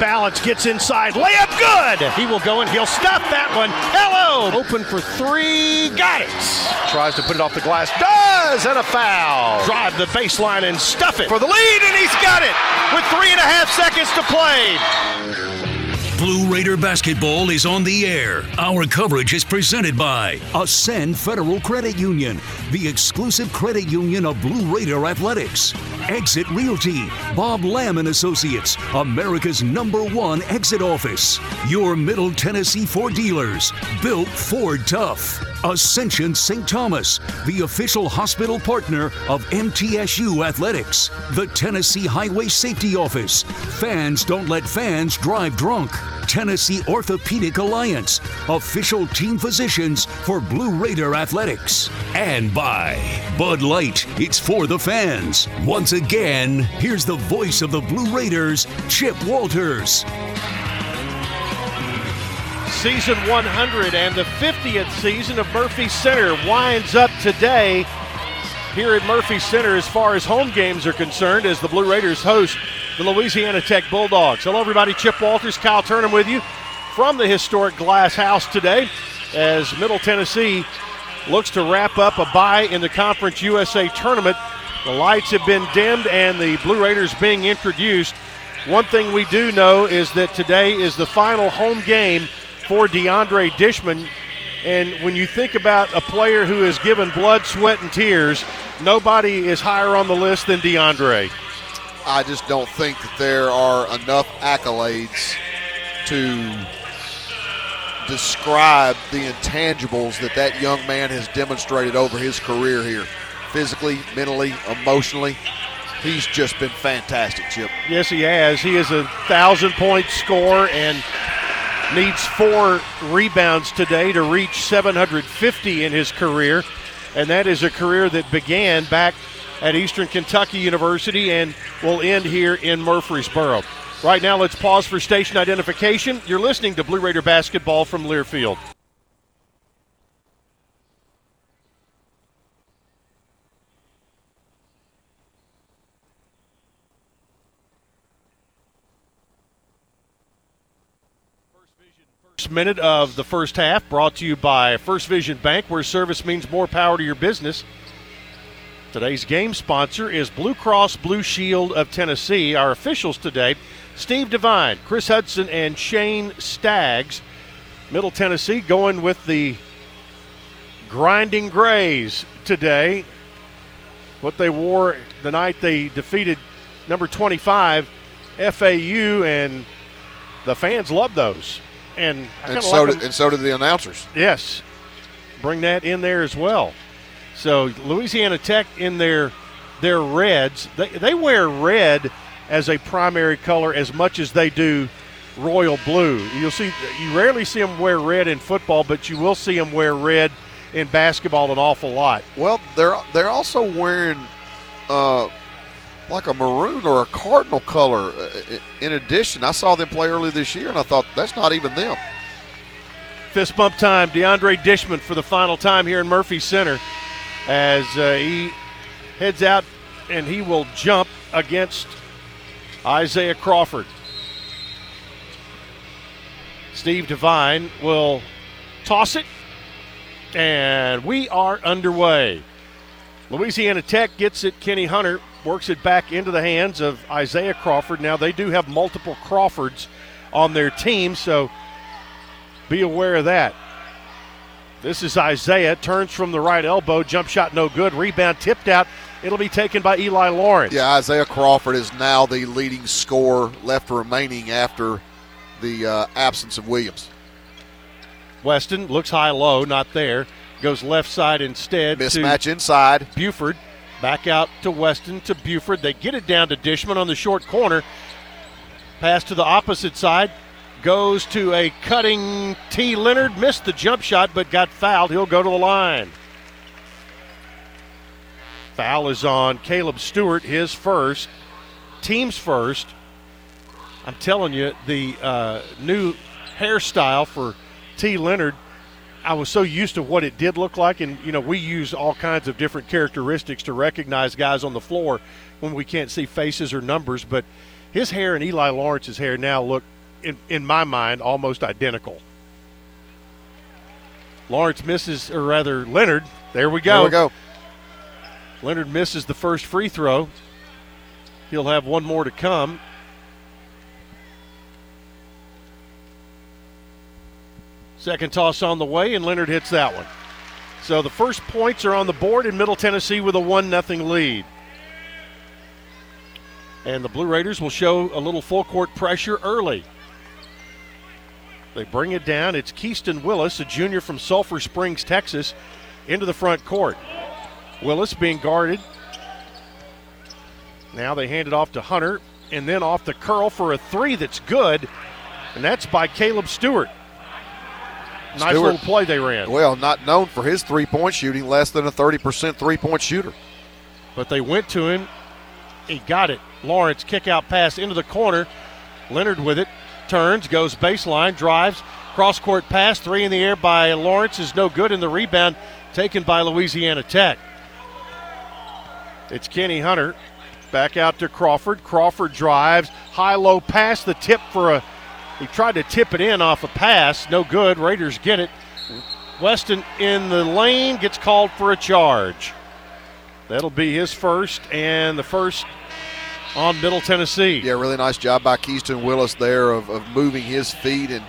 balance, gets inside, layup good. He will go and he'll stop that one. Hello, open for three, got it. Tries to put it off the glass, does, and a foul. Drive the baseline and stuff it for the lead, and he's got it with three and a half seconds to play. Blue Raider basketball is on the air. Our coverage is presented by Ascend Federal Credit Union, the exclusive credit union of Blue Raider Athletics. Exit Realty, Bob Lamb and Associates, America's number one exit office. Your Middle Tennessee Ford dealers, built Ford tough. Ascension St. Thomas, the official hospital partner of MTSU Athletics. The Tennessee Highway Safety Office. Fans don't let fans drive drunk. Tennessee Orthopedic Alliance, official team physicians for Blue Raider Athletics. And by Bud Light, it's for the fans. Once again, here's the voice of the Blue Raiders, Chip Walters. Season 100 and the 50th season of Murphy Center winds up today here at Murphy Center as far as home games are concerned as the Blue Raiders host the Louisiana Tech Bulldogs. Hello, everybody. Chip Walters, Kyle Turnham with you from the historic Glass House today as Middle Tennessee looks to wrap up a bye in the Conference USA tournament. The lights have been dimmed and the Blue Raiders being introduced. One thing we do know is that today is the final home game for DeAndre Dishman. And when you think about a player who has given blood, sweat, and tears, nobody is higher on the list than DeAndre. I just don't think that there are enough accolades to describe the intangibles that that young man has demonstrated over his career here physically, mentally, emotionally. He's just been fantastic, Chip. Yes, he has. He is a thousand point scorer and needs four rebounds today to reach 750 in his career. And that is a career that began back at Eastern Kentucky University and will end here in Murfreesboro. Right now, let's pause for station identification. You're listening to Blue Raider basketball from Learfield. minute of the first half brought to you by First Vision Bank, where service means more power to your business. Today's game sponsor is Blue Cross Blue Shield of Tennessee. Our officials today Steve Devine, Chris Hudson, and Shane Staggs. Middle Tennessee going with the grinding grays today. What they wore the night they defeated number 25 FAU, and the fans love those. And, and so, like did, and so did the announcers. Yes. Bring that in there as well. So Louisiana Tech in their their reds, they, they wear red as a primary color as much as they do royal blue. You'll see you rarely see them wear red in football, but you will see them wear red in basketball an awful lot. Well, they're they're also wearing uh, like a maroon or a cardinal color. Uh, in addition, I saw them play early this year, and I thought that's not even them. Fist bump time. DeAndre Dishman for the final time here in Murphy Center as uh, he heads out and he will jump against Isaiah Crawford. Steve Devine will toss it, and we are underway. Louisiana Tech gets it. Kenny Hunter works it back into the hands of Isaiah Crawford. Now, they do have multiple Crawfords on their team, so be aware of that. This is Isaiah. Turns from the right elbow. Jump shot no good. Rebound tipped out. It'll be taken by Eli Lawrence. Yeah, Isaiah Crawford is now the leading scorer left remaining after the uh, absence of Williams. Weston looks high low, not there. Goes left side instead. Mismatch inside. Bufford. Back out to Weston to Bufford. They get it down to Dishman on the short corner. Pass to the opposite side goes to a cutting T. Lenard. Missed the jump shot, but got fouled. He'll go to the line. Foul is on Caleb Stewart, his first, team's first. I'm telling you, the uh, new hairstyle for T. Lenard, I was so used to what it did look like, and you know we use all kinds of different characteristics to recognize guys on the floor when we can't see faces or numbers, but His hair and Eli Lawrence's hair now look, in, in my mind, almost identical. Lawrence misses, or rather, Lenard. There we go. There we go. Lenard misses the first free throw. He'll have one more to come. Second toss on the way, and Lenard hits that one. So the first points are on the board in Middle Tennessee with a 1 0 lead. And the Blue Raiders will show a little full court pressure early. They bring it down. It's Keaston Willis, a junior from Sulphur Springs, Texas, into the front court. Willis being guarded. Now they hand it off to Hunter, and then off the curl for a three that's good, and that's by Caleb Stewart. Nice Stewart. little play they ran. Well, not known for his three point shooting, less than a 30% three point shooter. But they went to him. He got it. Lawrence kick out pass into the corner. Lenard with it. Turns, goes baseline, drives, cross court pass, three in the air by Lawrence is no good, and the rebound taken by Louisiana Tech. It's Kenny Hunter. Back out to Crawford. Crawford drives. High low pass. The tip for a. He tried to tip it in off a pass. No good. Raiders get it. Weston in the lane gets called for a charge. That'll be his first and the first on Middle Tennessee. Yeah, really nice job by Keaston Willis there of, of moving his feet. And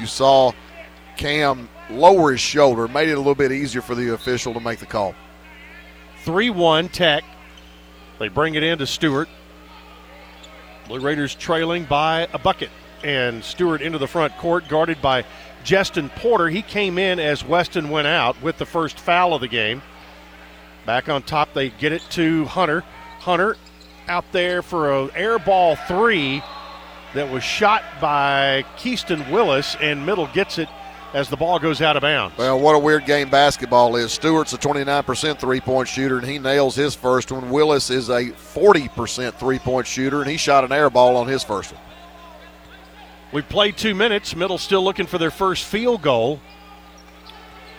you saw Cam lower his shoulder, made it a little bit easier for the official to make the call. 3 1 Tech. They bring it in to Stewart. Blue Raiders trailing by a bucket. And Stewart into the front court, guarded by Jestin Porter. He came in as Weston went out with the first foul of the game. Back on top, they get it to Hunter. Hunter out there for an air ball three that was shot by Keaston Willis, and Middle gets it as the ball goes out of bounds. Well, what a weird game basketball is. Stewart's a 29% three point shooter, and he nails his first one. Willis is a 40% three point shooter, and he shot an air ball on his first one. We played two minutes. Middle still looking for their first field goal.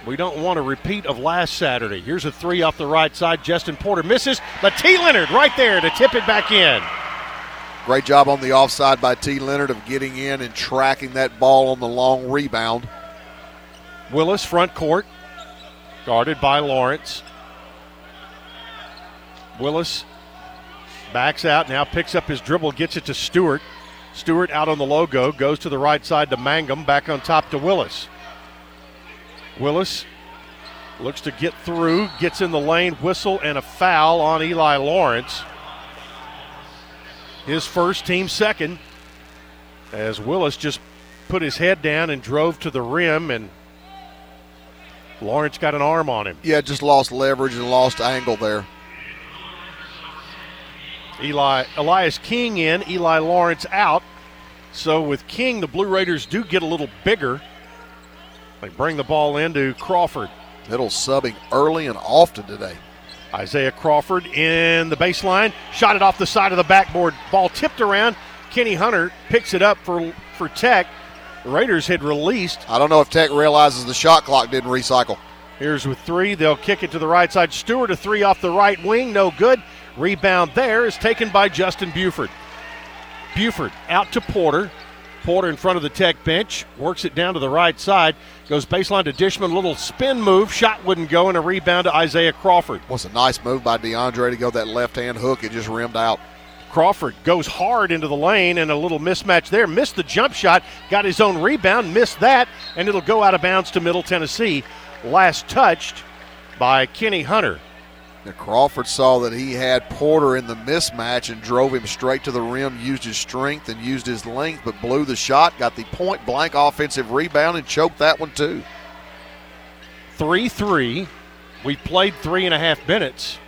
We don't want a repeat of last Saturday. Here's a three off the right side. Jestin Porter misses, but T. Lenard right there to tip it back in. Great job on the offside by T. Lenard of getting in and tracking that ball on the long rebound. Willis front court, guarded by Lawrence. Willis backs out, now picks up his dribble, gets it to Stewart. Stewart out on the logo, goes to the right side to Mangum, back on top to Willis. Willis looks to get through, gets in the lane, whistle, and a foul on Eli Lawrence. His first, team second, as Willis just put his head down and drove to the rim, and Lawrence got an arm on him. Yeah, just lost leverage and lost angle there. Eli Elias King in, Eli Lawrence out. So with King, the Blue Raiders do get a little bigger. They bring the ball into Crawford. Middle subbing early and often today. Isaiah Crawford in the baseline, shot it off the side of the backboard. Ball tipped around. Kenny Hunter picks it up for for Tech. The Raiders had released. I don't know if Tech realizes the shot clock didn't recycle. Here's with three. They'll kick it to the right side. Stewart a three off the right wing, no good. Rebound there is taken by Justin Bufford. Bufford out to Porter. Porter in front of the Tech bench, works it down to the right side, goes baseline to Dishman, little spin move, shot wouldn't go, and a rebound to Isaiah Crawford. What's a nice move by DeAndre to go that left hand hook. It just rimmed out. Crawford goes hard into the lane and a little mismatch there. Missed the jump shot, got his own rebound, missed that, and it'll go out of bounds to Middle Tennessee. Last touched by Kenny Hunter. Now Crawford saw that he had Porter in the mismatch and drove him straight to the rim, used his strength and used his length, but blew the shot, got the point blank offensive rebound, and choked that one too. 3 3. We played three and a half minutes.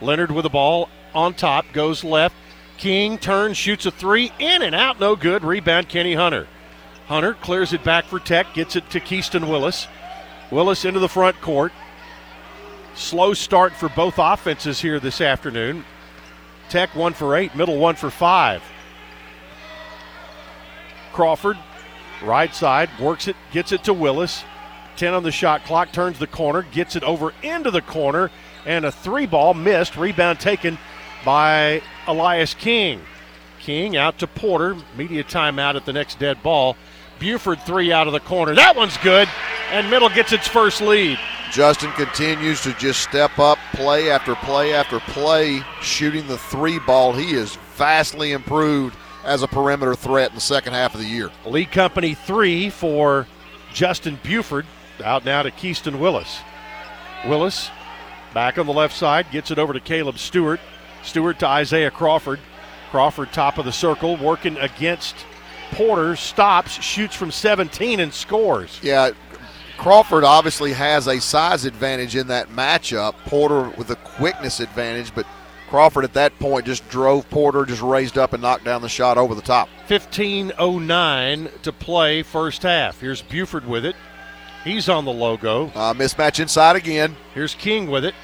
Lenard with the ball on top, goes left. King turns, shoots a three, in and out, no good. Rebound, Kenny Hunter. Hunter clears it back for Tech, gets it to Keaston Willis. Willis into the front court. Slow start for both offenses here this afternoon. Tech one for eight, middle one for five. Crawford, right side, works it, gets it to Willis. 10 on the shot clock, turns the corner, gets it over into the corner, and a three ball missed. Rebound taken by Elias King. King out to Porter. Media timeout at the next dead ball. Bufford three out of the corner. That one's good. And Middle gets its first lead. Justin continues to just step up play after play after play, shooting the three ball. He is vastly improved as a perimeter threat in the second half of the year. Lee Company three for Justin Bufford. Out now to Keaston Willis. Willis back on the left side, gets it over to Caleb Stewart. Stewart to Isaiah Crawford. Crawford top of the circle, working against Porter, stops, shoots from 17, and scores. Yeah, Crawford obviously has a size advantage in that matchup. Porter with a quickness advantage, but Crawford at that point just drove Porter, just raised up and knocked down the shot over the top. 15.09 to play first half. Here's Bufford with it. He's on the logo. Uh, mismatch inside again. Here's King with it.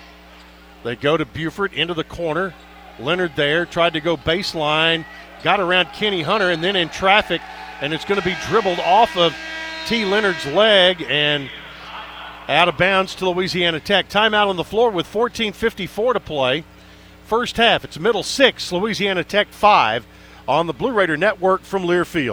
They go to Bufford into the corner. Lenard there tried to go baseline, got around Kenny Hunter, and then in traffic, and it's going to be dribbled off of T. Lenard's leg and out of bounds to Louisiana Tech. Timeout on the floor with 14:54 to play. First half, it's middle six, Louisiana Tech five on the Blue Raider Network from Learfield.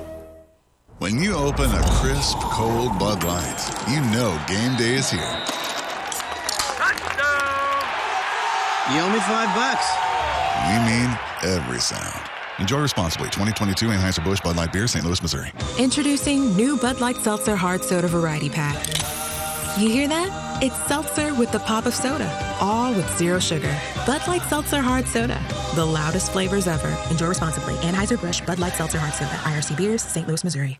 When you open a crisp, cold Bud Light, you know game day is here. Touchdown! You owe me five bucks. We mean every sound. Enjoy responsibly. 2022 Anheuser-Busch Bud Light Beer, St. Louis, Missouri. Introducing new Bud Light Seltzer Hard Soda Variety Pack. You hear that? It's seltzer with the pop of soda, all with zero sugar. Bud Light Seltzer Hard Soda, the loudest flavors ever. Enjoy responsibly. Anheuser-Busch Bud Light Seltzer Hard Soda, IRC Beers, St. Louis, Missouri.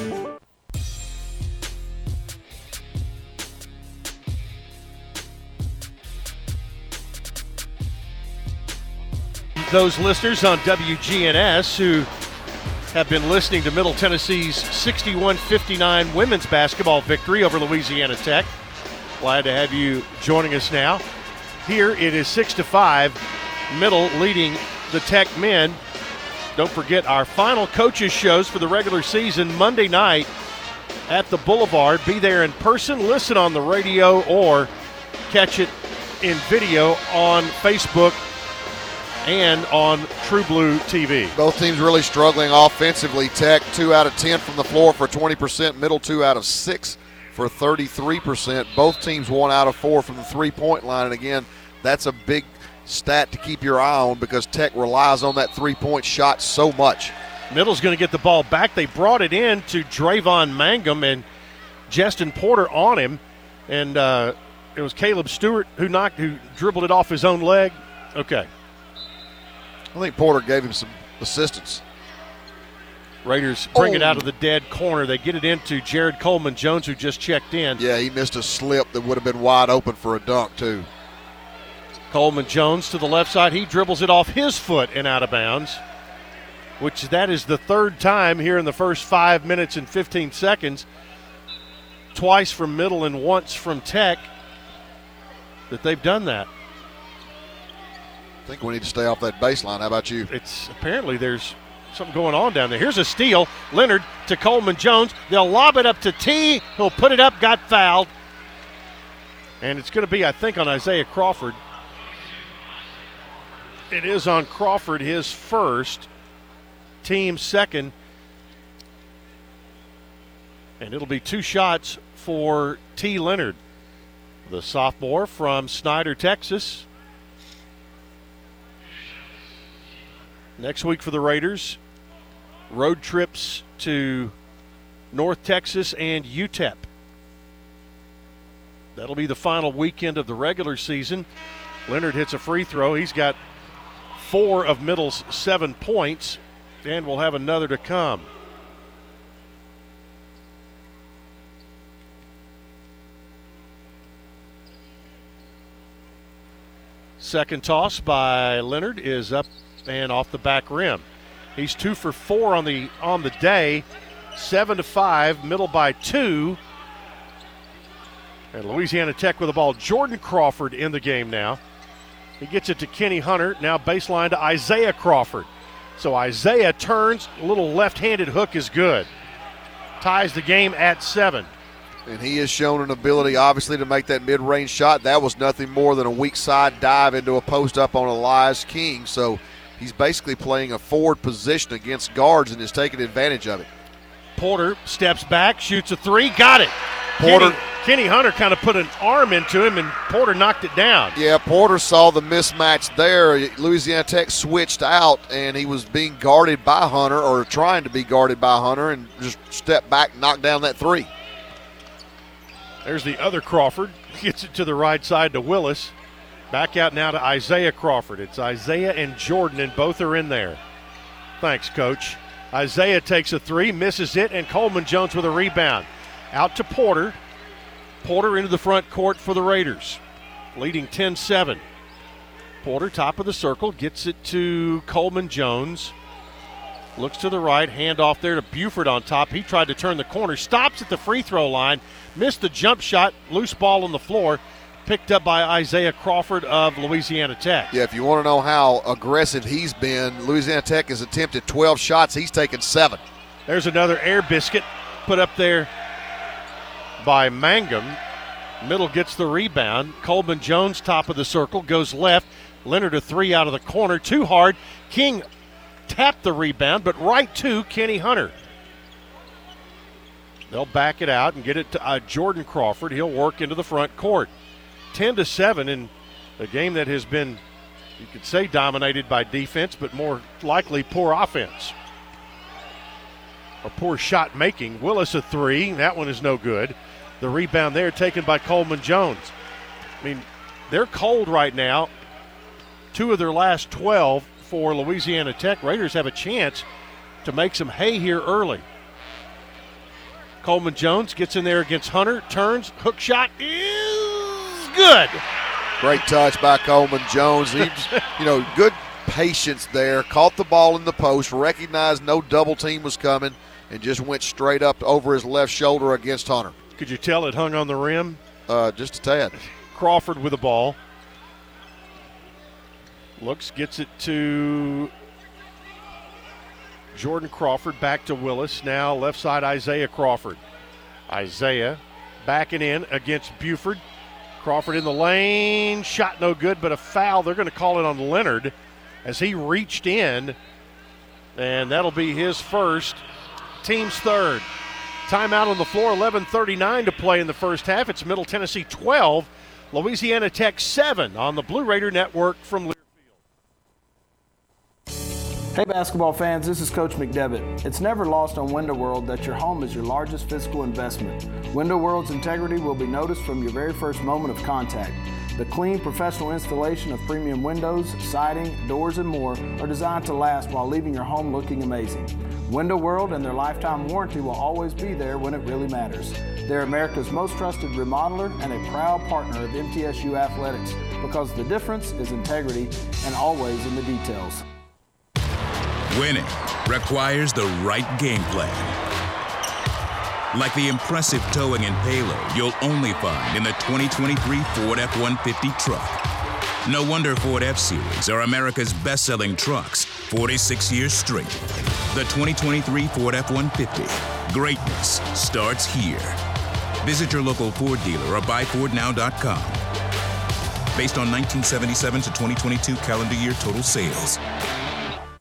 Those listeners on WGNS who have been listening to Middle Tennessee's 61 59 women's basketball victory over Louisiana Tech. Glad to have you joining us now. Here it is 6 to 5, Middle leading the Tech men. Don't forget our final coaches shows for the regular season Monday night at the Boulevard. Be there in person, listen on the radio, or catch it in video on Facebook and on True Blue TV. Both teams really struggling offensively. Tech, 2 out of 10 from the floor for 20%, middle 2 out of 6 for 33%. Both teams 1 out of 4 from the three point line. And again, that's a big stat to keep your eye on because Tech relies on that three point shot so much. Middle's going to get the ball back. They brought it in to Dravon Mangum and Justin Porter on him. And uh, it was Caleb Stewart who knocked, who dribbled it off his own leg. Okay. I think Porter gave him some assistance. Raiders bring oh. it out of the dead corner. They get it into Jared Coleman Jones, who just checked in. Yeah, he missed a slip that would have been wide open for a dunk, too. Coleman Jones to the left side. He dribbles it off his foot and out of bounds, which that is the third time here in the first five minutes and 15 seconds. Twice from middle and once from tech that they've done that. I think we need to stay off that baseline. How about you? It's apparently there's something going on down there. Here's a steal. Lenard to Coleman Jones. They'll lob it up to T. He'll put it up, got fouled. And it's going to be, I think, on Isaiah Crawford. It is on Crawford, his first, team second. And it'll be two shots for T. Lenard, the sophomore from Snyder, Texas. Next week for the Raiders, road trips to North Texas and UTEP. That'll be the final weekend of the regular season. Lenard hits a free throw. He's got four of Middle's seven points, and we'll have another to come. Second toss by Lenard is up and off the back rim. He's two for four on the on the day, seven to five, middle by two. And Louisiana Tech with the ball. Jordan Crawford in the game now. He gets it to Kenny Hunter. Now baseline to Isaiah Crawford. So Isaiah turns. A little left handed hook is good. Ties the game at seven. And he has shown an ability, obviously, to make that mid range shot. That was nothing more than a weak side dive into a post up on Elias King. So he's basically playing a forward position against guards and is taking advantage of it. Porter steps back, shoots a three, got it. Porter- Kenny, Kenny Hunter kind of put an arm into him, and Porter knocked it down. Yeah, Porter saw the mismatch there. Louisiana Tech switched out, and he was being guarded by Hunter, or trying to be guarded by Hunter, and just stepped back, knocked down that three. There's the other Crawford. Gets it to the right side to Willis. Back out now to Isaiah Crawford. It's Isaiah and Jordan, and both are in there. Thanks, coach. Isaiah takes a three, misses it, and Coleman Jones with a rebound. Out to Porter. Porter into the front court for the Raiders, leading 10 7. Porter, top of the circle, gets it to Coleman Jones. Looks to the right, hand off there to Bufford on top. He tried to turn the corner, stops at the free throw line, missed the jump shot, loose ball on the floor, picked up by Isaiah Crawford of Louisiana Tech. Yeah, if you want to know how aggressive he's been, Louisiana Tech has attempted 12 shots. He's taken seven. There's another air biscuit put up there by Mangum. Middle gets the rebound. Coleman Jones, top of the circle, goes left. Lenard a three out of the corner, too hard. King tapped the rebound, but right to Kenny Hunter. They'll back it out and get it to uh, Jordan Crawford. He'll work into the front court. 10 to 7 in a game that has been, you could say, dominated by defense, but more likely poor offense. Or poor shot making. Willis a three. That one is no good. The rebound there taken by Coleman Jones. I mean, they're cold right now. Two of their last 12 for Louisiana Tech. Raiders have a chance to make some hay here early. Coleman Jones gets in there against Hunter, turns, hook shot is good. Great touch by Coleman Jones. He's, you know, good patience there. Caught the ball in the post, recognized no double team was coming, and just went straight up over his left shoulder against Hunter. Could you tell it hung on the rim? Uh, just a tad. Crawford with the ball. Looks, gets it to Jordan Crawford, back to Willis. Now left side, Isaiah Crawford. Isaiah backing in against Bufford. Crawford in the lane. Shot no good, but a foul. They're going to call it on Lenard as he reached in, and that'll be his first, team's third. Timeout on the floor, 11.39 to play in the first half. It's Middle Tennessee 12, Louisiana Tech 7 on the Blue Raider Network from. Hey basketball fans, this is Coach McDevitt. It's never lost on Window World that your home is your largest physical investment. Window World's integrity will be noticed from your very first moment of contact. The clean, professional installation of premium windows, siding, doors, and more are designed to last while leaving your home looking amazing. Window World and their lifetime warranty will always be there when it really matters. They're America's most trusted remodeler and a proud partner of MTSU Athletics because the difference is integrity and always in the details. Winning requires the right game plan. Like the impressive towing and payload you'll only find in the 2023 Ford F 150 truck. No wonder Ford F Series are America's best selling trucks 46 years straight. The 2023 Ford F 150. Greatness starts here. Visit your local Ford dealer or buyfordnow.com. Based on 1977 to 2022 calendar year total sales.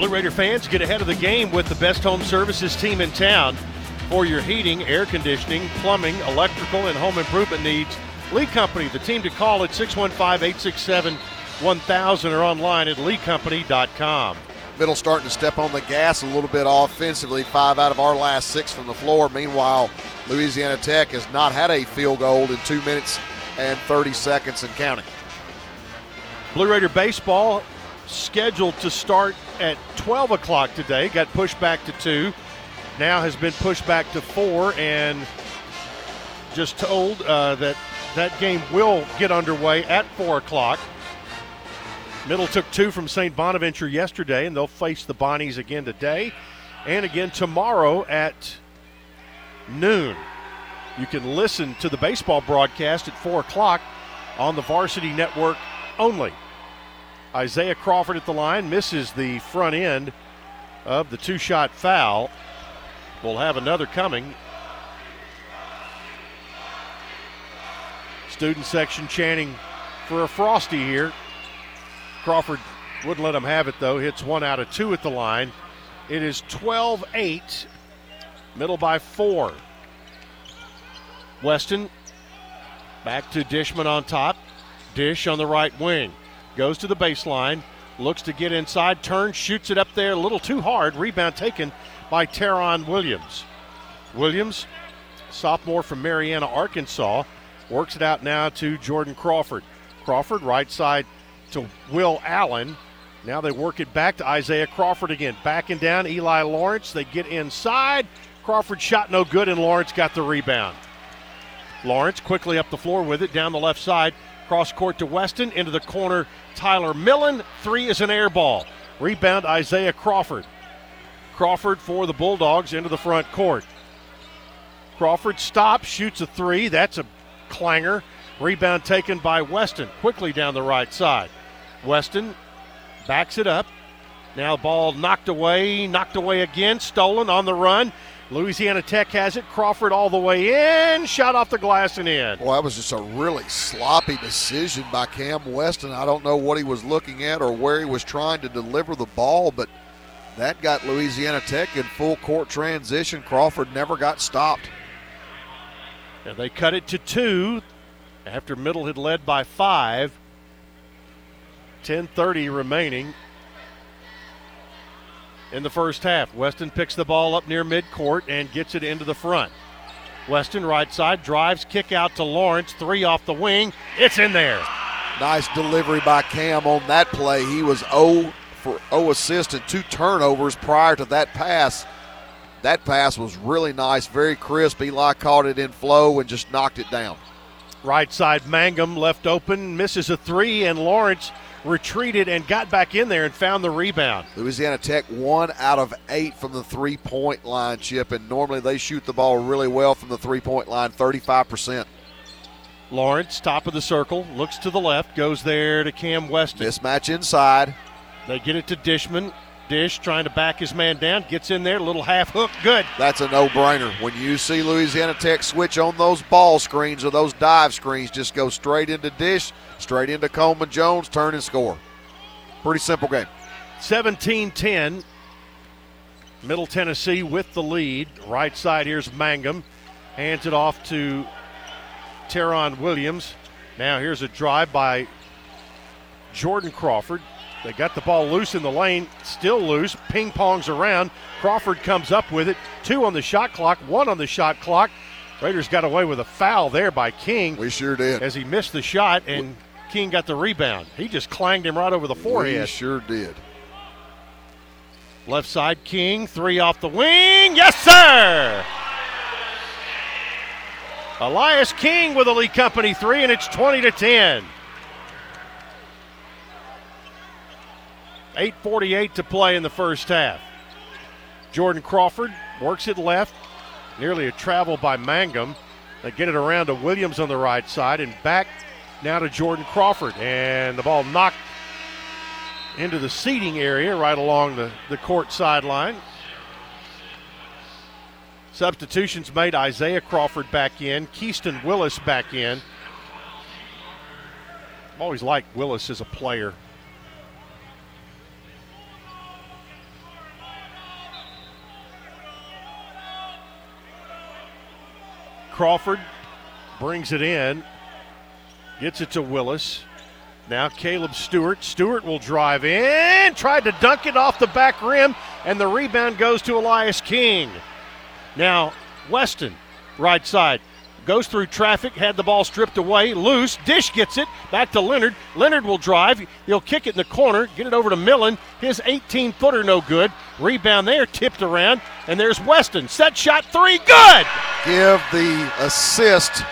Blue Raider fans get ahead of the game with the best home services team in town for your heating, air conditioning, plumbing, electrical, and home improvement needs. Lee Company, the team to call at 615 867 1000 or online at leecompany.com. Middle starting to step on the gas a little bit offensively. Five out of our last six from the floor. Meanwhile, Louisiana Tech has not had a field goal in two minutes and 30 seconds and counting. Blue Raider baseball scheduled to start at 12 o'clock today. Got pushed back to 2. Now has been pushed back to 4 and just told uh, that that game will get underway at 4 o'clock. Middle took two from St. Bonaventure yesterday, and they'll face the Bonnies again today and again tomorrow at noon. You can listen to the baseball broadcast at 4 o'clock on the Varsity Network only. Isaiah Crawford at the line misses the front end of the two shot foul. We'll have another coming. Student section chanting for a Frosty here. Crawford wouldn't let him have it though. Hits one out of two at the line. It is 12 8, middle by four. Weston back to Dishman on top. Dish on the right wing. Goes to the baseline. Looks to get inside. Turns, shoots it up there a little too hard. Rebound taken by Teron Williams. Williams, sophomore from Marianna, Arkansas, works it out now to Jordan Crawford. Crawford, right side to Will Allen. Now they work it back to Isaiah Crawford again. Backing down Eli Lawrence. They get inside. Crawford shot no good, and Lawrence got the rebound. Lawrence quickly up the floor with it down the left side. Cross court to Weston. Into the corner, Tyler Millen. Three is an air ball. Rebound, Isaiah Crawford. Crawford for the Bulldogs into the front court. Crawford stops, shoots a three. That's a clanger. Rebound taken by Weston quickly down the right side. Weston backs it up. Now ball knocked away, knocked away again, stolen on the run. Louisiana Tech has it. Crawford all the way in, shot off the glass and in. Well, that was just a really sloppy decision by Cam Weston. I don't know what he was looking at or where he was trying to deliver the ball, but that got Louisiana Tech in full court transition. Crawford never got stopped. And they cut it to two after Middle had led by five. 10:30 remaining in the first half. Weston picks the ball up near midcourt and gets it into the front. Weston right side drives, kick out to Lawrence, three off the wing. It's in there. Nice delivery by Cam on that play. He was 0 for 0 assists and two turnovers prior to that pass. That pass was really nice, very crisp. Eli caught it in flow and just knocked it down. Right side, Mangum left open, misses a three, and Lawrence retreated and got back in there and found the rebound. Louisiana Tech one out of eight from the three point line, Chip, and normally they shoot the ball really well from the three point line, 35%. Lawrence, top of the circle, looks to the left, goes there to Cam Weston. Mismatch inside. They get it to Dishman. Dish trying to back his man down, gets in there, little half hook, good. That's a no brainer. When you see Louisiana Tech switch on those ball screens or those dive screens, just go straight into Dish, straight into Coleman Jones, turn and score. Pretty simple game. 17 10. Middle Tennessee with the lead. Right side, here's Mangum. Hands it off to Teron Williams. Now here's a drive by Jordan Crawford. They got the ball loose in the lane, still loose, ping pongs around. Crawford comes up with it. Two on the shot clock, one on the shot clock. Raiders got away with a foul there by King. We sure did. As he missed the shot and King got the rebound. He just clanged him right over the forehead. We sure did. Left side, King, three off the wing. Yes, sir! Elias King with a Lee Company three, and it's 20 to 10. 8.48 to play in the first half. Jordan Crawford works it left, nearly a travel by Mangum. They get it around to Williams on the right side and back now to Jordan Crawford. And the ball knocked into the seating area right along the, the court sideline. Substitutions made Isaiah Crawford back in, Keaston Willis back in. I've always liked Willis as a player. Crawford brings it in, gets it to Willis. Now Caleb Stewart. Stewart will drive in, tried to dunk it off the back rim, and the rebound goes to Elias King. Now Weston, right side, goes through traffic, had the ball stripped away, loose. Dish gets it back to Lenard. Lenard will drive. He'll kick it in the corner, get it over to Millen. His 18 footer, no good. Rebound there, tipped around, and there's Weston. Set shot three, good. Give the assist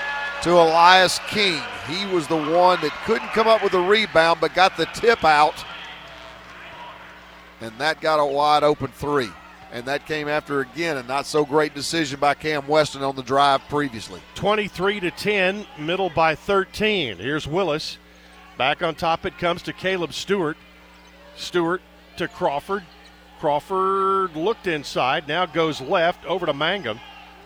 to Elias King. He was the one that couldn't come up with a rebound, but got the tip out, and that got a wide open three and that came after again a not so great decision by Cam Weston on the drive previously. 23 to 10, middle by 13. Here's Willis. Back on top it comes to Caleb Stewart. Stewart to Crawford. Crawford looked inside, now goes left over to Mangum.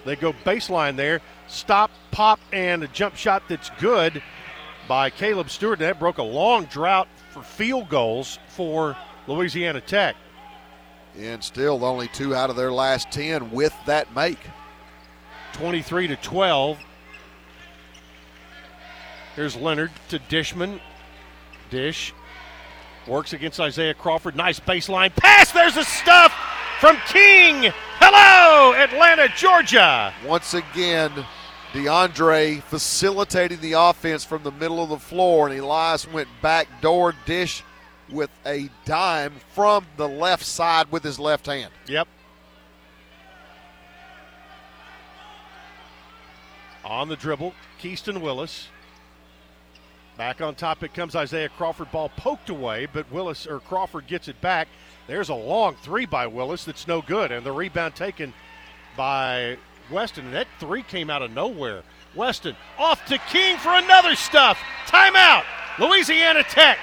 They go baseline there. Stop, pop, and a jump shot that's good by Caleb Stewart. That broke a long drought for field goals for Louisiana Tech. And still only two out of their last 10 with that make. 23 to 12. Here's Lenard to Dishman. Dish works against Isaiah Crawford. Nice baseline pass. There's the stuff from King. Hello, Atlanta, Georgia. Once again, DeAndre facilitating the offense from the middle of the floor, and Elias went back door dish with a dime from the left side with his left hand. Yep. On the dribble, Keaston Willis. Back on top it comes Isaiah Crawford. Ball poked away, but Willis or Crawford gets it back. There's a long three by Willis that's no good, and the rebound taken by Weston. And that three came out of nowhere. Weston off to King for another stuff. Timeout. Louisiana Tech.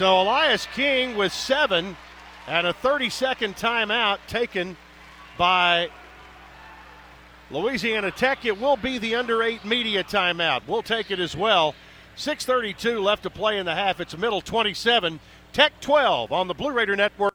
So Elias King with seven and a 30 second timeout taken by Louisiana Tech. It will be the under eight media timeout. We'll take it as well. 6.32 left to play in the half. It's middle 27, Tech 12 on the Blue Raider Network.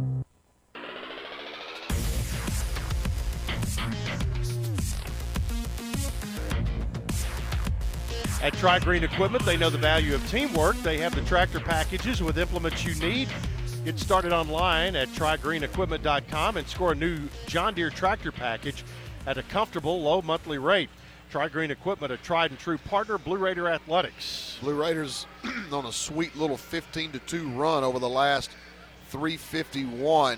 At Tri Green Equipment, they know the value of teamwork. They have the tractor packages with implements you need Get started online at trigreenequipment.com and score a new John Deere tractor package at a comfortable low monthly rate. Tri Green Equipment, a tried and true partner, Blue Raider Athletics. Blue Raiders on a sweet little 15 to 2 run over the last 351.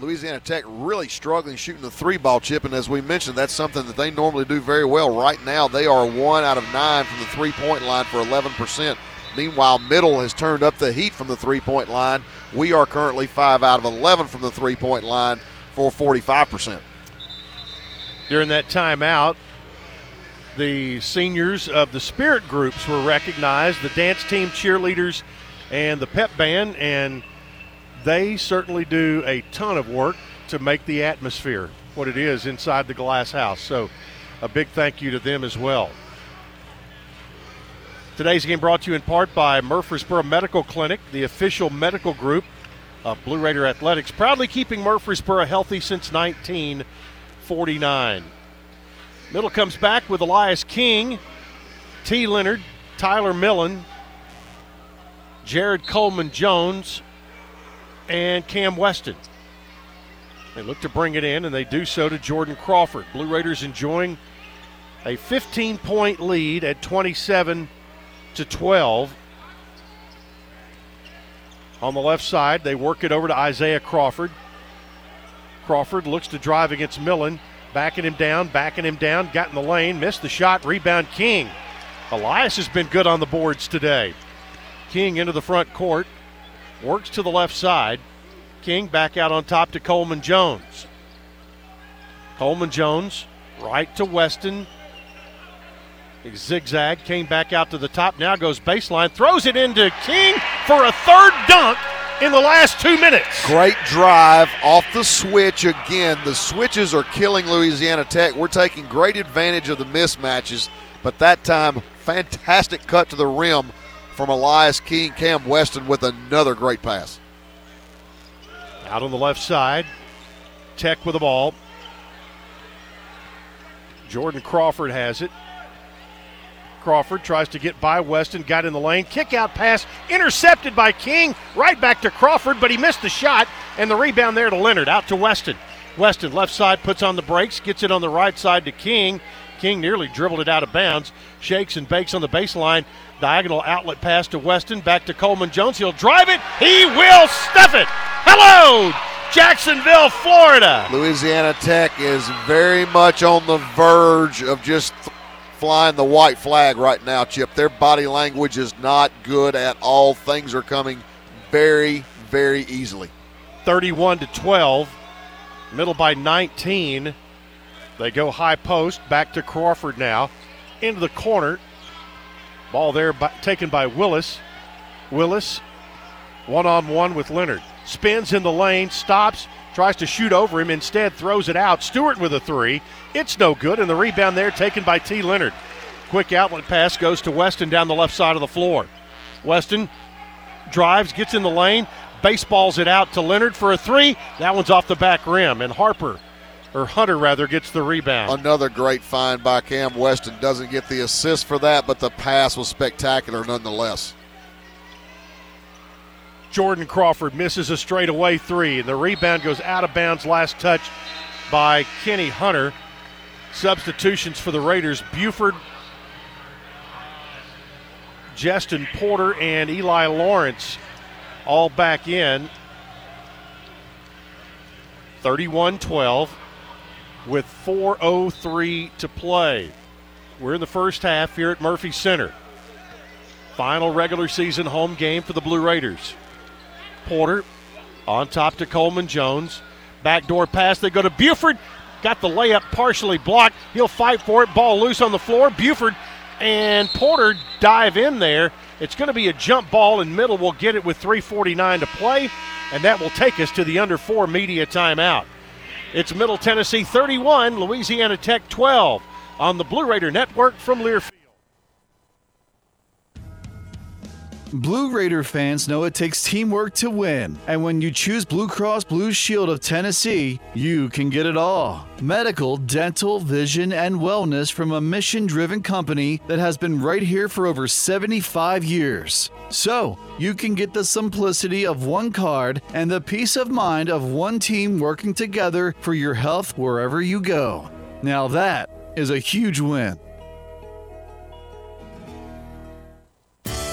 Louisiana Tech really struggling shooting the three ball chip, and as we mentioned, that's something that they normally do very well. Right now, they are one out of nine from the three point line for 11%. Meanwhile, Middle has turned up the heat from the three point line. We are currently five out of 11 from the three point line for 45%. During that timeout, the seniors of the spirit groups were recognized the dance team, cheerleaders, and the pep band, and they certainly do a ton of work to make the atmosphere what it is inside the glass house. So, a big thank you to them as well. Today's game brought to you in part by Murfreesboro Medical Clinic, the official medical group of Blue Raider Athletics, proudly keeping Murfreesboro healthy since 1949. Middle comes back with Elias King, T. Lenard, Tyler Millen, Jared Coleman Jones, and Cam Weston. They look to bring it in, and they do so to Jordan Crawford. Blue Raiders enjoying a 15 point lead at 27 to 12. On the left side, they work it over to Isaiah Crawford. Crawford looks to drive against Millen, backing him down, backing him down, got in the lane, missed the shot, rebound King. Elias has been good on the boards today. King into the front court, works to the left side. King back out on top to Coleman Jones. Coleman Jones right to Weston. He zigzag, came back out to the top, now goes baseline, throws it into King for a third dunk in the last two minutes. Great drive off the switch again. The switches are killing Louisiana Tech. We're taking great advantage of the mismatches, but that time, fantastic cut to the rim from Elias King. Cam Weston with another great pass. Out on the left side, Tech with the ball. Jordan Crawford has it. Crawford tries to get by Weston, got in the lane, kick out pass, intercepted by King, right back to Crawford, but he missed the shot, and the rebound there to Lenard, out to Weston. Weston, left side, puts on the brakes, gets it on the right side to King. King nearly dribbled it out of bounds, shakes and bakes on the baseline. Diagonal outlet pass to Weston, back to Coleman Jones. He'll drive it, he will stuff it. Hello, Jacksonville, Florida. Louisiana Tech is very much on the verge of just flying the white flag right now, Chip. Their body language is not good at all. Things are coming very, very easily. 31 to 12. Middle by 19. They go high post. Back to Crawford now. Into the corner. Ball there by, taken by Willis. Willis one on one with Lenard. Spins in the lane, stops, tries to shoot over him, instead throws it out. Stewart with a three. It's no good, and the rebound there taken by T. Lenard. Quick outlet pass goes to Weston down the left side of the floor. Weston drives, gets in the lane, baseballs it out to Lenard for a three. That one's off the back rim, and Harper, or Hunter rather, gets the rebound. Another great find by Cam Weston. Doesn't get the assist for that, but the pass was spectacular nonetheless. Jordan Crawford misses a straightaway three, and the rebound goes out of bounds. Last touch by Kenny Hunter. Substitutions for the Raiders Bufford, Jestin Porter, and Eli Lawrence all back in. 31 12 with 4.03 to play. We're in the first half here at Murphy Center. Final regular season home game for the Blue Raiders. Porter on top to Coleman Jones. Backdoor pass. They go to Bufford. Got the layup partially blocked. He'll fight for it. Ball loose on the floor. Bufford and Porter dive in there. It's going to be a jump ball, and Middle We'll get it with 3.49 to play, and that will take us to the under four media timeout. It's Middle Tennessee 31, Louisiana Tech 12 on the Blue Raider Network from Learfield. Blue Raider fans know it takes teamwork to win, and when you choose Blue Cross Blue Shield of Tennessee, you can get it all. Medical, dental, vision, and wellness from a mission driven company that has been right here for over 75 years. So, you can get the simplicity of one card and the peace of mind of one team working together for your health wherever you go. Now, that is a huge win.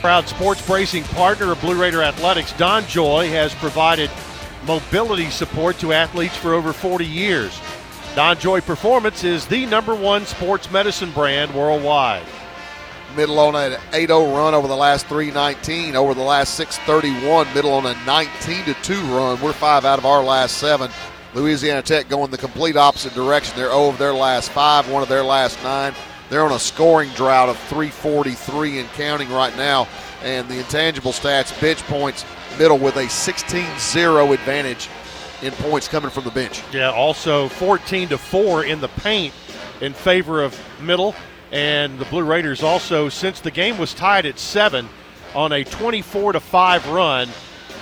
Proud sports bracing partner of Blue Raider Athletics, DonJoy, has provided mobility support to athletes for over 40 years. DonJoy Performance is the number one sports medicine brand worldwide. Middle on an 8 0 run over the last 319. Over the last 631, middle on a 19 2 run. We're five out of our last seven. Louisiana Tech going the complete opposite direction. They're 0 of their last five, one of their last nine. They're on a scoring drought of 343 and counting right now. And the intangible stats, bench points, middle with a 16 0 advantage in points coming from the bench. Yeah, also 14 to 4 in the paint in favor of middle. And the Blue Raiders also, since the game was tied at seven, on a 24 to 5 run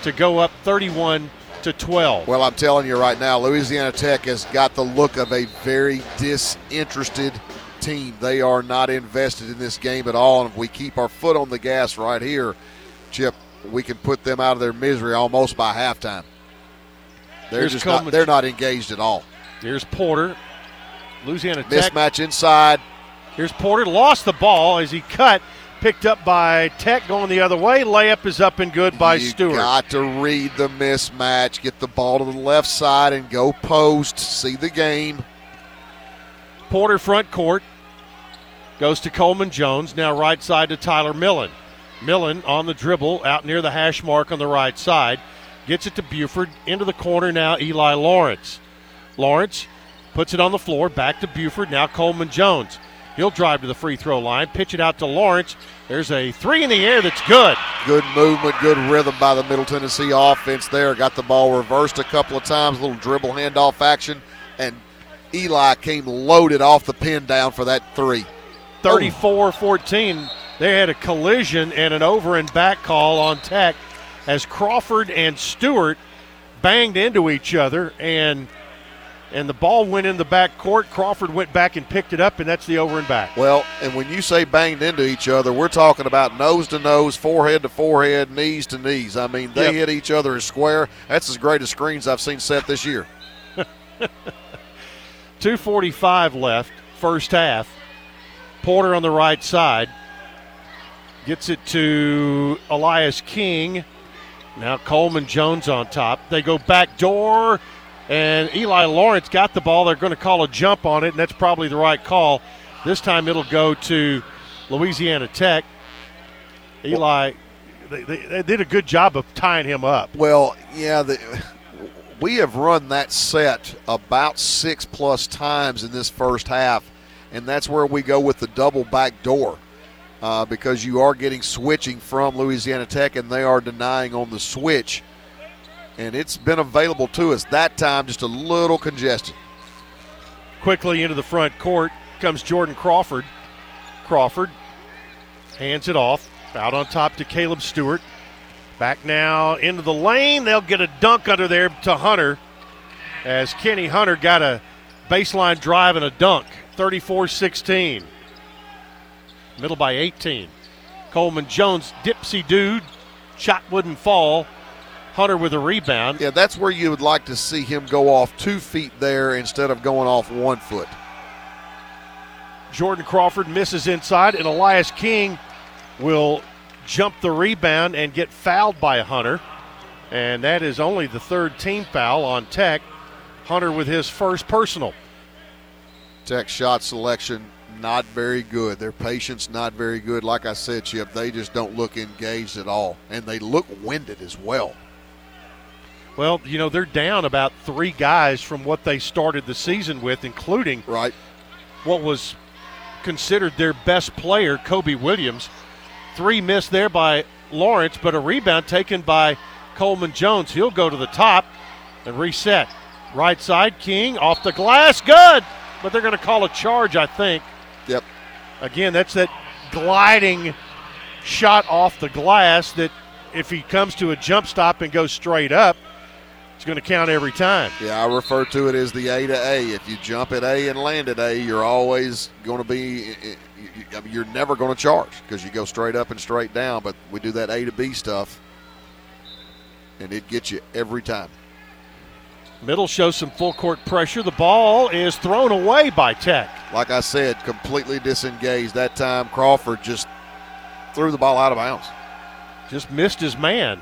to go up 31 to 12. Well, I'm telling you right now, Louisiana Tech has got the look of a very disinterested team. They are not invested in this game at all. And if we keep our foot on the gas right here, Chip, we can put them out of their misery almost by halftime. They're Here's just not, they're not engaged at all. Here's Porter. Louisiana Tech. Mismatch inside. Here's Porter. Lost the ball as he cut. Picked up by Tech going the other way. Layup is up and good by you Stewart. got to read the mismatch, get the ball to the left side, and go post. See the game. Porter front court goes to Coleman Jones. Now right side to Tyler Millen. Millen on the dribble out near the hash mark on the right side. Gets it to Bufford. Into the corner now, Eli Lawrence. Lawrence puts it on the floor. Back to Bufford. Now Coleman Jones. He'll drive to the free throw line. Pitch it out to Lawrence. There's a three in the air that's good. Good movement, good rhythm by the Middle Tennessee offense there. Got the ball reversed a couple of times, a little dribble handoff action, and Eli came loaded off the pin down for that three. 34 14. They had a collision and an over and back call on Tech as Crawford and Stewart banged into each other and and the ball went in the back court. Crawford went back and picked it up, and that's the over and back. Well, and when you say banged into each other, we're talking about nose to nose, forehead to forehead, knees to knees. I mean, they Yep. hit each other as square. That's as great as screens I've seen set this year. 245 left, first half. Porter on the right side gets it to Elias King. Now Coleman Jones on top. They go back door, and Eli Lawrence got the ball. They're going to call a jump on it, and that's probably the right call. This time it'll go to Louisiana Tech. Eli, they, they, they did a good job of tying him up. Well, yeah, the, we have run that set about six plus times in this first half, and that's where we go with the double back door uh, because you are getting switching from Louisiana Tech, and they are denying on the switch. And it's been available to us that time, just a little congested. Quickly into the front court comes Jordan Crawford. Crawford hands it off. Out on top to Caleb Stewart. Back now into the lane. They'll get a dunk under there to Hunter as Kenny Hunter got a baseline drive and a dunk, 34 16. Middle by 18. Coleman Jones, dipsy dude, shot wouldn't fall. Hunter with a rebound. Yeah, that's where you would like to see him go off two feet there instead of going off one foot. Jordan Crawford misses inside, and Elias King will jump the rebound and get fouled by Hunter. And that is only the third team foul on Tech. Hunter with his first personal. Tech shot selection not very good. Their patience not very good. Like I said, Chip, they just don't look engaged at all, and they look winded as well. Well, you know, they're down about three guys from what they started the season with, including right what was considered their best player, Cobe Williams. Three missed there by Lawrence, but a rebound taken by Coleman Jones. He'll go to the top and reset. Right side, King off the glass, good. But they're going to call a charge, I think. Yep. Again, that's that gliding shot off the glass that if he comes to a jump stop and goes straight up, it's going to count every time. Yeah, I refer to it as the A to A. If you jump at A and land at A, you're always going to be, eh, eh, eh, you're never going to charge because you go straight up and straight down. But we do that A to B stuff, and it gets you every time. Middle shows some full court pressure. The ball is thrown away by Tech. Like I said, completely disengaged. That time, Crawford just threw the ball out of bounds. Just missed his man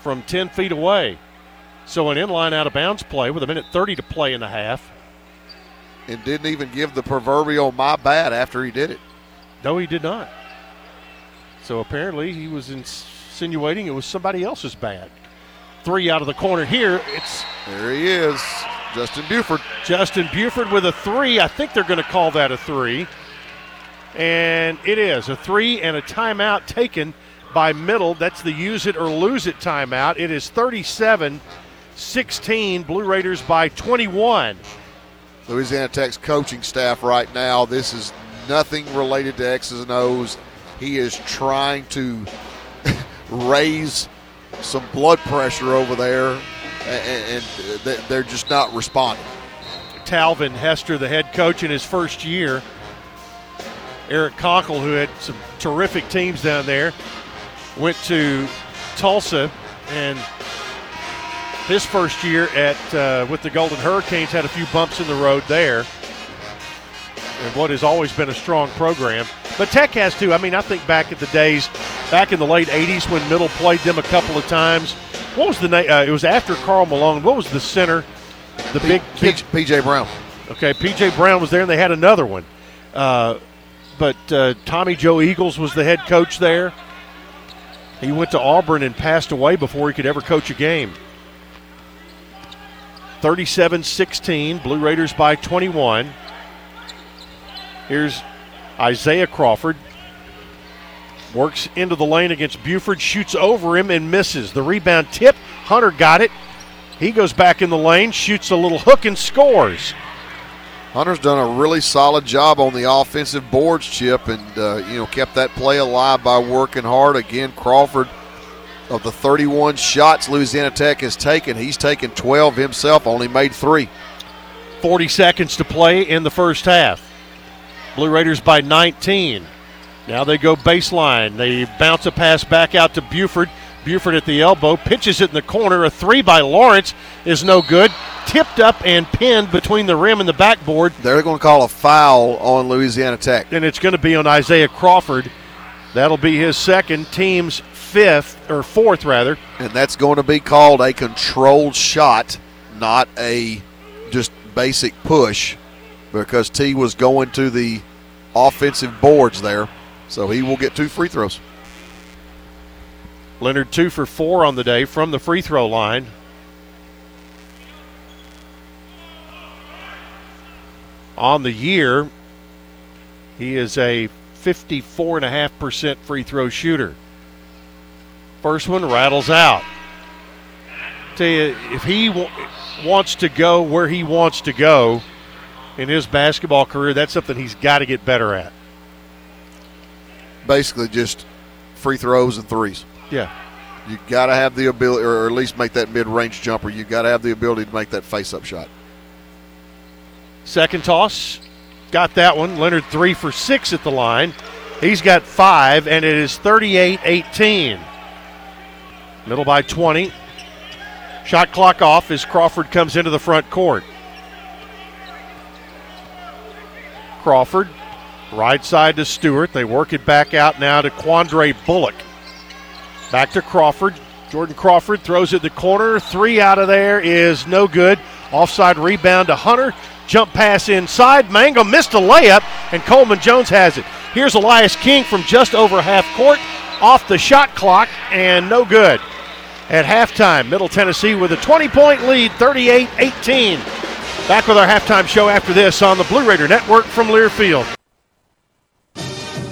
from 10 feet away. So an inline out of bounds play with a minute 30 to play in the half. And didn't even give the proverbial my bad after he did it. No, he did not. So apparently he was insinuating it was somebody else's bad. Three out of the corner here. It's there he is, Justin Bufford. Justin Bufford with a three. I think they're going to call that a three. And it is a three and a timeout taken by Middle. That's the use it or lose it timeout. It is 37 16. Blue Raiders by 21. Louisiana Tech's coaching staff right now, this is nothing related to X's and O's. He is trying to raise some blood pressure over there, and, they're just not responding. Talvin Hester, the head coach in his first year. Eric Konkol, who had some terrific teams down there, went to Tulsa and his first year at uh, with the Golden Hurricanes had a few bumps in the road there, and what has always been a strong program. But Tech has too. I mean, I think back at the days, back in the late '80s when Middle played them a couple of times. What was the name? Uh, it was after Karl Malone. What was the center? The P- big PJ Brown. Okay, PJ Brown was there, and they had another one. Uh, but uh, Tommy Joe Eagles was the head coach there. He went to Auburn and passed away before he could ever coach a game. 37 16, Blue Raiders by 21. Here's Isaiah Crawford. Works into the lane against Bufford, shoots over him and misses. The rebound tip, Hunter got it. He goes back in the lane, shoots a little hook and scores. Hunter's done a really solid job on the offensive boards, Chip, and uh, you know kept that play alive by working hard. Again, Crawford of the 31 shots Louisiana Tech has taken, he's taken 12 himself, only made three. 40 seconds to play in the first half. Blue Raiders by 19. Now they go baseline. They bounce a pass back out to Bufford. Bufford at the elbow, pitches it in the corner. A three by Lawrence is no good. Tipped up and pinned between the rim and the backboard. They're going to call a foul on Louisiana Tech. And it's going to be on Isaiah Crawford. That'll be his second, team's fifth, or fourth rather. And that's going to be called a controlled shot, not a just basic push, because T was going to the offensive boards there. So he will get two free throws. Lenard two for four on the day from the free throw line. On the year, he is a 54.5% free throw shooter. First one rattles out. Tell you, if he w- wants to go where he wants to go in his basketball career, that's something he's got to get better at. Basically, just free throws and threes. Yeah. You got to have the ability, or at least make that mid range jumper. You got to have the ability to make that face up shot. Second toss, got that one. Lenard three for six at the line. He's got five, and it is 38 18. Middle by 20. Shot clock off as Crawford comes into the front court. Crawford, right side to Stewart. They work it back out now to Quandre Bullock. Back to Crawford. Jordan Crawford throws it the corner. Three out of there is no good. Offside rebound to Hunter. Jump pass inside. Mangum missed a layup, and Coleman Jones has it. Here's Elias King from just over half court, off the shot clock, and no good. At halftime, Middle Tennessee with a 20 point lead, 38 18. Back with our halftime show after this on the Blue Raider Network from Learfield.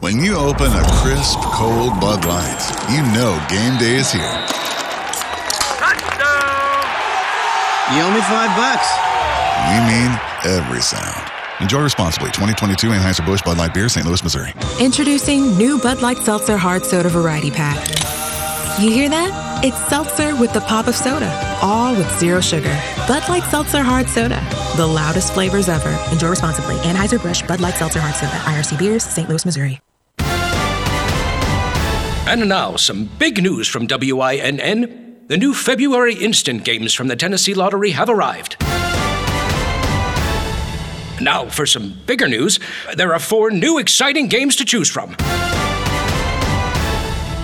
When you open a crisp, cold Bud Light, you know game day is here. Touchdown! You owe me five bucks. We mean every sound. Enjoy responsibly. 2022 Anheuser-Busch Bud Light Beer, St. Louis, Missouri. Introducing new Bud Light Seltzer Hard Soda Variety Pack. You hear that? It's seltzer with the pop of soda, all with zero sugar. Bud Light Seltzer Hard Soda, the loudest flavors ever. Enjoy responsibly. Anheuser-Busch Bud Light Seltzer Hard Soda, IRC Beers, St. Louis, Missouri. And now, some big news from WINN. The new February instant games from the Tennessee Lottery have arrived. Now, for some bigger news, there are four new exciting games to choose from.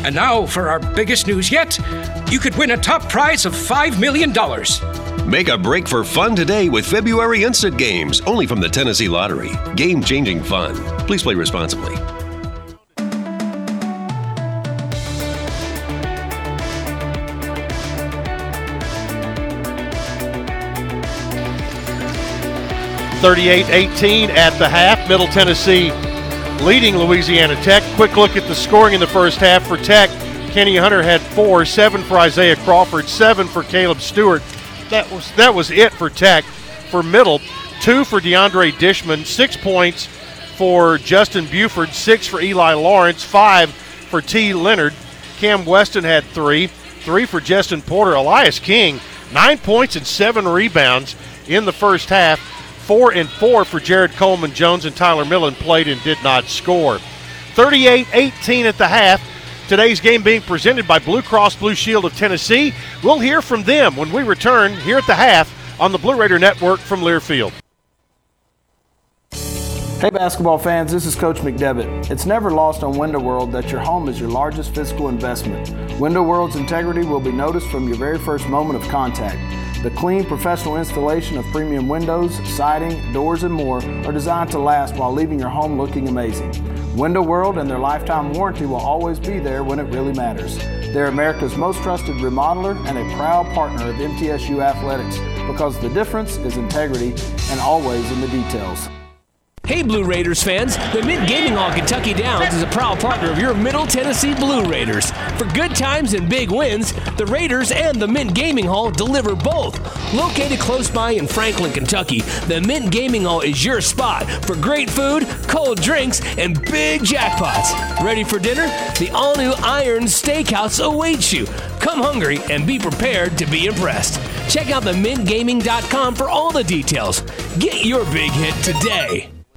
And now, for our biggest news yet, you could win a top prize of $5 million. Make a break for fun today with February Instant Games, only from the Tennessee Lottery. Game changing fun. Please play responsibly. Thirty-eight, 18 at the half. Middle Tennessee leading Louisiana Tech. Quick look at the scoring in the first half for Tech. Kenny Hunter had four, seven for Isaiah Crawford, seven for Caleb Stewart. That was that was it for Tech. For Middle, two for DeAndre Dishman, six points for Justin Bufford, six for Eli Lawrence, five for T. Lenard. Cam Weston had three, three for Jestin Porter. Elias King, nine points and seven rebounds in the first half. Four and four for Jared Coleman Jones and Tyler Millen played and did not score. 38 18 at the half. Today's game being presented by Blue Cross Blue Shield of Tennessee. We'll hear from them when we return here at the half on the Blue Raider Network from Learfield. Hey basketball fans, this is Coach McDevitt. It's never lost on Window World that your home is your largest physical investment. Window World's integrity will be noticed from your very first moment of contact. The clean, professional installation of premium windows, siding, doors, and more are designed to last while leaving your home looking amazing. Window World and their lifetime warranty will always be there when it really matters. They're America's most trusted remodeler and a proud partner of MTSU Athletics because the difference is integrity and always in the details. Hey, Blue Raiders fans! The Mint Gaming Hall Kentucky Downs is a proud partner of your Middle Tennessee Blue Raiders. For good times and big wins, the Raiders and the Mint Gaming Hall deliver both. Located close by in Franklin, Kentucky, the Mint Gaming Hall is your spot for great food, cold drinks, and big jackpots. Ready for dinner? The all new Iron Steakhouse awaits you. Come hungry and be prepared to be impressed. Check out themintgaming.com for all the details. Get your big hit today.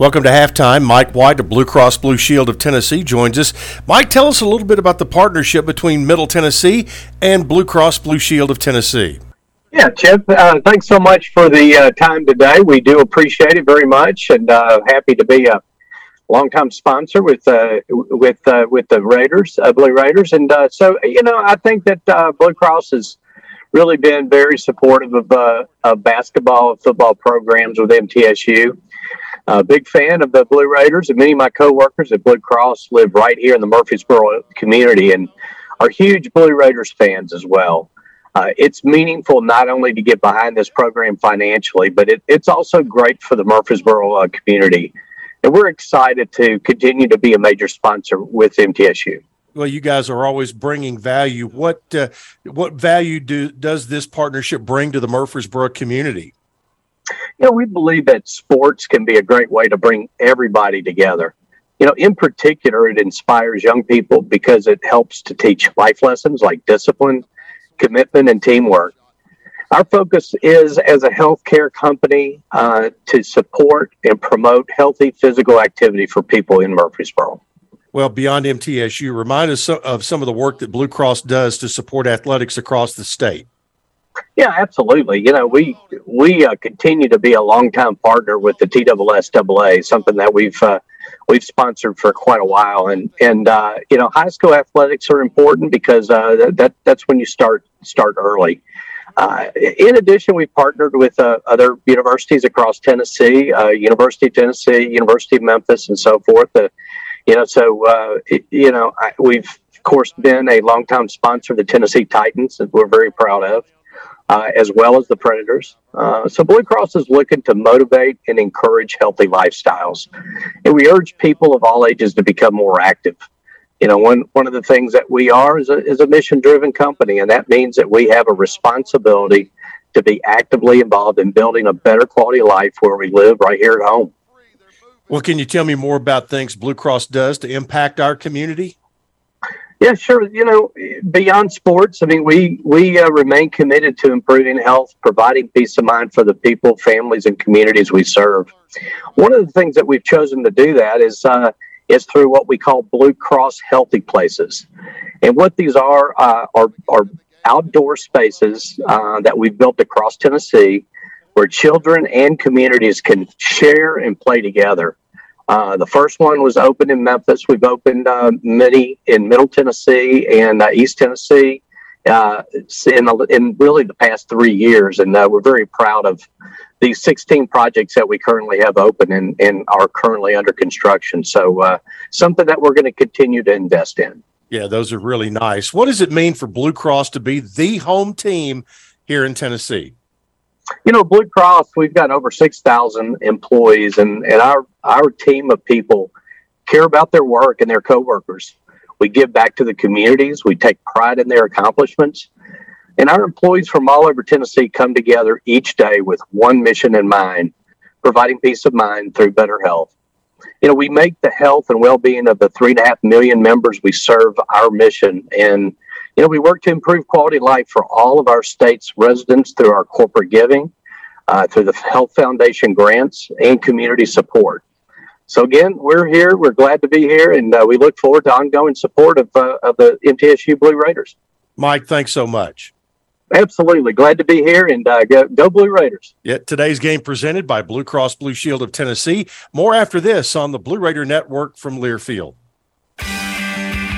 Welcome to halftime. Mike White of Blue Cross Blue Shield of Tennessee joins us. Mike, tell us a little bit about the partnership between Middle Tennessee and Blue Cross Blue Shield of Tennessee. Yeah, Chip, uh, thanks so much for the uh, time today. We do appreciate it very much and uh, happy to be a longtime sponsor with uh, with uh, with the Raiders, uh, Blue Raiders. And so, you know, I think that Blue Cross has really been very supportive of, of basketball and football programs with MTSU a big fan of the Blue Raiders, and many of my coworkers at Blue Cross live right here in the Murfreesboro community and are huge Blue Raiders fans as well. Uh, it's meaningful not only to get behind this program financially, but it, it's also great for the Murfreesboro uh, community. And we're excited to continue to be a major sponsor with MTSU. Well, you guys are always bringing value. What uh, what value do does this partnership bring to the Murfreesboro community? You know, we believe that sports can be a great way to bring everybody together. You know, in particular, it inspires young people because it helps to teach life lessons like discipline, commitment, and teamwork. Our focus is as a healthcare company uh, to support and promote healthy physical activity for people in Murfreesboro. Well, beyond MTSU, remind us of some of the work that Blue Cross does to support athletics across the state. Yeah, absolutely. You know, we we uh, continue to be a longtime partner with the TSSAA, something that we've uh, we've sponsored for quite a while. And and uh, you know, high school athletics are important because uh, that that's when you start start early. Uh, in addition, we've partnered with uh, other universities across Tennessee, University of Tennessee, University of Memphis, and so forth. You know, so you know, I, we've of course been a longtime sponsor of the Tennessee Titans, that we're very proud of, uh, as well as the Predators. so Blue Cross is looking to motivate and encourage healthy lifestyles, and we urge people of all ages to become more active you know, one one of the things that we are is a, is a mission driven company, and that means that we have a responsibility to be actively involved in building a better quality life where we live right here at home. Well, can you tell me more about things Blue Cross does to impact our community? Yeah, sure. You know, beyond sports, I mean, we we uh, remain committed to improving health, providing peace of mind for the people, families, and communities we serve. One of the things that we've chosen to do that is uh, is through what we call Blue Cross Healthy Places. And what these are uh, are, are outdoor spaces uh, that we've built across Tennessee where children and communities can share and play together. Uh, the first one was opened in Memphis. We've opened uh, many in Middle Tennessee and uh, East Tennessee uh, in, in really the past three years. And we're very proud of these 16 projects that we currently have open and, and are currently under construction. So, uh, something that we're going to continue to invest in. Yeah, those are really nice. What does it mean for Blue Cross to be the home team here in Tennessee? You know, Blue Cross, we've got over 6,000 employees, and, and our, our team of people care about their work and their coworkers. We give back to the communities, we take pride in their accomplishments, and our employees from all over Tennessee come together each day with one mission in mind providing peace of mind through better health. You know, we make the health and well being of the three and a half million members we serve our mission. And, you know, we work to improve quality of life for all of our state's residents through our corporate giving, uh, through the Health Foundation grants, and community support. So, again, we're here. We're glad to be here, and uh, we look forward to ongoing support of, uh, of the MTSU Blue Raiders. Mike, thanks so much. Absolutely. Glad to be here and uh, go, go Blue Raiders. Yeah, today's game presented by Blue Cross Blue Shield of Tennessee. More after this on the Blue Raider Network from Learfield.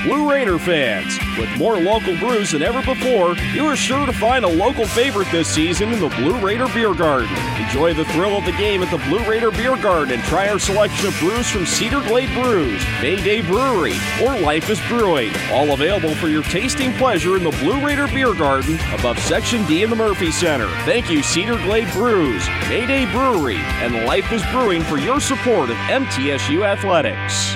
Blue Raider fans. With more local brews than ever before, you are sure to find a local favorite this season in the Blue Raider Beer Garden. Enjoy the thrill of the game at the Blue Raider Beer Garden and try our selection of brews from Cedar Glade Brews, Mayday Brewery, or Life is Brewing. All available for your tasting pleasure in the Blue Raider Beer Garden above Section D in the Murphy Center. Thank you, Cedar Glade Brews, Mayday Brewery, and Life is Brewing for your support of MTSU Athletics.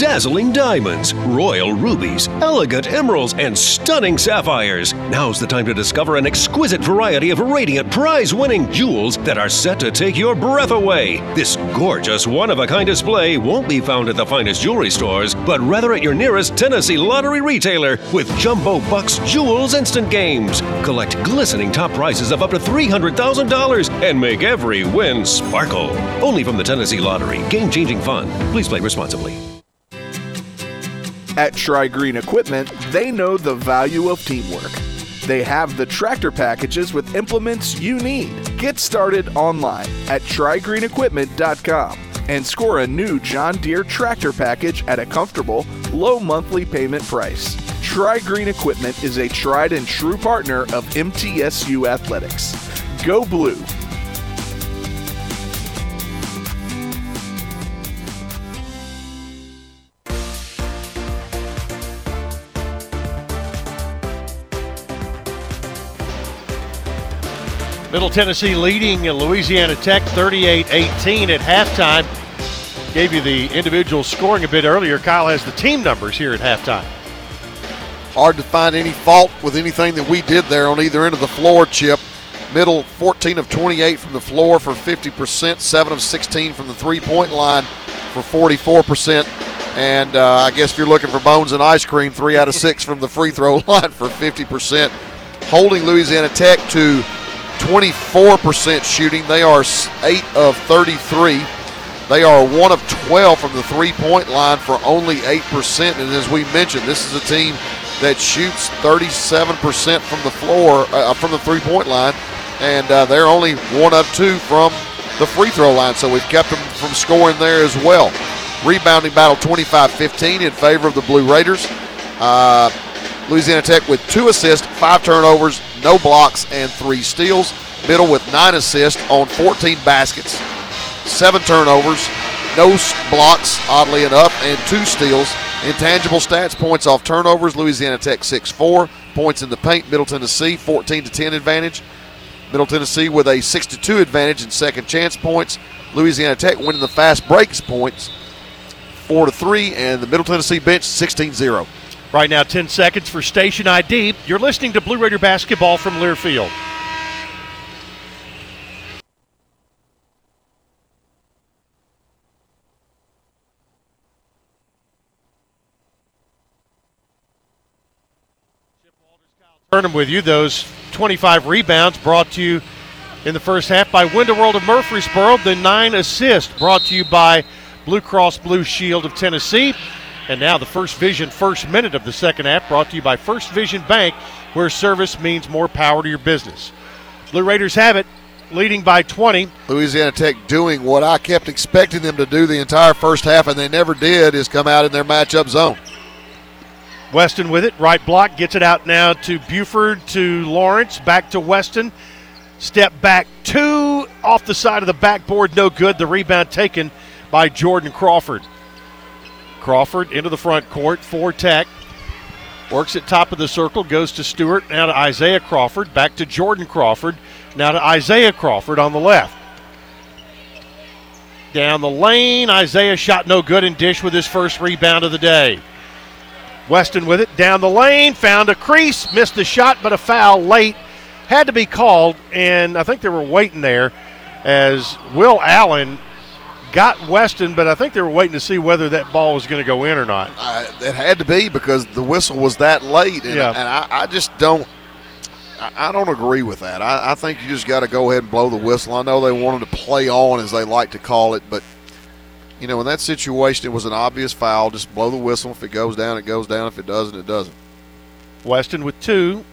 dazzling diamonds, royal rubies, elegant emeralds, and stunning sapphires. Now's the time to discover an exquisite variety of radiant prize winning jewels that are set to take your breath away. This gorgeous one of a kind display won't be found at the finest jewelry stores, but rather at your nearest Tennessee lottery retailer with Jumbo Bucks Jewels Instant Games. Collect glistening top prizes of up to $300,000 and make every win sparkle. Only from the Tennessee Lottery. Game changing fun. Please play responsibly. At Tri Green Equipment, they know the value of teamwork. They have the tractor packages with implements you need. Get started online at trigreenequipment.com and score a new John Deere tractor package at a comfortable, low monthly payment price. Tri Green Equipment is a tried and true partner of MTSU Athletics. Go Blue! Middle Tennessee leading Louisiana Tech 38 18 at halftime. Gave you the individual scoring a bit earlier. Kyle has the team numbers here at halftime. Hard to find any fault with anything that we did there on either end of the floor, Chip. Middle 14 of 28 from the floor for 50%, 7 of 16 from the three point line for 44%. And uh, I guess if you're looking for bones and ice cream, 3 out of 6 from the free throw line for 50%. Holding Louisiana Tech to 24% shooting. They are 8 of 33. They are 1 of 12 from the three point line for only 8%. And as we mentioned, this is a team that shoots 37% from the floor, uh, from the three point line. And uh, they're only 1 of 2 from the free throw line. So we've kept them from scoring there as well. Rebounding battle 25 15 in favor of the Blue Raiders. Uh, Louisiana Tech with two assists, five turnovers, no blocks, and three steals. Middle with nine assists on 14 baskets, seven turnovers, no blocks, oddly enough, and two steals. Intangible stats, points off turnovers, Louisiana Tech 6-4. Points in the paint, Middle Tennessee 14 to 10 advantage. Middle Tennessee with a 6 to 2 advantage in second chance points. Louisiana Tech winning the fast breaks points 4 to 3, and the Middle Tennessee bench 16 0. Right now, 10 seconds for station ID. You're listening to Blue Raider basketball from Learfield. Burnham with you. Those 25 rebounds brought to you in the first half by Window World of Murfreesboro. The nine assists brought to you by Blue Cross Blue Shield of Tennessee. And now the First Vision first minute of the second half brought to you by First Vision Bank, where service means more power to your business. Blue Raiders have it, leading by 20. Louisiana Tech doing what I kept expecting them to do the entire first half, and they never did, is come out in their matchup zone. Weston with it, right block, gets it out now to Bufford, to Lawrence, back to Weston. Step back two off the side of the backboard, no good. The rebound taken by Jordan Crawford. Crawford into the front court for Tech. Works at top of the circle, goes to Stewart, now to Isaiah Crawford, back to Jordan Crawford, now to Isaiah Crawford on the left. Down the lane, Isaiah shot no good and dish with his first rebound of the day. Weston with it down the lane, found a crease, missed the shot, but a foul late had to be called, and I think they were waiting there as Will Allen got Weston, but I think they were waiting to see whether that ball was going to go in or not. Uh, it had to be because the whistle was that late, and, Yeah. and I, I just don't. I don't agree with that. I, I think you just got to go ahead and blow the whistle. I know they wanted to play on, as they like to call it, but you know, in that situation, it was an obvious foul. Just blow the whistle. If it goes down, it goes down. If it doesn't, it doesn't. Weston with two.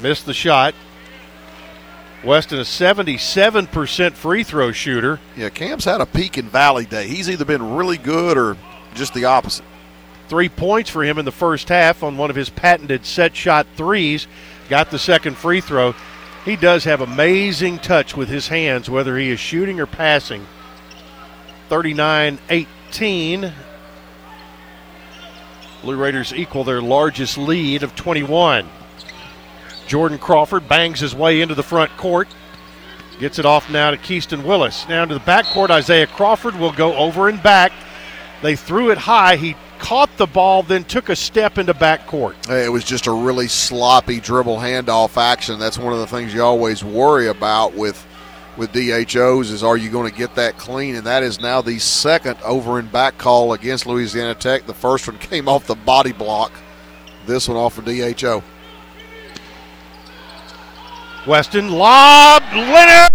Missed the shot. Weston, a 77% free throw shooter. Yeah, Cam's had a peak and Valley Day. He's either been really good or just the opposite. Three points for him in the first half on one of his patented set shot threes. Got the second free throw. He does have amazing touch with his hands, whether he is shooting or passing. 39 18. Blue Raiders equal their largest lead of 21. Jordan Crawford bangs his way into the front court. Gets it off now to Keaston Willis. Now to the backcourt, Isaiah Crawford will go over and back. They threw it high. He caught the ball, then took a step into backcourt. It was just a really sloppy dribble handoff action. That's one of the things you always worry about with with DHOs is are you going to get that clean? And that is now the second over and back call against Louisiana Tech. The first one came off the body block. This one off of DHO. Weston lob, Lenard.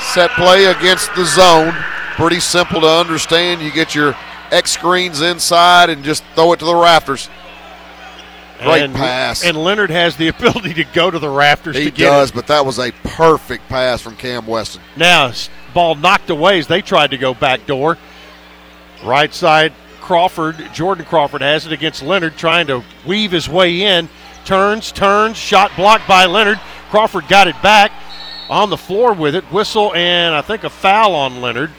Set play against the zone. Pretty simple to understand. You get your X screens inside and just throw it to the rafters. Great and, pass. And Lenard has the ability to go to the rafters he to get does, it. but that was a perfect pass from Cam Weston. Now, ball knocked away as they tried to go back door. Right side, Crawford, Jordan Crawford has it against Lenard, trying to weave his way in. Turns, turns, shot blocked by Lenard. Crawford got it back on the floor with it. Whistle and I think a foul on Lenard.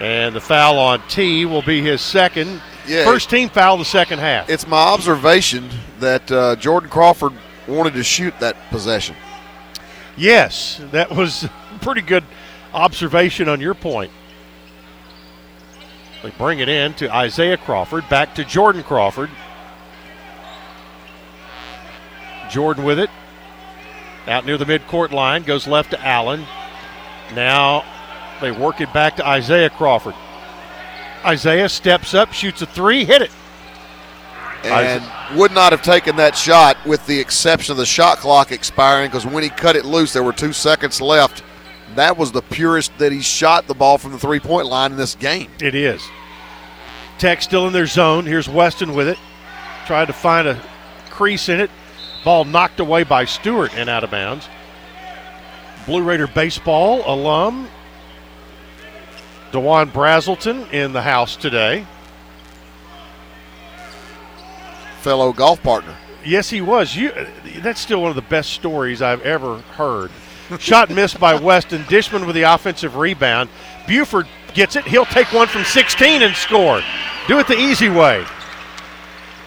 And the foul on T will be his second. Yeah. First team foul the second half. It's my observation that uh, Jordan Crawford wanted to shoot that possession. Yes, that was a pretty good observation on your point. They bring it in to Isaiah Crawford, back to Jordan Crawford. Jordan with it. Out near the midcourt line, goes left to Allen. Now they work it back to Isaiah Crawford. Isaiah steps up, shoots a three, hit it. And would not have taken that shot with the exception of the shot clock expiring because when he cut it loose, there were two seconds left. That was the purest that he shot the ball from the three point line in this game. It is. Tech still in their zone. Here's Weston with it. Tried to find a crease in it. Ball knocked away by Stewart and out of bounds. Blue Raider baseball alum Dewon Brazelton in the house today. Fellow golf partner. Yes, he was. You. That's still one of the best stories I've ever heard. Shot missed by Weston. Dishman with the offensive rebound. Bufford gets it. He'll take one from 16 and score. Do it the easy way.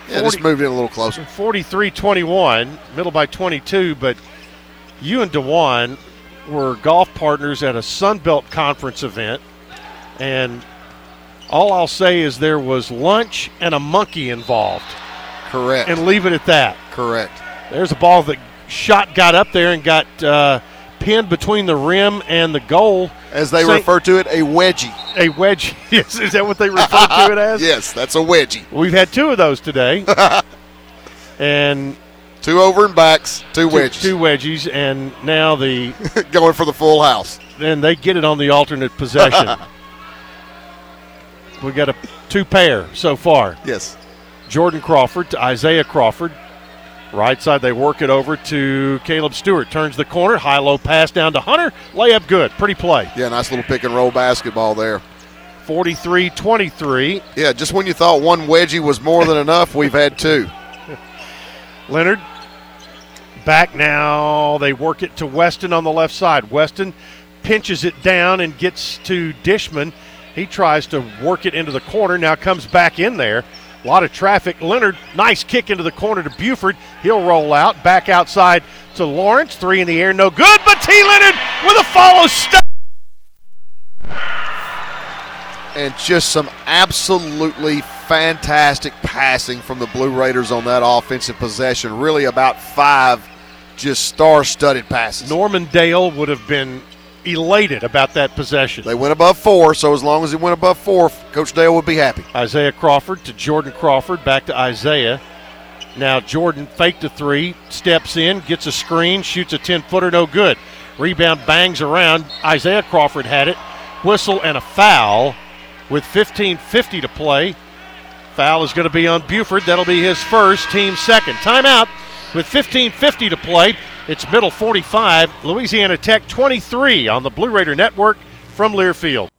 Yeah, just moved in a little closer. 43 21, middle by 22, but you and Dewon were golf partners at a Sunbelt Conference event, and all I'll say is there was lunch and a monkey involved. Correct. And leave it at that. Correct. There's a ball that shot got up there and got uh, pinned between the rim and the goal. As they Saint- refer to it, a wedgie. A wedgie. Yes, is that what they refer to it as? yes, that's a wedgie. We've had two of those today. and two over and backs, two wedges. Two wedgies, and now the going for the full house. Then they get it on the alternate possession. we got a two pair so far. Yes. Jordan Crawford to Isaiah Crawford. Right side, they work it over to Caleb Stewart. Turns the corner, high low pass down to Hunter. Layup good. Pretty play. Yeah, nice little pick and roll basketball there. 43 23. Yeah, just when you thought one wedgie was more than enough, we've had two. Lenard back now. They work it to Weston on the left side. Weston pinches it down and gets to Dishman. He tries to work it into the corner. Now comes back in there. A lot of traffic. Lenard, nice kick into the corner to Bufford. He'll roll out. Back outside to Lawrence. Three in the air, no good. But T. Lenard with a follow step. And just some absolutely fantastic passing from the Blue Raiders on that offensive possession. Really about five just star studded passes. Norman Dale would have been elated about that possession. They went above four, so as long as he went above four, Coach Dale would be happy. Isaiah Crawford to Jordan Crawford, back to Isaiah. Now Jordan faked a three, steps in, gets a screen, shoots a 10 footer, no good. Rebound bangs around. Isaiah Crawford had it. Whistle and a foul with 15.50 to play. Foul is going to be on Bufford. That'll be his first, team second. Timeout with 15.50 to play. It's middle 45, Louisiana Tech 23 on the Blue Raider Network from Learfield.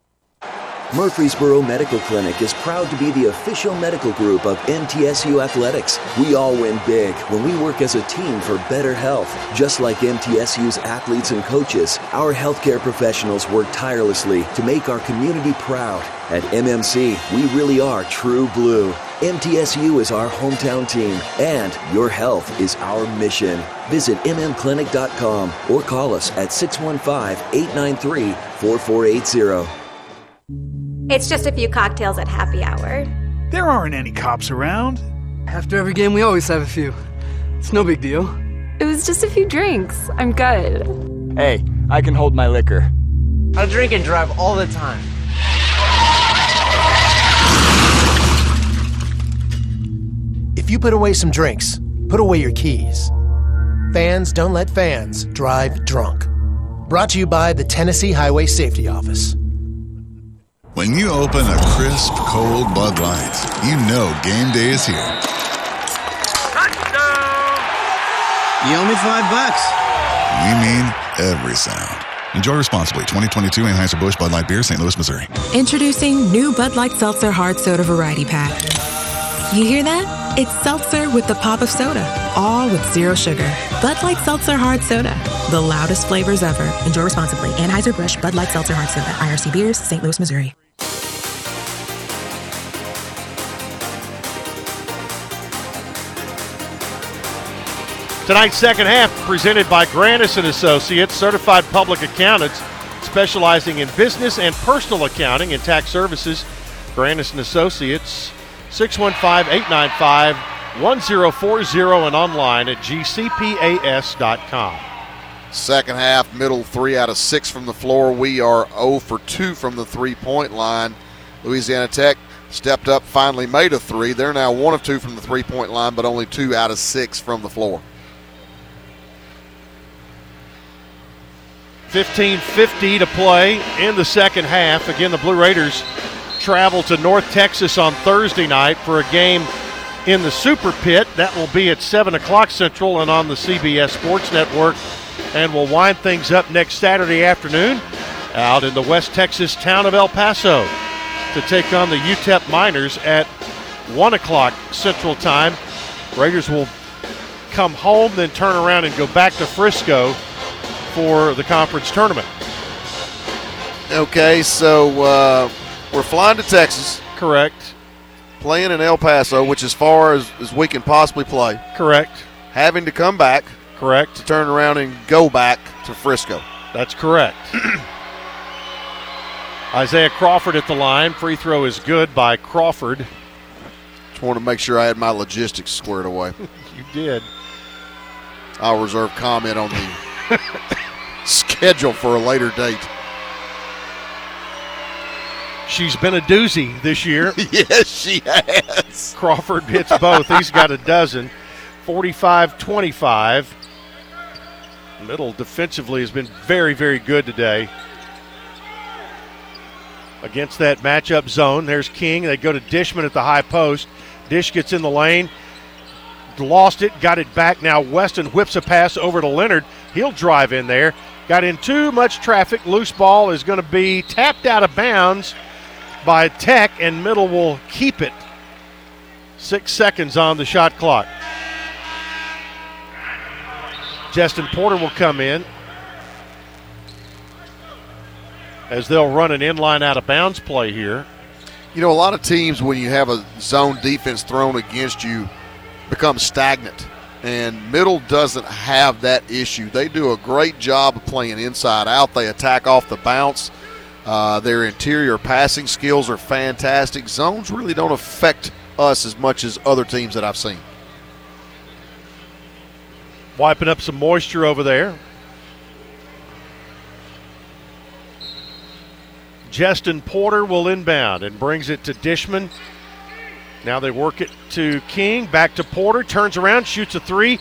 Murfreesboro Medical Clinic is proud to be the official medical group of MTSU Athletics. We all win big when we work as a team for better health. Just like MTSU's athletes and coaches, our healthcare professionals work tirelessly to make our community proud. At MMC, we really are true blue. MTSU is our hometown team, and your health is our mission. Visit mmclinic.com or call us at 615 893 4480. It's just a few cocktails at happy hour. There aren't any cops around. After every game, we always have a few. It's no big deal. It was just a few drinks. I'm good. Hey, I can hold my liquor. I drink and drive all the time. If you put away some drinks, put away your keys. Fans don't let fans drive drunk. Brought to you by the Tennessee Highway Safety Office. When you open a crisp, cold Bud Light, you know game day is here. You owe me five bucks. We mean every sound. Enjoy responsibly. 2022 Anheuser-Busch Bud Light Beer, St. Louis, Missouri. Introducing new Bud Light Seltzer Hard Soda Variety Pack. You hear that? It's seltzer with the pop of soda, all with zero sugar. Bud Light Seltzer Hard Soda, the loudest flavors ever. Enjoy responsibly. Anheuser-Busch Bud Light Seltzer Hard Soda, IRC Beers, St. Louis, Missouri. Tonight's second half presented by Granis and Associates, certified public accountants specializing in business and personal accounting and tax services. Granis and Associates, 615-895-1040 and online at gcpas.com. Second half, middle three out of six from the floor. We are 0 for 2 from the three point line. Louisiana Tech stepped up, finally made a three. They're now one of two from the three point line, but only two out of six from the floor. 15:50 to play in the second half. Again, the Blue Raiders travel to North Texas on Thursday night for a game in the Super Pit. That will be at 7 o'clock Central and on the CBS Sports Network. And we'll wind things up next Saturday afternoon out in the West Texas town of El Paso to take on the UTEP Miners at 1 o'clock Central Time. Raiders will come home, then turn around and go back to Frisco for the conference tournament. Okay, so uh, we're flying to Texas. Correct. Playing in El Paso, which as far as, as we can possibly play. Correct. Having to come back. Correct. To turn around and go back to Frisco. That's correct. Isaiah Crawford at the line. Free throw is good by Crawford. Just want to make sure I had my logistics squared away. you did. I'll reserve comment on the schedule for a later date. She's been a doozy this year. yes, she has. Crawford hits both. He's got a dozen. 45 25. Middle defensively has been very, very good today. Against that matchup zone, there's King. They go to Dishman at the high post. Dish gets in the lane, lost it, got it back. Now Weston whips a pass over to Lenard. He'll drive in there. Got in too much traffic. Loose ball is going to be tapped out of bounds by Tech, and Middle will keep it. Six seconds on the shot clock. Jestin Porter will come in as they'll run an inline out of bounds play here. You know, a lot of teams, when you have a zone defense thrown against you, become stagnant. And Middle doesn't have that issue. They do a great job of playing inside out. They attack off the bounce. Uh, their interior passing skills are fantastic. Zones really don't affect us as much as other teams that I've seen. Wiping up some moisture over there. Jestin Porter will inbound and brings it to Dishman. Now they work it to King, back to Porter, turns around, shoots a three.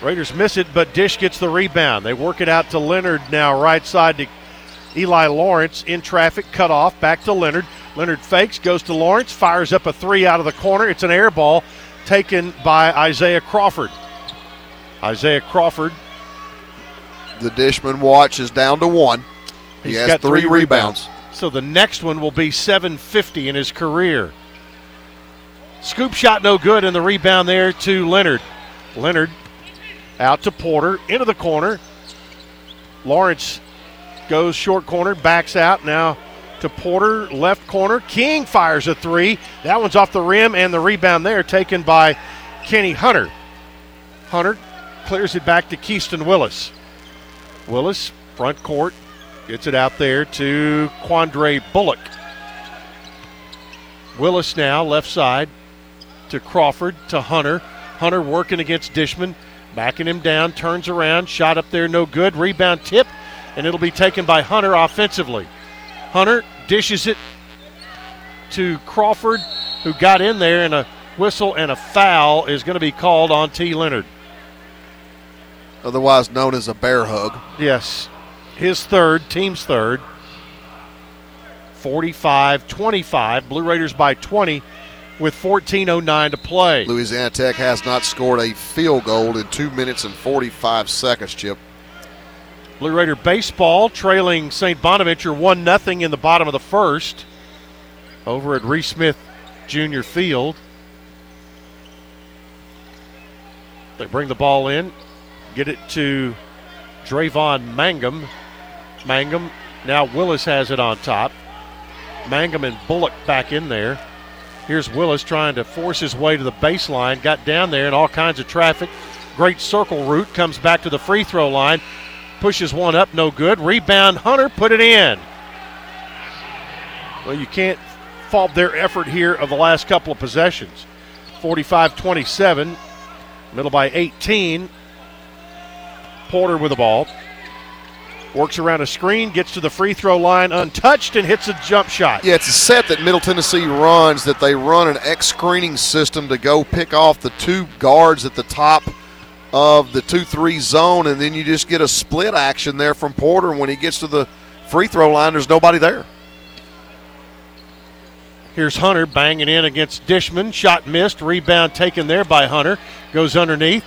Raiders miss it, but Dish gets the rebound. They work it out to Lenard now, right side to Eli Lawrence in traffic, cut off, back to Lenard. Lenard fakes, goes to Lawrence, fires up a three out of the corner. It's an air ball taken by Isaiah Crawford. Isaiah Crawford. The Dishman watch is down to one. He He's has got three, three rebounds. So the next one will be 750 in his career. Scoop shot no good, and the rebound there to Lenard. Lenard out to Porter, into the corner. Lawrence goes short corner, backs out now to Porter, left corner. King fires a three. That one's off the rim, and the rebound there taken by Kenny Hunter. Hunter clears it back to Keaston Willis. Willis, front court, gets it out there to Quandre Bullock. Willis now, left side to Crawford to Hunter. Hunter working against Dishman, backing him down, turns around, shot up there, no good. Rebound tip, and it'll be taken by Hunter offensively. Hunter dishes it to Crawford, who got in there, and a whistle and a foul is going to be called on T. Lenard. Otherwise known as a bear hug. Yes, his third, team's third. 45 25. Blue Raiders by 20 with 14.09 to play. Louisiana Tech has not scored a field goal in two minutes and 45 seconds, Chip. Blue Raider baseball trailing St. Bonaventure 1 0 in the bottom of the first over at Reese Smith Junior Field. They bring the ball in, get it to Dravon Mangum. Mangum, now Willis has it on top. Mangum and Bullock back in there. Here's Willis trying to force his way to the baseline. Got down there in all kinds of traffic. Great circle route. Comes back to the free throw line. Pushes one up, no good. Rebound, Hunter put it in. Well, you can't fault their effort here of the last couple of possessions. 45 27. Middle by 18. Porter with the ball. Works around a screen, gets to the free throw line untouched, and hits a jump shot. Yeah, it's a set that Middle Tennessee runs that they run an X screening system to go pick off the two guards at the top of the 2 3 zone, and then you just get a split action there from Porter. When he gets to the free throw line, there's nobody there. Here's Hunter banging in against Dishman. Shot missed. Rebound taken there by Hunter. Goes underneath.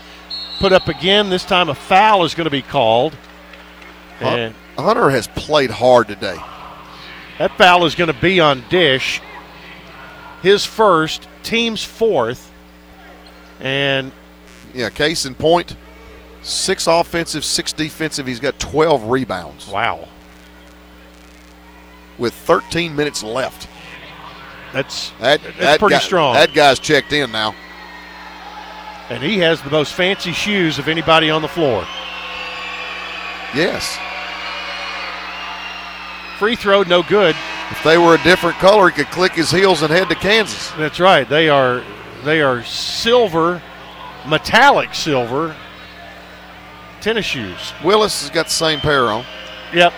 Put up again. This time a foul is going to be called. And Hunter has played hard today. That foul is going to be on Dish. His first, team's fourth. And yeah, case in point, six offensive, six defensive. He's got 12 rebounds. Wow. With 13 minutes left. That's that, that's that pretty guy, strong. That guy's checked in now. And he has the most fancy shoes of anybody on the floor. Yes. Free throw, no good. If they were a different color, he could click his heels and head to Kansas. That's right. They are they are silver, metallic silver tennis shoes. Willis has got the same pair on. Yep.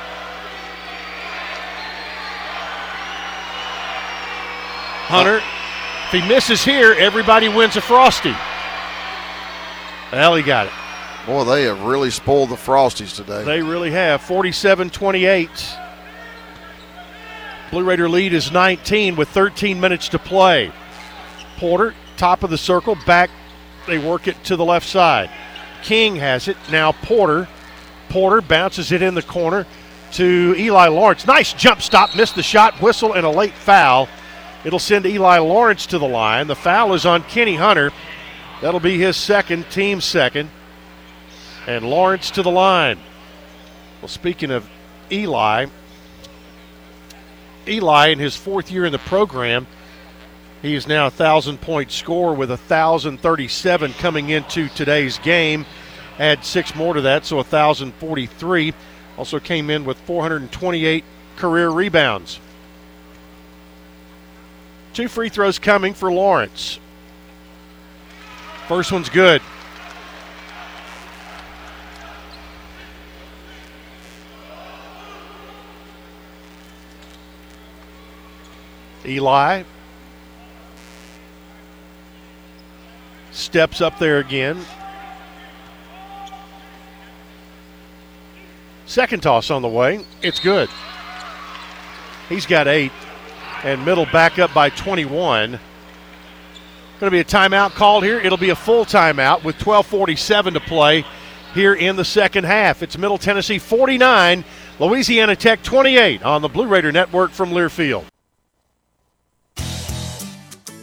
Hunter, if he misses here, everybody wins a frosty. Well, he got it. Boy, they have really spoiled the Frosties today. They really have. 47 28. Blue Raider lead is 19 with 13 minutes to play. Porter, top of the circle, back. They work it to the left side. King has it. Now Porter. Porter bounces it in the corner to Eli Lawrence. Nice jump stop. Missed the shot. Whistle and a late foul. It'll send Eli Lawrence to the line. The foul is on Kenny Hunter. That'll be his second, team second. And Lawrence to the line. Well, speaking of Eli, Eli in his fourth year in the program, he is now a thousand point scorer with a thousand thirty-seven coming into today's game. Add six more to that, so a thousand forty-three. Also came in with 428 career rebounds. Two free throws coming for Lawrence. First one's good. Eli steps up there again. Second toss on the way. It's good. He's got eight. And middle back up by 21. Going to be a timeout called here. It'll be a full timeout with 12:47 to play here in the second half. It's Middle Tennessee 49, Louisiana Tech 28 on the Blue Raider Network from Learfield.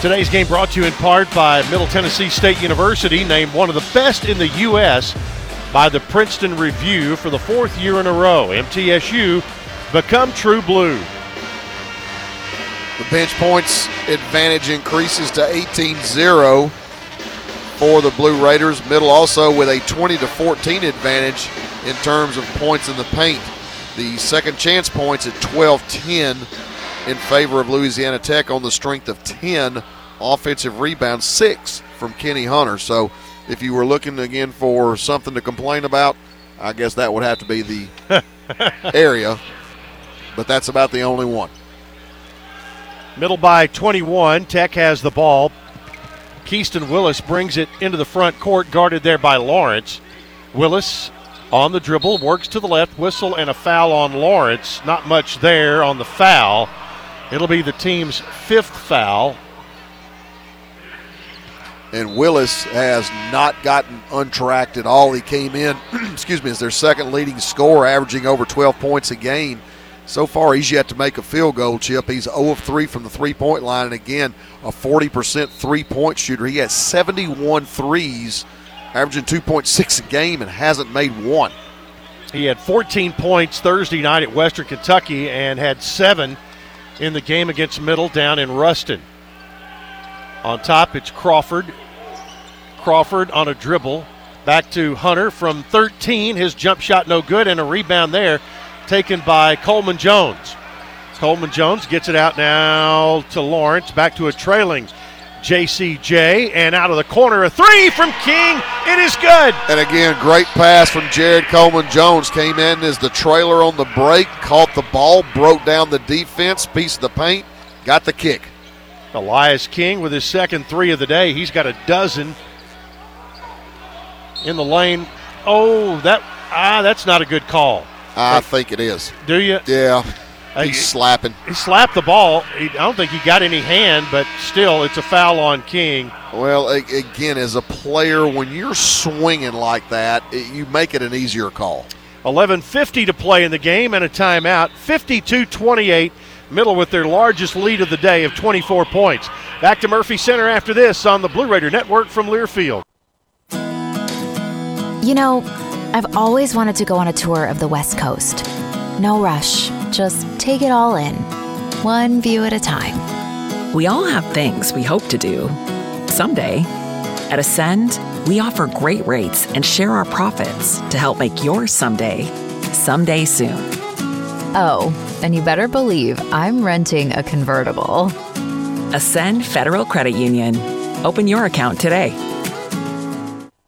Today's game brought to you in part by Middle Tennessee State University, named one of the best in the U.S. by the Princeton Review for the fourth year in a row. MTSU become true blue. The bench points advantage increases to 18 0 for the Blue Raiders. Middle also with a 20 14 advantage in terms of points in the paint. The second chance points at 12 10 in favor of Louisiana Tech on the strength of 10 offensive rebounds, six from Kenny Hunter. So if you were looking again for something to complain about, I guess that would have to be the area. But that's about the only one. Middle by 21. Tech has the ball. Keaston Willis brings it into the front court, guarded there by Lawrence. Willis on the dribble, works to the left, whistle, and a foul on Lawrence. Not much there on the foul. It'll be the team's fifth foul. And Willis has not gotten untracked at all. He came in, excuse me, as their second leading scorer, averaging over 12 points a game. So far, he's yet to make a field goal, Chip. He's 0 of 3 from the three point line, and again, a 40% three point shooter. He has 71 threes, averaging 2.6 a game, and hasn't made one. He had 14 points Thursday night at Western Kentucky and had seven in the game against Middle down in Ruston. On top, it's Crawford. Crawford on a dribble. Back to Hunter from 13. His jump shot no good, and a rebound there taken by Coleman Jones. Coleman Jones gets it out now to Lawrence. Back to a trailing JCJ, and out of the corner, a three from King. It is good. And again, great pass from Jared Coleman Jones. Came in as the trailer on the break, caught the ball, broke down the defense, piece of the paint, got the kick. Elias King with his second three of the day. He's got a dozen in the lane. Oh, that ah, that's not a good call. I think it is. Do you? Yeah. He's slapping. He slapped the ball. He, I don't think he got any hand, but still, it's a foul on King. Well, again, as a player, when you're swinging like that, it, you make it an easier call. 11.50 to play in the game and a timeout. 52 28. Middle with their largest lead of the day of 24 points. Back to Murphy Center after this on the Blue Raider Network from Learfield. You know, I've always wanted to go on a tour of the West Coast. No rush, just take it all in, one view at a time. We all have things we hope to do someday. At Ascend, we offer great rates and share our profits to help make yours someday, someday soon. Oh, and you better believe I'm renting a convertible. Ascend Federal Credit Union. Open your account today.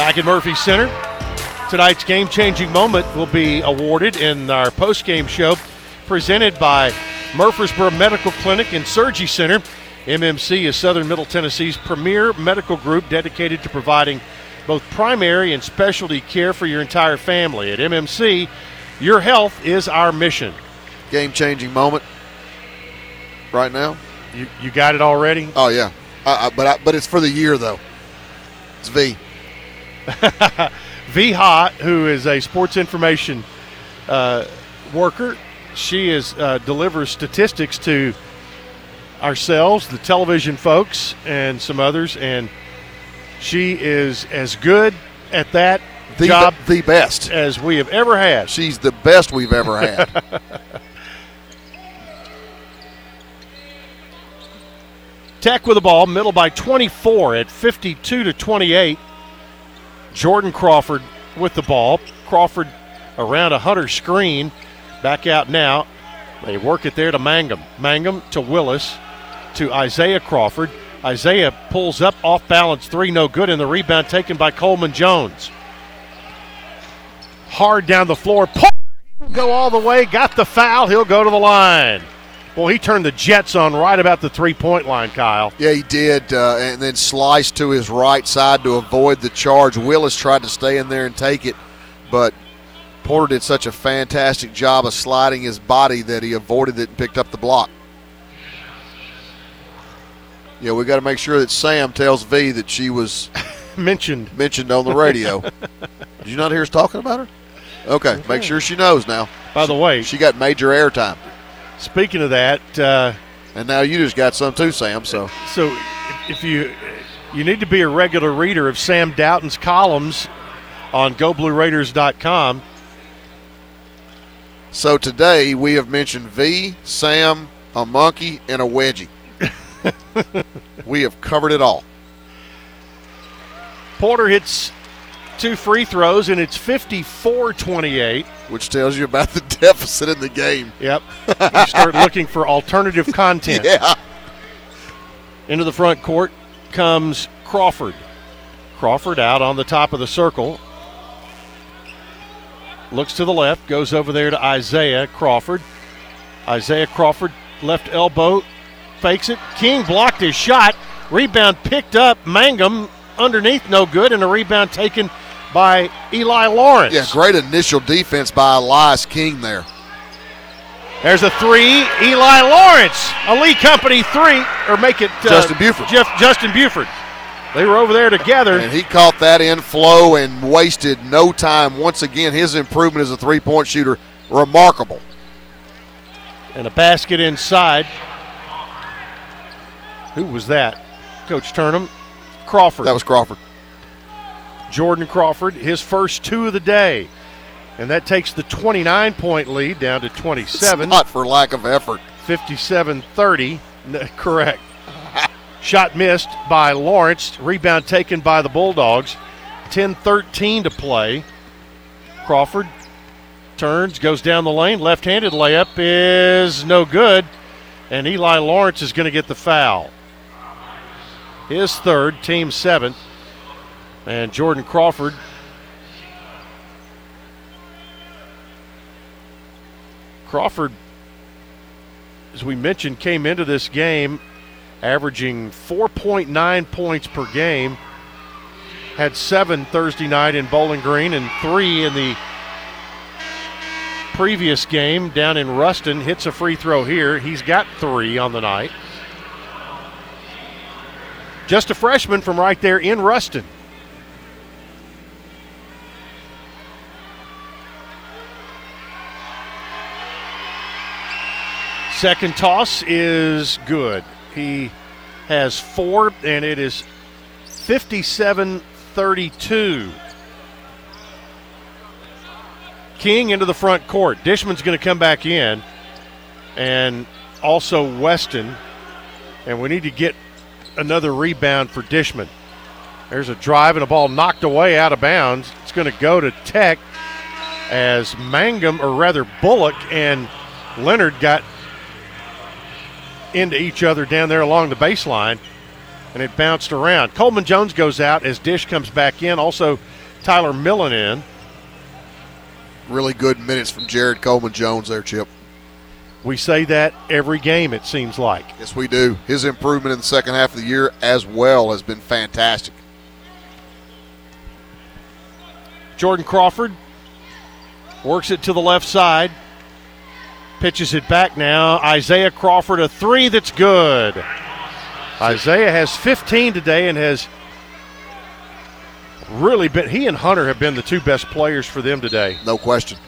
Back at Murphy Center, tonight's game changing moment will be awarded in our post game show presented by Murfreesboro Medical Clinic and Surgery Center. MMC is Southern Middle Tennessee's premier medical group dedicated to providing both primary and specialty care for your entire family. At MMC, your health is our mission. Game changing moment right now. You, you got it already? Oh, yeah. I, but, I, but it's for the year, though. It's V. V. Hot, who is a sports information uh, worker, she is uh, delivers statistics to ourselves, the television folks, and some others, and she is as good at that the, job the best as we have ever had. She's the best we've ever had. Tech with the ball, middle by 24 at 52 to 28. Jordan Crawford with the ball. Crawford around a Hunter screen. Back out now. They work it there to Mangum. Mangum to Willis to Isaiah Crawford. Isaiah pulls up off balance three, no good, and the rebound taken by Coleman Jones. Hard down the floor. Go all the way. Got the foul. He'll go to the line. Well, he turned the Jets on right about the three point line, Kyle. Yeah, he did, uh, and then sliced to his right side to avoid the charge. Willis tried to stay in there and take it, but Porter did such a fantastic job of sliding his body that he avoided it and picked up the block. Yeah, we got to make sure that Sam tells V that she was mentioned mentioned on the radio. Did you not hear us talking about her? Okay, okay, make sure she knows now. By the way, she got major airtime. Speaking of that, uh, and now you just got some too, Sam. So, so if you you need to be a regular reader of Sam Doughton's columns on GoBlueRaiders.com. So today we have mentioned V, Sam, a monkey, and a wedgie. we have covered it all. Porter hits two free throws, and it's 54 28. Which tells you about the deficit in the game. Yep. you start looking for alternative content. Yeah. Into the front court comes Crawford. Crawford out on the top of the circle. Looks to the left, goes over there to Isaiah Crawford. Isaiah Crawford, left elbow, fakes it. King blocked his shot. Rebound picked up. Mangum underneath, no good, and a rebound taken by Eli Lawrence. Yeah, great initial defense by Elias King there. There's a three. Eli Lawrence, a Lee Company three, or make it uh, Justin Bufford. Jeff, Justin Bufford. They were over there together. And he caught that in flow and wasted no time. Once again, his improvement as a three point shooter, remarkable. And a basket inside. Who was that? Coach Turnham. Crawford. That was Crawford. Jordan Crawford, his first two of the day. And that takes the 29 point lead down to 27. It's not for lack of effort. 57 30. correct. Shot missed by Lawrence. Rebound taken by the Bulldogs. 10 13 to play. Crawford turns, goes down the lane. Left handed layup is no good. And Eli Lawrence is going to get the foul. His third, team seventh. And Jordan Crawford Crawford, as we mentioned, came into this game averaging 4.9 points per game. Had seven Thursday night in Bowling Green and three in the previous game down in Ruston. Hits a free throw here. He's got three on the night. Just a freshman from right there in Ruston. Second toss is good. He has four, and it is 57 32. King into the front court. Dishman's going to come back in, and also Weston. And we need to get another rebound for Dishman. There's a drive and a ball knocked away out of bounds. It's going to go to Tech as Mangum, or rather Bullock, and Lenard got into each other down there along the baseline, and it bounced around. Coleman Jones goes out as Dish comes back in. Also, Tyler Millen in. Really good minutes from Jared Coleman Jones there, Chip. We say that every game, it seems like. Yes, we do. His improvement in the second half of the year as well has been fantastic. Jordan Crawford works it to the left side, pitches it back now. Isaiah Crawford, a three that's good. Isaiah has 15 today and has really been, he and Hunter have been the two best players for them today. No question.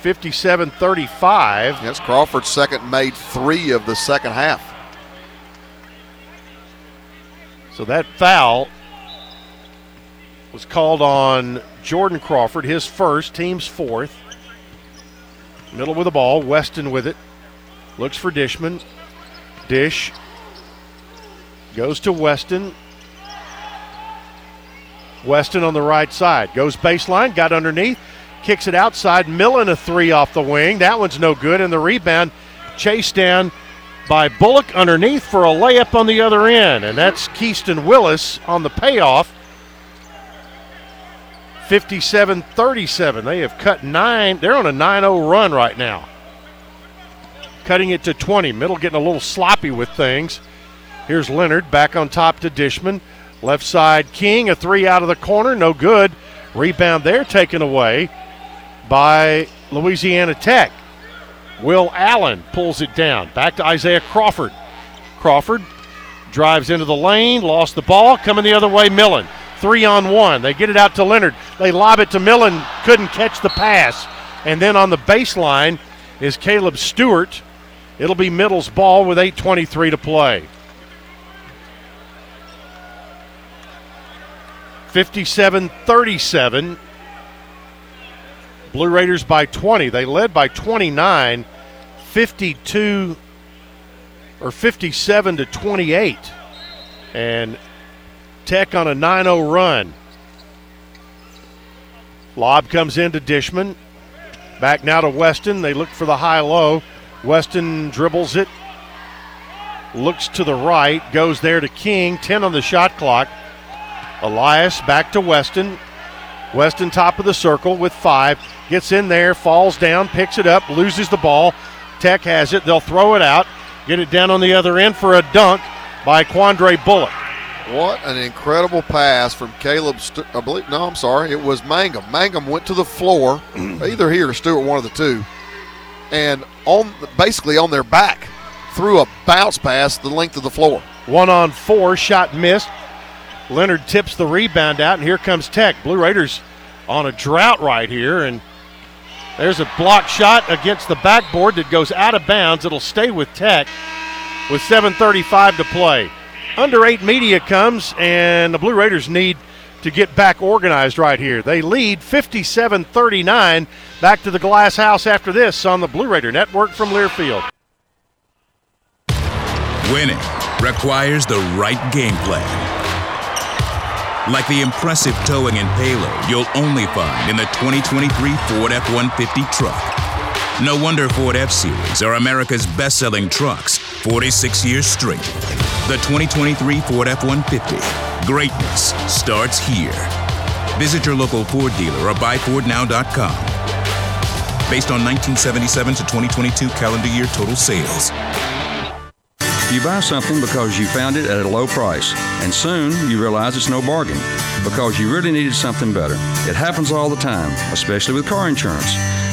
57 35. Yes, Crawford's second made three of the second half. So that foul was called on Jordan Crawford, his first, team's fourth. Middle with the ball, Weston with it. Looks for Dishman. Dish goes to Weston. Weston on the right side. Goes baseline, got underneath, kicks it outside. Millen a three off the wing. That one's no good. And the rebound chased down by Bullock underneath for a layup on the other end. And that's Keaston Willis on the payoff. 57 37. They have cut nine. They're on a 9 0 run right now. Cutting it to 20. Middle getting a little sloppy with things. Here's Lenard back on top to Dishman. Left side King, a three out of the corner, no good. Rebound there taken away by Louisiana Tech. Will Allen pulls it down. Back to Isaiah Crawford. Crawford drives into the lane, lost the ball, coming the other way, Millen. Three on one. They get it out to Lenard. They lob it to Millen, couldn't catch the pass. And then on the baseline is Caleb Stewart. It'll be Middle's ball with 8.23 to play. 57 37. Blue Raiders by 20. They led by 29, 52 or 57 to 28. And Tech on a 9 0 run. Lob comes into Dishman. Back now to Weston. They look for the high low. Weston dribbles it. Looks to the right. Goes there to King. 10 on the shot clock. Elias back to Weston. Weston top of the circle with five. Gets in there, falls down, picks it up, loses the ball. Tech has it. They'll throw it out. Get it down on the other end for a dunk by Quandre Bullock. What an incredible pass from Caleb. St- I believe. No, I'm sorry. It was Mangum. Mangum went to the floor, either he or Stewart, one of the two, and on basically on their back, threw a bounce pass the length of the floor. One on four, shot missed. Lenard tips the rebound out, and here comes Tech. Blue Raiders on a drought right here, and there's a block shot against the backboard that goes out of bounds. It'll stay with Tech with 7.35 to play. Under eight media comes, and the Blue Raiders need to get back organized right here. They lead 57 39. Back to the Glass House after this on the Blue Raider Network from Learfield. Winning requires the right game plan. Like the impressive towing and payload you'll only find in the 2023 Ford F 150 truck. No wonder Ford F Series are America's best selling trucks 46 years straight. The 2023 Ford F 150. Greatness starts here. Visit your local Ford dealer or buyfordnow.com. Based on 1977 to 2022 calendar year total sales. You buy something because you found it at a low price, and soon you realize it's no bargain because you really needed something better. It happens all the time, especially with car insurance.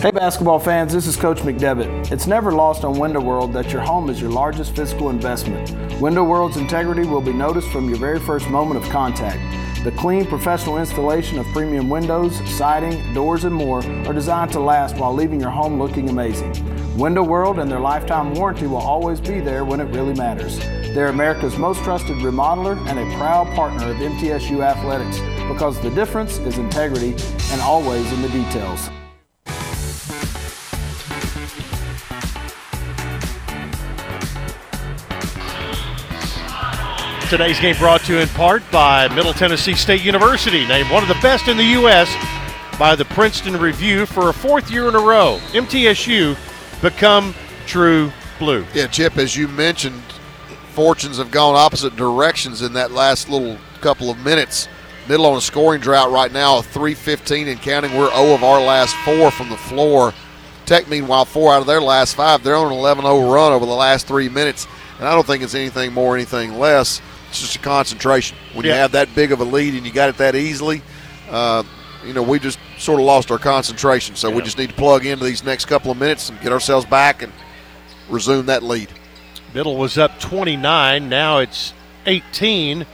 Hey basketball fans, this is Coach McDevitt. It's never lost on Window World that your home is your largest physical investment. Window World's integrity will be noticed from your very first moment of contact. The clean, professional installation of premium windows, siding, doors, and more are designed to last while leaving your home looking amazing. Window World and their lifetime warranty will always be there when it really matters. They're America's most trusted remodeler and a proud partner of MTSU Athletics because the difference is integrity and always in the details. Today's game brought to you in part by Middle Tennessee State University, named one of the best in the U.S. by the Princeton Review for a fourth year in a row. MTSU become true blue. Yeah, Chip, as you mentioned, fortunes have gone opposite directions in that last little couple of minutes. Middle on a scoring drought right now, 315 and counting. We're 0 of our last four from the floor. Tech, meanwhile, four out of their last five. They're on an 11 0 run over the last three minutes. And I don't think it's anything more, anything less. It's just a concentration. When you have that big of a lead and you got it that easily, uh, you know, we just sort of lost our concentration. So we just need to plug into these next couple of minutes and get ourselves back and resume that lead. Middle was up 29. Now it's 18.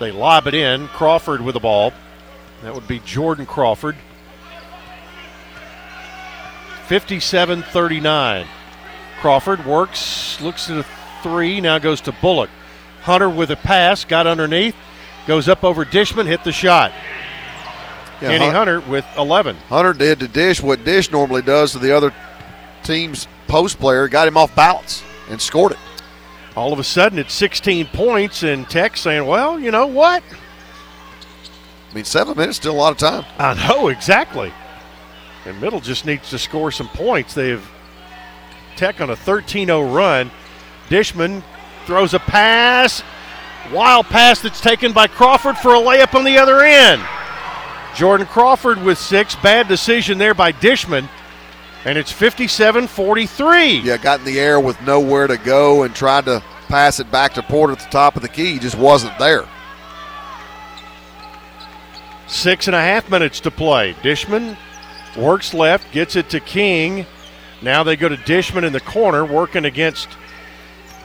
They lob it in. Crawford with the ball. That would be Jordan Crawford. 57 39. Crawford works, looks at a three, now goes to Bullock. Hunter with a pass, got underneath, goes up over Dishman, hit the shot. Yeah, Kenny Hun- Hunter with 11. Hunter did to Dish what Dish normally does to the other team's post player, got him off balance and scored it. All of a sudden, it's 16 points, and Tech saying, well, you know what? I mean, seven minutes still a lot of time. I know exactly. And Middle just needs to score some points. They've Tech on a 13-0 run. Dishman throws a pass, wild pass that's taken by Crawford for a layup on the other end. Jordan Crawford with six. Bad decision there by Dishman. And it's 57-43. Yeah, got in the air with nowhere to go and tried to pass it back to Porter at the top of the key. He just wasn't there. Six and a half minutes to play. Dishman works left, gets it to King. Now they go to Dishman in the corner, working against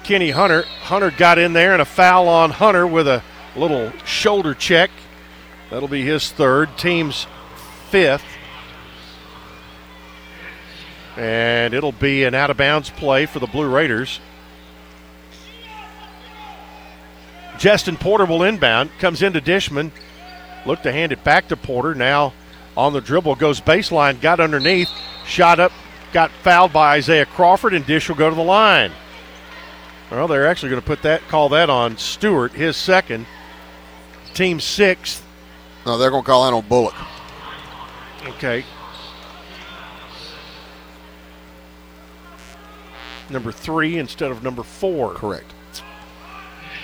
Kenny Hunter. Hunter got in there and a foul on Hunter with a little shoulder check. That'll be his third, team's fifth. And it'll be an out of bounds play for the Blue Raiders. Jestin Porter will inbound, comes into Dishman, look to hand it back to Porter. Now on the dribble, goes baseline, got underneath, shot up, got fouled by Isaiah Crawford, and Dish will go to the line. Well, they're actually going to put that, call that on Stewart, his second, team sixth. No, they're going to call that on Bullock. Okay. Number three instead of number four. Correct.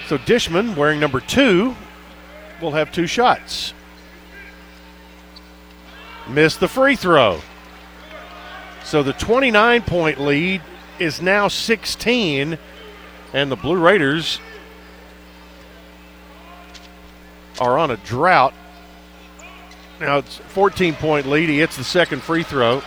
So Dishman, wearing number two, will have two shots. Missed the free throw. So the 29 point lead is now 16, and the Blue Raiders are on a drought. Now it's 14 point lead. He hits the second free throw.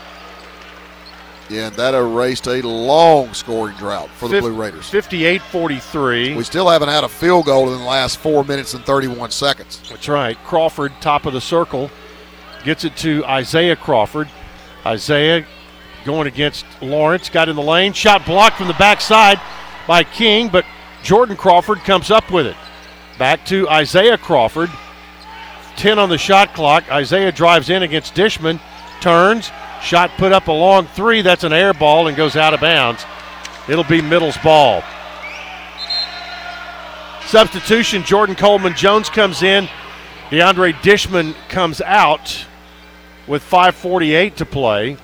Yeah, that erased a long scoring drought for the Fif- Blue Raiders. 58 43. We still haven't had a field goal in the last four minutes and 31 seconds. That's right. Crawford, top of the circle, gets it to Isaiah Crawford. Isaiah going against Lawrence, got in the lane, shot blocked from the backside by King, but Jordan Crawford comes up with it. Back to Isaiah Crawford. 10 on the shot clock. Isaiah drives in against Dishman, turns, shot put up a long three. That's an air ball and goes out of bounds. It'll be Middle's ball. Substitution Jordan Coleman Jones comes in. DeAndre Dishman comes out with 5.48 to play.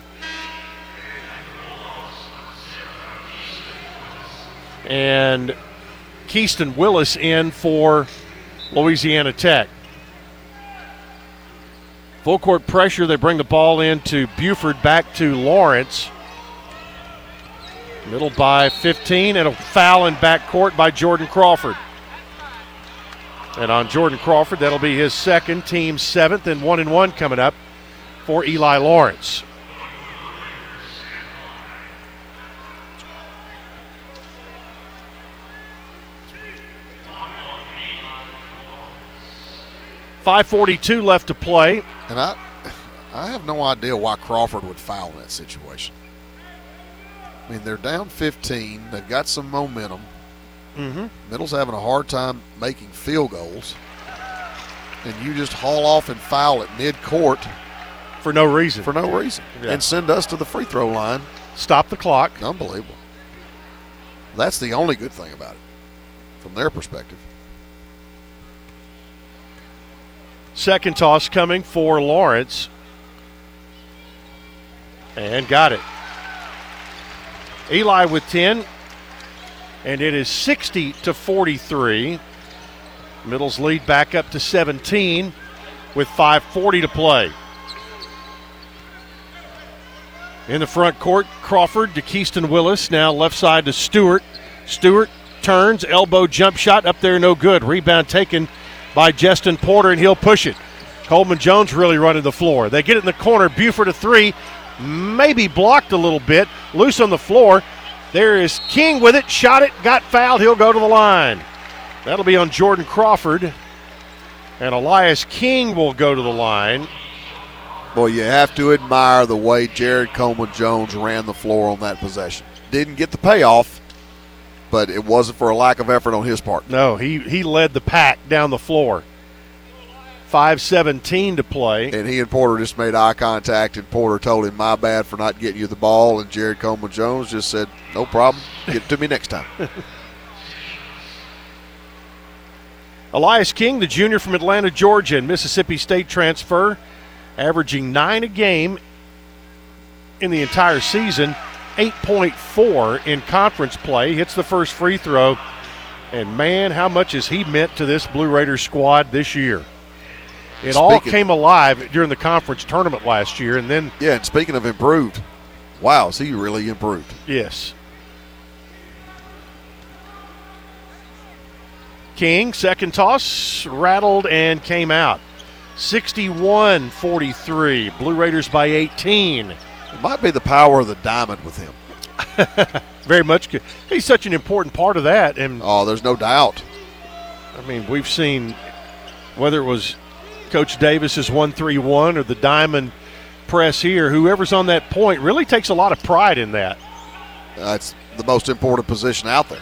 And Keaston Willis in for Louisiana Tech. Full court pressure. They bring the ball in to Bufford back to Lawrence. Middle by 15 and a foul in back court by Jordan Crawford. And on Jordan Crawford, that'll be his second, team seventh, and one and one coming up for Eli Lawrence. Five forty-two left to play. And I, I have no idea why Crawford would foul in that situation. I mean, they're down 15. They've got some momentum. Mm-hmm. Middle's having a hard time making field goals. And you just haul off and foul at mid-court for no reason. For no reason. Yeah. And send us to the free throw line. Stop the clock. Unbelievable. That's the only good thing about it from their perspective. Second toss coming for Lawrence. And got it. Eli with 10. And it is 60 to 43. Middle's lead back up to 17 with 5.40 to play. In the front court, Crawford to Keaston Willis. Now left side to Stewart. Stewart turns, elbow jump shot up there, no good. Rebound taken by Jestin Porter, and he'll push it. Coleman Jones really running the floor. They get it in the corner. Bufford a three, maybe blocked a little bit, loose on the floor. There is King with it, shot it, got fouled. He'll go to the line. That'll be on Jordan Crawford. And Elias King will go to the line. Boy, you have to admire the way Jared Coleman Jones ran the floor on that possession. Didn't get the payoff, but it wasn't for a lack of effort on his part. No, he, he led the pack down the floor. 5.17 to play. And he and Porter just made eye contact, and Porter told him, My bad for not getting you the ball. And Jared Coleman Jones just said, No problem. Get it to me next time. Elias King, the junior from Atlanta, Georgia, and Mississippi State transfer, averaging nine a game in the entire season, 8.4 in conference play. Hits the first free throw. And man, how much has he meant to this Blue Raiders squad this year? It Speaking- all came alive during the conference tournament last year, and then yeah, and speaking of improved, wow, has he really improved? Yes. King, second toss, rattled and came out. 61 43. Blue Raiders by 18. It might be the power of the diamond with him. Very much. good. He's such an important part of that. And Oh, there's no doubt. I mean, we've seen whether it was Coach Davis's one three one or the diamond press here, whoever's on that point really takes a lot of pride in that. That's the most important position out there.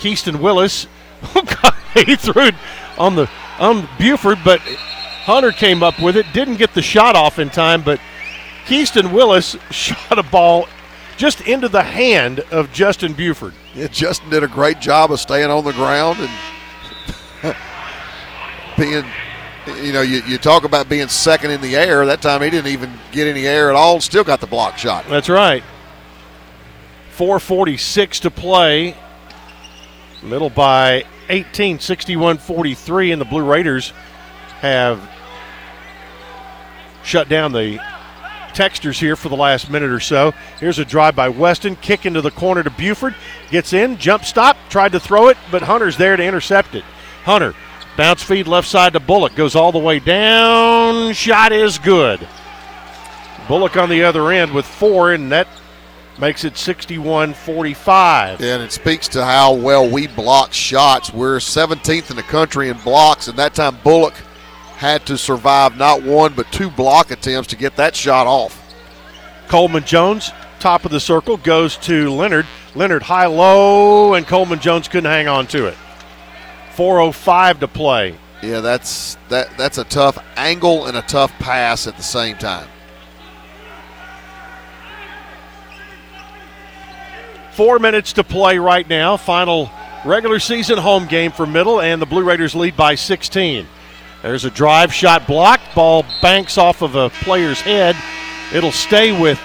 Keaston Willis. Oh God, he threw it on the on Bufford, but Hunter came up with it. Didn't get the shot off in time, but Keaston Willis shot a ball just into the hand of Justin Bufford. Yeah, Justin did a great job of staying on the ground and being, you know, you, you talk about being second in the air. That time he didn't even get any air at all. Still got the block shot. That's right. 446 to play. Middle by 18, 61 43, and the Blue Raiders have shut down the texters here for the last minute or so. Here's a drive by Weston, kick into the corner to Bufford, gets in, jump stop, tried to throw it, but Hunter's there to intercept it. Hunter, bounce feed left side to Bullock, goes all the way down, shot is good. Bullock on the other end with four, and that makes it 61 45. And it speaks to how well we block shots. We're 17th in the country in blocks, and that time Bullock had to survive not one but two block attempts to get that shot off. Coleman Jones, top of the circle, goes to Lenard. Lenard high low, and Coleman Jones couldn't hang on to it. 4.05 to play. Yeah, that's that that's a tough angle and a tough pass at the same time. Four minutes to play right now. Final regular season home game for Middle, and the Blue Raiders lead by 16. There's a drive shot blocked. Ball banks off of a player's head. It'll stay with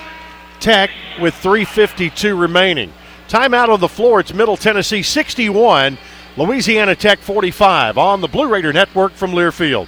Tech with 3.52 remaining. Timeout on the floor. It's Middle Tennessee 61, Louisiana Tech 45 on the Blue Raider Network from Learfield.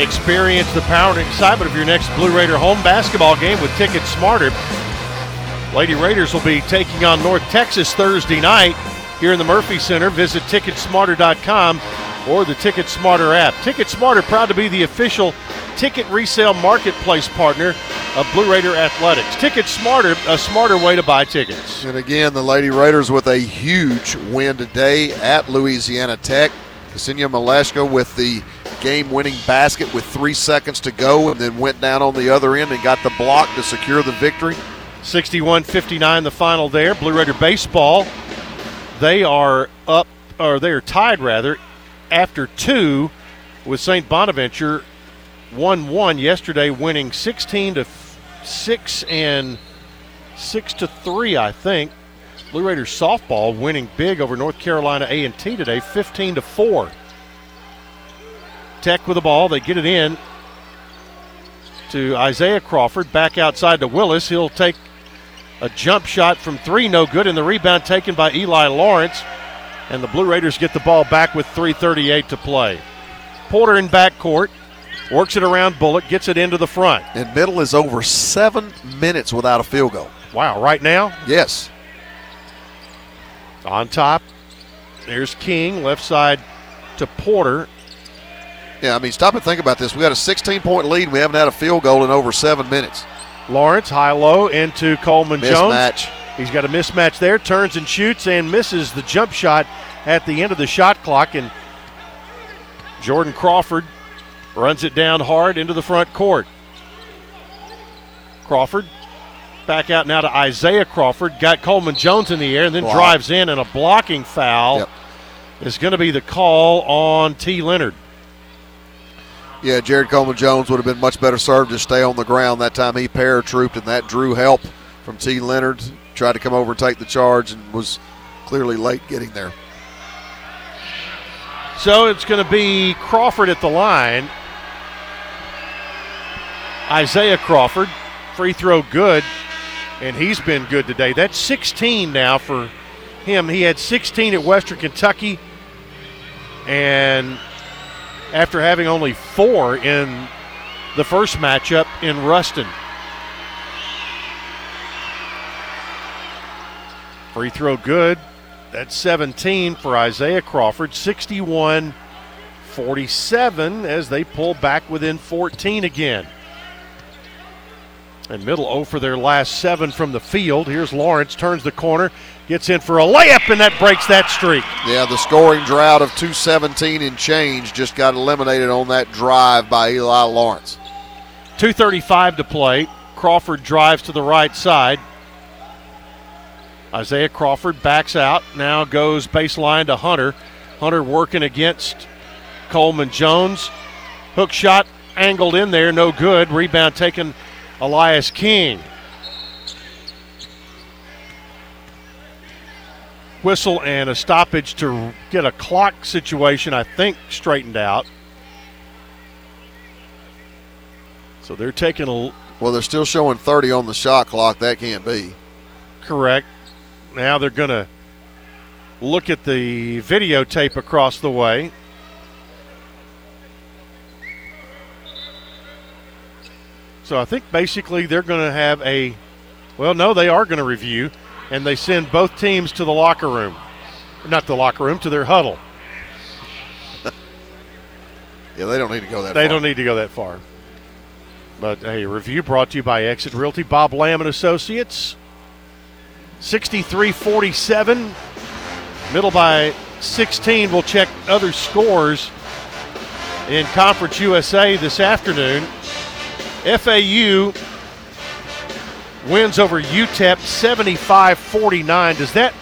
Experience the power and excitement of your next Blue Raider home basketball game with Ticket Smarter. Lady Raiders will be taking on North Texas Thursday night here in the Murphy Center. Visit ticketsmarter.com or the Ticket Smarter app. Ticket Smarter proud to be the official ticket resale marketplace partner of Blue Raider Athletics. Ticket Smarter, a smarter way to buy tickets. And again, the Lady Raiders with a huge win today at Louisiana Tech. Ksenia Malashka with the game winning basket with three seconds to go and then went down on the other end and got the block to secure the victory. 61 59 the final there. Blue Raider Baseball, they are up, or they are tied rather, after two with St. Bonaventure 1 1 yesterday, winning 16 to 6 and 6 to 3, I think. Blue Raiders softball winning big over North Carolina A&T today, 15 to 4. Tech with the ball, they get it in to Isaiah Crawford, back outside to Willis. He'll take a jump shot from three, no good, and the rebound taken by Eli Lawrence. And the Blue Raiders get the ball back with 3:38 to play. Porter in backcourt works it around Bullock, gets it into the front. And Middle is over seven minutes without a field goal. Wow, right now? Yes. On top, there's King, left side to Porter. Yeah, I mean, stop and think about this. We got a 16 point lead. We haven't had a field goal in over seven minutes. Lawrence, high low into Coleman Mismatch. Jones. He's got a mismatch there, turns and shoots and misses the jump shot at the end of the shot clock. And Jordan Crawford runs it down hard into the front court. Crawford back out now to Isaiah Crawford. Got Coleman Jones in the air and then Wow. drives in, and a blocking foul Yep. is going to be the call on T. Lenard. Yeah, Jared Coleman Jones would have been much better served to stay on the ground. That time he paratrooped, and that drew help from T. Lenard. Tried to come over and take the charge and was clearly late getting there. So it's going to be Crawford at the line. Isaiah Crawford, free throw good, and he's been good today. That's 16 now for him. He had 16 at Western Kentucky, and after having only four in the first matchup in Ruston. Free throw good. That's 17 for Isaiah Crawford. 61 47 as they pull back within 14 again. And middle 0 for their last seven from the field. Here's Lawrence, turns the corner, gets in for a layup, and that breaks that streak. Yeah, the scoring drought of 217 and change just got eliminated on that drive by Eli Lawrence. 2.35 to play. Crawford drives to the right side. Isaiah Crawford backs out, now goes baseline to Hunter. Hunter working against Coleman Jones. Hook shot angled in there, no good. Rebound taken Elias King. whistle and a stoppage to get a clock situation, I think, straightened out. So they're taking a. Well, they're still showing 30 on the shot clock. That can't be. Correct. Now they're going to look at the videotape across the way. So I think basically they're going to have a. Well, no, they are going to review, and they send both teams to the locker room. Not the locker room, to their huddle. Yeah, they don't need to go that They far. don't need to go that far. But a review brought to you by Exit Realty, Bob Lamb and Associates. 63-47. Middle by 16. We'll check other scores in Conference USA this afternoon. FAU wins over UTEP 75-49. Does that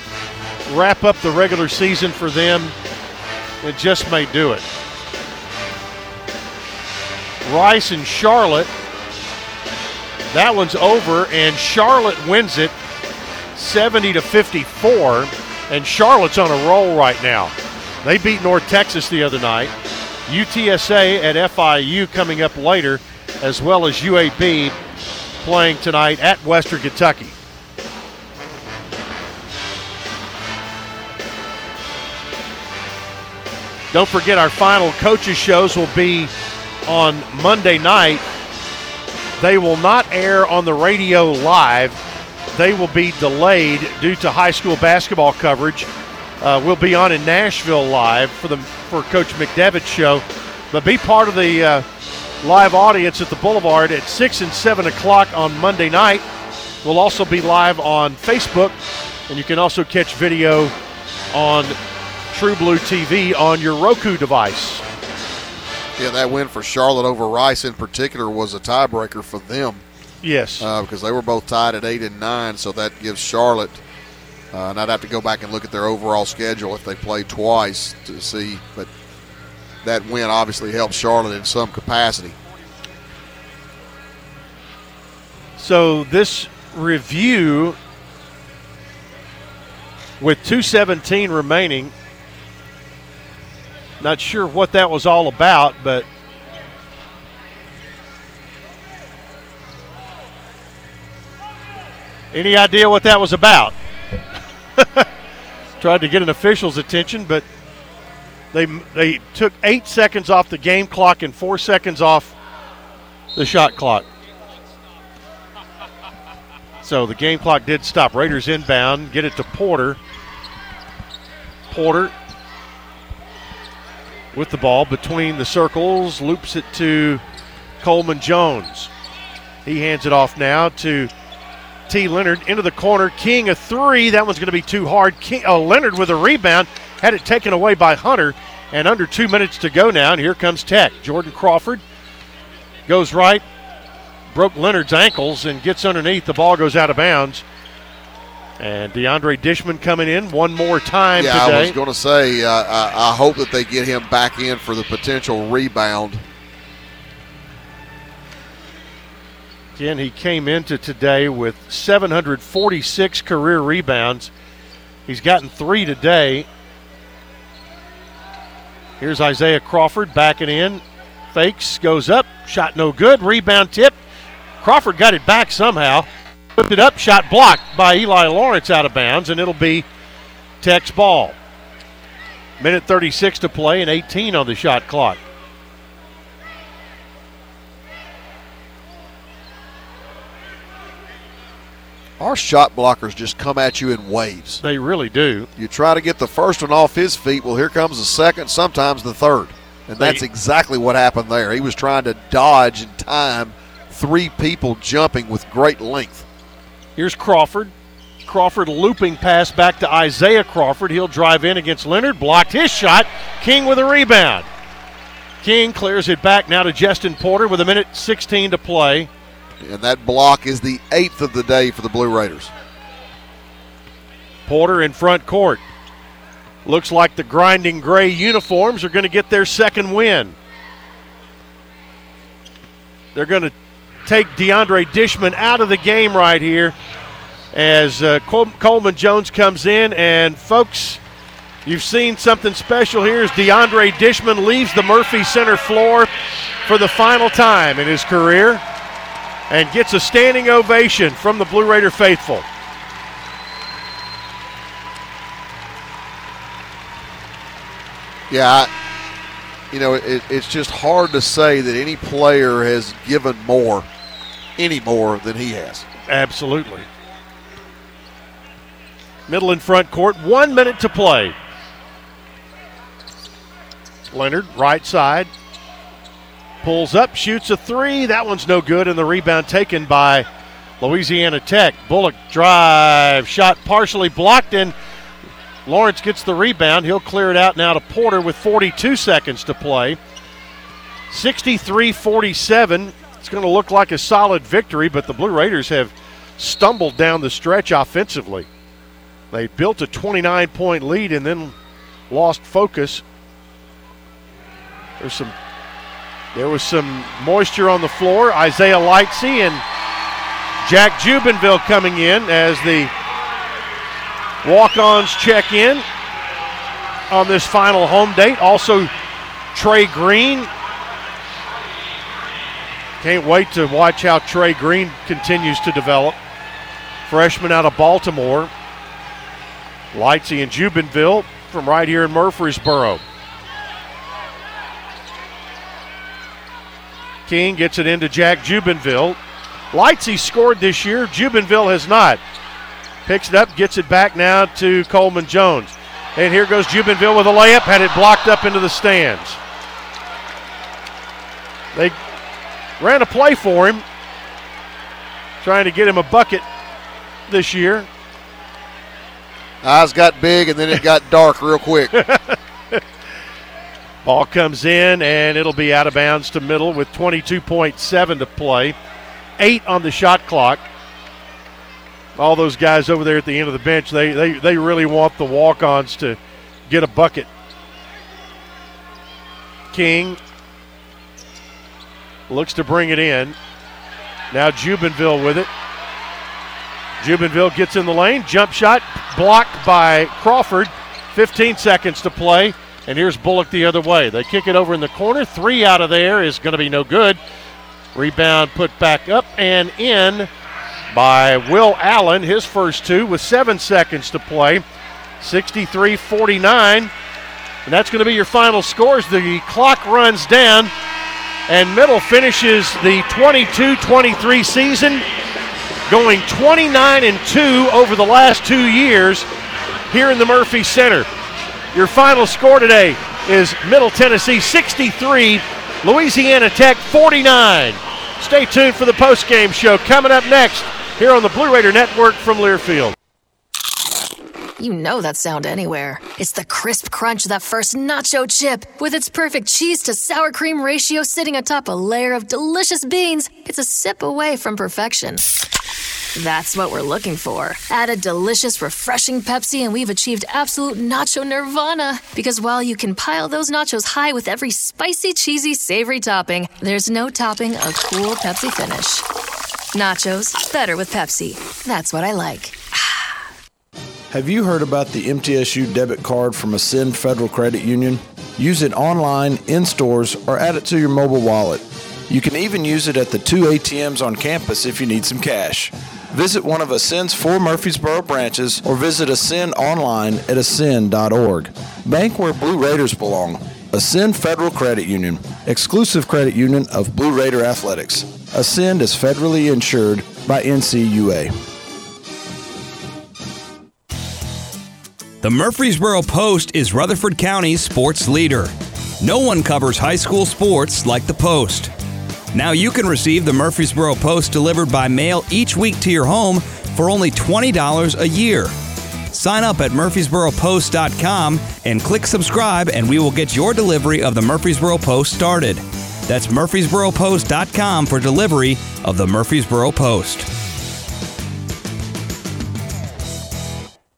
wrap up the regular season for them? It just may do it. Rice and Charlotte. That one's over, and Charlotte wins it 70 to 54. And Charlotte's on a roll right now. They beat North Texas the other night. UTSA at FIU coming up later, as well as UAB playing tonight at Western Kentucky. Don't forget our final coaches shows will be on Monday night. They will not air on the radio live. They will be delayed due to high school basketball coverage. Uh, we'll be on in Nashville live for the for Coach McDevitt's show, but be part of the uh, live audience at the Boulevard at six and seven o'clock on Monday night. We'll also be live on Facebook, and you can also catch video on True Blue TV on your Roku device. Yeah, that win for Charlotte over Rice in particular was a tiebreaker for them. Yes. Uh, because they were both tied at eight and nine, so that gives Charlotte. Uh, and I'd have to go back and look at their overall schedule if they played twice to see, but that win obviously helped Charlotte in some capacity. So this review with 217 remaining not sure what that was all about, but any idea what that was about? Tried to get an official's attention, but they they took eight seconds off the game clock and four seconds off the shot clock. So the game clock did stop. Raiders inbound, get it to Porter. Porter with the ball between the circles, loops it to Coleman Jones. He hands it off now to T. Lenard into the corner. King a three. That one's going to be too hard. King, oh, Lenard with a rebound. Had it taken away by Hunter. And under two minutes to go now. And here comes Tech. Jordan Crawford goes right, broke Lenard's ankles and gets underneath. The ball goes out of bounds. And DeAndre Dishman coming in one more time yeah, today. I was going to say, uh, I, I hope that they get him back in for the potential rebound. Again, he came into today with 746 career rebounds. He's gotten three today. Here's Isaiah Crawford backing in. Fakes, goes up, shot no good. Rebound tip. Crawford got it back somehow. Whipped it up, shot blocked by Eli Lawrence out of bounds, and it'll be Tech's ball. Minute 36 to play and 18 on the shot clock. Our shot blockers just come at you in waves. They really do. You try to get the first one off his feet. Well, here comes the second, sometimes the third. And that's exactly what happened there. He was trying to dodge in time three people jumping with great length. Here's Crawford. Crawford looping pass back to Isaiah Crawford. He'll drive in against Lenard. Blocked his shot. King with a rebound. King clears it back now to Jestin Porter with a minute 16 to play. And that block is the eighth of the day for the Blue Raiders. Porter in front court. Looks like the grinding gray uniforms are going to get their second win. They're going to take DeAndre Dishman out of the game right here. as uh, Col- Coleman Jones comes in. And, folks, you've seen something special here as DeAndre Dishman leaves the Murphy Center floor for the final time in his career and gets a standing ovation from the Blue Raider faithful. Yeah, I, you know, it, it's just hard to say that any player has given more, any more than he has. Absolutely. Middle and front court, one minute to play. Lenard, right side, pulls up, shoots a three. That one's no good, and the rebound taken by Louisiana Tech. Bullock drive, shot partially blocked, and Lawrence gets the rebound. He'll clear it out now to Porter with 42 seconds to play. 63 47. It's going to look like a solid victory, but the Blue Raiders have stumbled down the stretch offensively. They built a 29 point lead and then lost focus. There's some there was some moisture on the floor. Isaiah Lightsey and Jack Jubinville coming in as the walk-ons check in on this final home date. Also Trey Green. Can't wait to watch how Trey Green continues to develop. Freshman out of Baltimore. Lightsey and Jubinville from right here in Murfreesboro. King gets it into Jack Jubinville. Lightsey scored this year. Jubinville has not. Picks it up, gets it back now to Coleman Jones. And here goes Jubinville with a layup, had it blocked up into the stands. They ran a play for him, trying to get him a bucket this year. Eyes got big and then it got dark real quick. Ball comes in and it'll be out of bounds to middle with 22.7 to play. Eight on the shot clock. All those guys over there at the end of the bench, they, they, they really want the walk ons to get a bucket. King looks to bring it in. Now Jubinville with it. Jubinville gets in the lane. Jump shot blocked by Crawford. 15 seconds to play. And here's Bullock the other way. They kick it over in the corner. Three out of there is going to be no good. Rebound put back up and in by Will Allen, his first two, with seven seconds to play. 63 49. And that's going to be your final scores. The clock runs down, and Middle finishes the 22 23 season going 29 and 2 over the last two years here in the Murphy Center. Your final score today is Middle Tennessee 63, Louisiana Tech 49. Stay tuned for the post-game show coming up next here on the Blue Raider Network from Learfield. You know that sound anywhere. It's the crisp crunch of that first nacho chip. With its perfect cheese to sour cream ratio sitting atop a layer of delicious beans, it's a sip away from perfection. That's what we're looking for. Add a delicious, refreshing Pepsi, and we've achieved absolute nacho nirvana. Because while you can pile those nachos high with every spicy, cheesy, savory topping, there's no topping a cool Pepsi finish. Nachos, better with Pepsi. That's what I like. Have you heard about the MTSU debit card from Ascend Federal Credit Union? Use it online, in stores, or add it to your mobile wallet. You can even use it at the two ATMs on campus if you need some cash. Visit one of Ascend's four Murfreesboro branches or visit Ascend online at ascend.org. Bank where Blue Raiders belong. Ascend Federal Credit Union, exclusive credit union of Blue Raider Athletics. Ascend is federally insured by NCUA. The Murfreesboro Post is Rutherford County's sports leader. No one covers high school sports like the Post. Now you can receive the Murfreesboro Post delivered by mail each week to your home for only $20 a year. Sign up at murfreesboropost.com and click subscribe, and we will get your delivery of the Murfreesboro Post started. That's murfreesboropost.com for delivery of the Murfreesboro Post.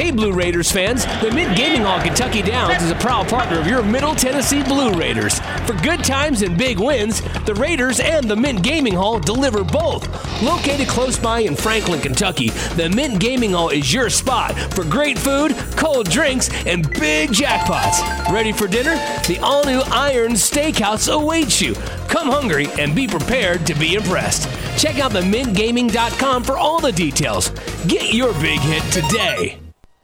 Hey, Blue Raiders fans! The Mint Gaming Hall Kentucky Downs is a proud partner of your Middle Tennessee Blue Raiders. For good times and big wins, the Raiders and the Mint Gaming Hall deliver both. Located close by in Franklin, Kentucky, the Mint Gaming Hall is your spot for great food, cold drinks, and big jackpots. Ready for dinner? The all new Iron Steakhouse awaits you. Come hungry and be prepared to be impressed. Check out the mintgaming.com for all the details. Get your big hit today.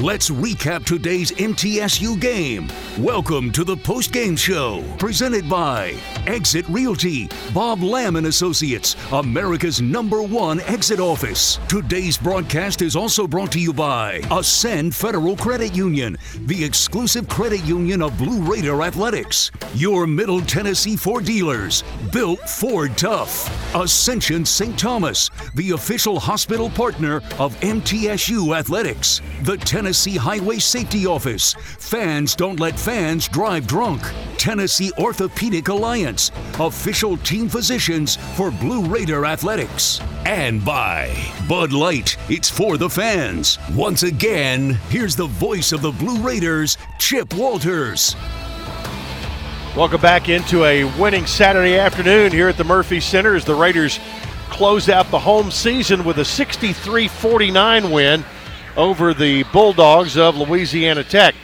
Let's recap today's MTSU game. Welcome to the post-game show, presented by Exit Realty, Bob Lamb and Associates, America's number one exit office. Today's broadcast is also brought to you by Ascend Federal Credit Union, the exclusive credit union of Blue Raider Athletics. Your Middle Tennessee Ford dealers, built Ford Tough. Ascension St. Thomas, the official hospital partner of MTSU Athletics. The Tennessee Highway Safety Office. Fans don't let fans drive drunk. Tennessee Orthopedic Alliance, official team physicians for Blue Raider Athletics. And by Bud Light, it's for the fans. Once again, here's the voice of the Blue Raiders, Chip Walters. Welcome back into a winning Saturday afternoon here at the Murphy Center as the Raiders close out the home season with a 63 49 win over the Bulldogs of Louisiana Tech.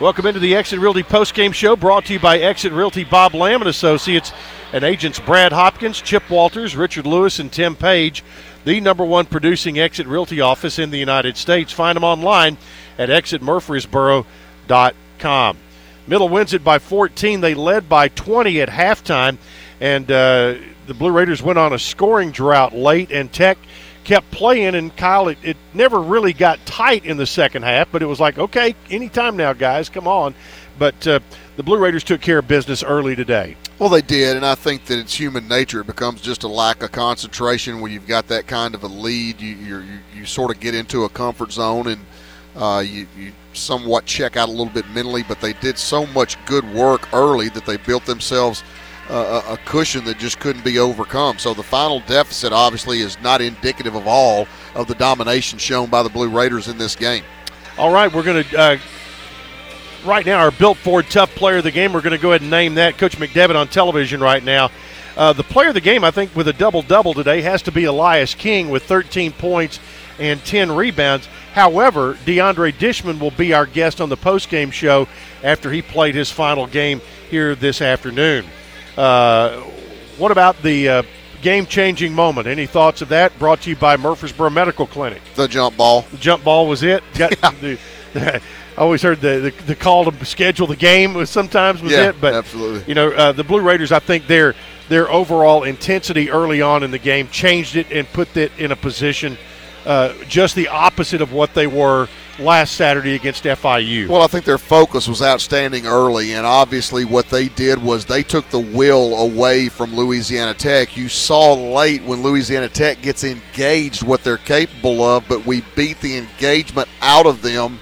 Welcome into the Exit Realty postgame show brought to you by Exit Realty Bob Lamb and Associates and agents Brad Hopkins, Chip Walters, Richard Lewis, and Tim Page, the number one producing Exit Realty office in the United States. Find them online at exitmurfreesboro.com. Middle wins it by 14. They led by 20 at halftime, and uh, the Blue Raiders went on a scoring drought late, and Tech kept playing. And Kyle, it, it never really got tight in the second half, but it was like, okay, anytime now, guys, come on. But uh, the Blue Raiders took care of business early today. Well, they did, and I think that it's human nature. It becomes just a lack of concentration when you've got that kind of a lead. You you you sort of get into a comfort zone and uh, you, you somewhat check out a little bit mentally. But they did so much good work early that they built themselves uh, a cushion that just couldn't be overcome. So the final deficit obviously is not indicative of all of the domination shown by the Blue Raiders in this game. All right, we're going to. Uh, right now, our Built Ford Tough Player of the Game, we're going to go ahead and name that. Coach McDevitt on television right now. Uh, the player of the game, I think, with a double double today has to be Elias King with 13 points and 10 rebounds. However, DeAndre Dishman will be our guest on the postgame show after he played his final game here this afternoon. Uh, what about the uh, game changing moment? Any thoughts of that? Brought to you by Murfreesboro Medical Clinic. The jump ball. The jump ball was it. Got the, the, I always heard the, the, the call to schedule the game was sometimes was yeah, it, but absolutely. You know, uh, the Blue Raiders. I think their their overall intensity early on in the game changed it and put it in a position uh, just the opposite of what they were last Saturday against FIU. Well, I think their focus was outstanding early, and obviously what they did was they took the will away from Louisiana Tech. You saw late when Louisiana Tech gets engaged what they're capable of, but we beat the engagement out of them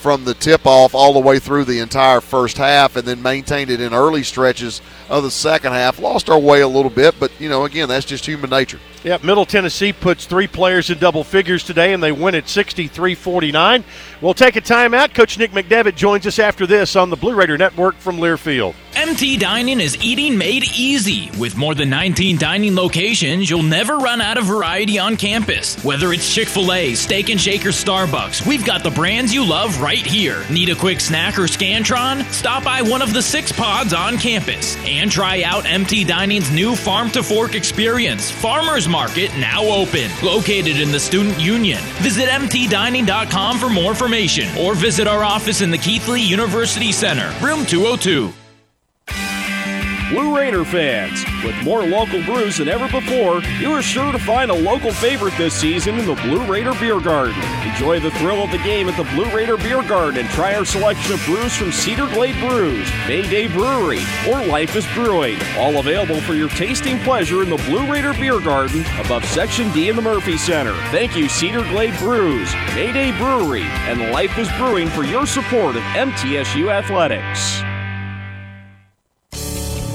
from the tip off all the way through the entire first half and then maintained it in early stretches of the second half. Lost our way a little bit, but, you know, again, that's just human nature. Yep, Middle Tennessee puts three players in double figures today, and they win at 63 49. We'll take a timeout. Coach Nick McDevitt joins us after this on the Blue Raider Network from Learfield. MT Dining is eating made easy. With more than 19 dining locations, you'll never run out of variety on campus. Whether it's Chick fil A, Steak and Shake, or Starbucks, we've got the brands you love right here. Need a quick snack or Scantron? Stop by one of the six pods on campus and try out MT Dining's new Farm to Fork experience. Farmers Market now open. Located in the Student Union. Visit MTDining.com for more information or visit our office in the Keathley University Center, room 202. Blue Raider fans, with more local brews than ever before, you are sure to find a local favorite this season in the Blue Raider Beer Garden. Enjoy the thrill of the game at the Blue Raider Beer Garden and try our selection of brews from Cedar Glade Brews, Mayday Brewery, or Life is Brewing. All available for your tasting pleasure in the Blue Raider Beer Garden above Section D in the Murphy Center. Thank you, Cedar Glade Brews, Mayday Brewery, and Life is Brewing for your support of MTSU Athletics.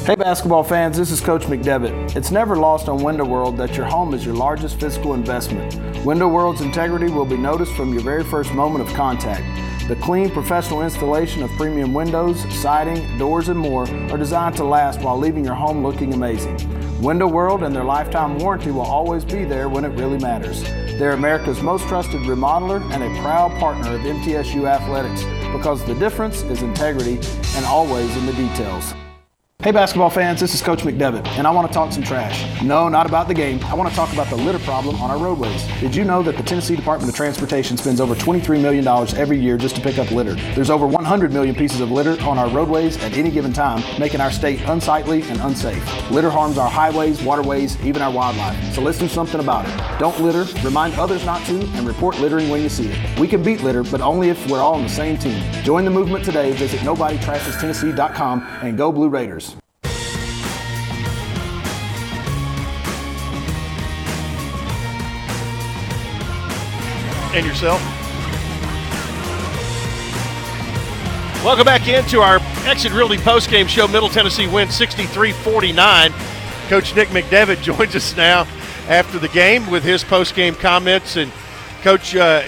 Hey basketball fans, this is Coach McDevitt. It's never lost on Window World that your home is your largest physical investment. Window World's integrity will be noticed from your very first moment of contact. The clean, professional installation of premium windows, siding, doors, and more are designed to last while leaving your home looking amazing. Window World and their lifetime warranty will always be there when it really matters. They're America's most trusted remodeler and a proud partner of MTSU Athletics because the difference is integrity and always in the details. Hey basketball fans, this is Coach McDevitt, and I want to talk some trash. No, not about the game. I want to talk about the litter problem on our roadways. Did you know that the Tennessee Department of Transportation spends over $23 million every year just to pick up litter? There's over 100 million pieces of litter on our roadways at any given time, making our state unsightly and unsafe. Litter harms our highways, waterways, even our wildlife. So let's do something about it. Don't litter, remind others not to, and report littering when you see it. We can beat litter, but only if we're all on the same team. Join the movement today. Visit NobodyTrashesTennessee.com and go Blue Raiders. And yourself. Welcome back into our Exit Realty postgame show. Middle Tennessee wins 63 49. Coach Nick McDevitt joins us now after the game with his postgame comments. And, Coach, uh,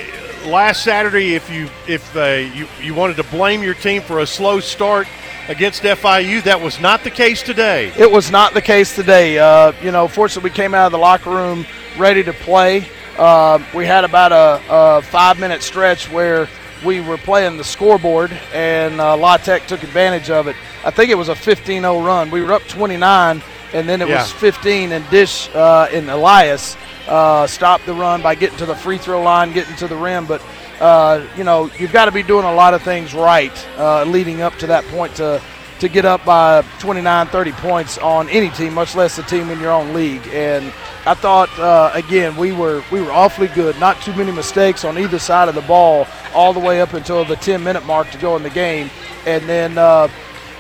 last Saturday, if you if uh, you, you wanted to blame your team for a slow start against FIU, that was not the case today. It was not the case today. Uh, you know, fortunately, we came out of the locker room ready to play. Uh, we had about a, a, five minute stretch where we were playing the scoreboard, and uh, La Tech took advantage of it. I think it was a 15 0 run. We were up 29, and then it yeah. was 15, and Dish uh, and Elias uh, stopped the run by getting to the free throw line, getting to the rim. But, uh, you know, you've got to be doing a lot of things right uh, leading up to that point to to get up by 29, 30 points on any team, much less a team in your own league. And I thought uh, again we were we were awfully good. Not too many mistakes on either side of the ball, all the way up until the 10 minute mark to go in the game, and then. Uh,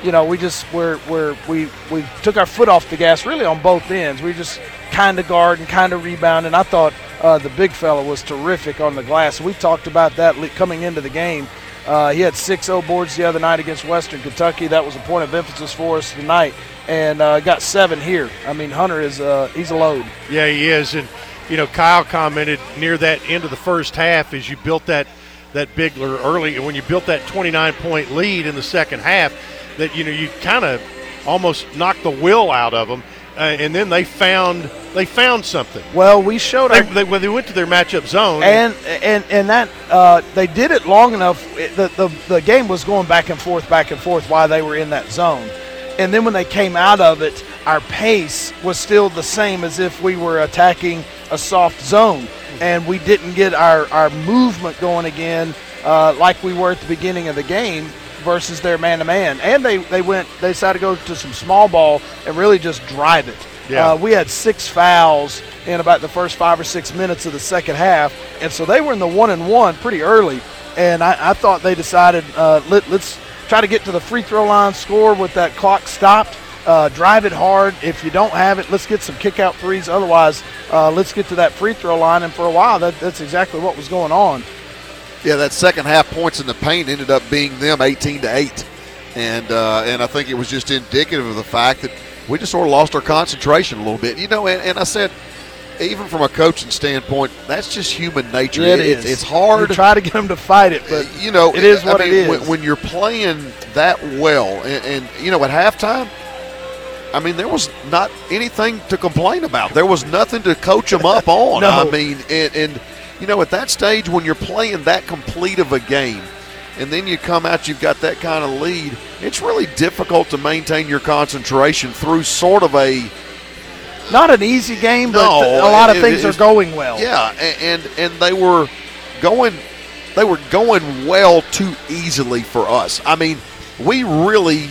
you know, we just we're we we took our foot off the gas really on both ends. We just kind of guard and kind of rebound, and I thought uh, the big fella was terrific on the glass. We talked about that coming into the game uh, he had 6-0 boards the other night against Western Kentucky. That was a point of emphasis for us tonight, and uh, got seven here. I mean, Hunter is uh, he's a load. Yeah, he is, and you know, Kyle commented near that end of the first half as you built that that big early and when you built that 29 point lead in the second half that you know you kind of almost knocked the will out of them uh, and then they found they found something. Well, we showed they, they, when they went to their matchup zone, and and and that uh, they did it long enough. the, the the game was going back and forth, back and forth while they were in that zone, and then when they came out of it, our pace was still the same as if we were attacking a soft zone, and we didn't get our our movement going again uh, like we were at the beginning of the game versus their man to man. And they, they went they decided to go to some small ball and really just drive it. Yeah. Uh, we had six fouls in about the first five or six minutes of the second half, and so they were in the one and one pretty early. And I, I thought they decided uh, let, let's try to get to the free throw line, score with that clock stopped. Uh, drive it hard. If you don't have it, let's get some kick out threes. Otherwise, uh, let's get to that free throw line. And for a while, that, that's exactly what was going on. Yeah, that second half points in the paint ended up being them 18 to 8. And uh, and I think it was just indicative of the fact that we just sort of lost our concentration a little bit. You know, and, and I said, even from a coaching standpoint, that's just human nature. It It's- It's hard. You try to get them to fight it, but you know, it is I what mean, it is. When, when you're playing that well, and, and you know, at halftime, I mean, there was not anything to complain about. There was nothing to coach them up on. No. I mean, and, and you know, at that stage when you're playing that complete of a game, and then you come out, you've got that kind of lead. It's really difficult to maintain your concentration through sort of a Not an easy game, but no, a lot of it- things it- are going well. Yeah, and and they were going they were going well too easily for us. I mean, we really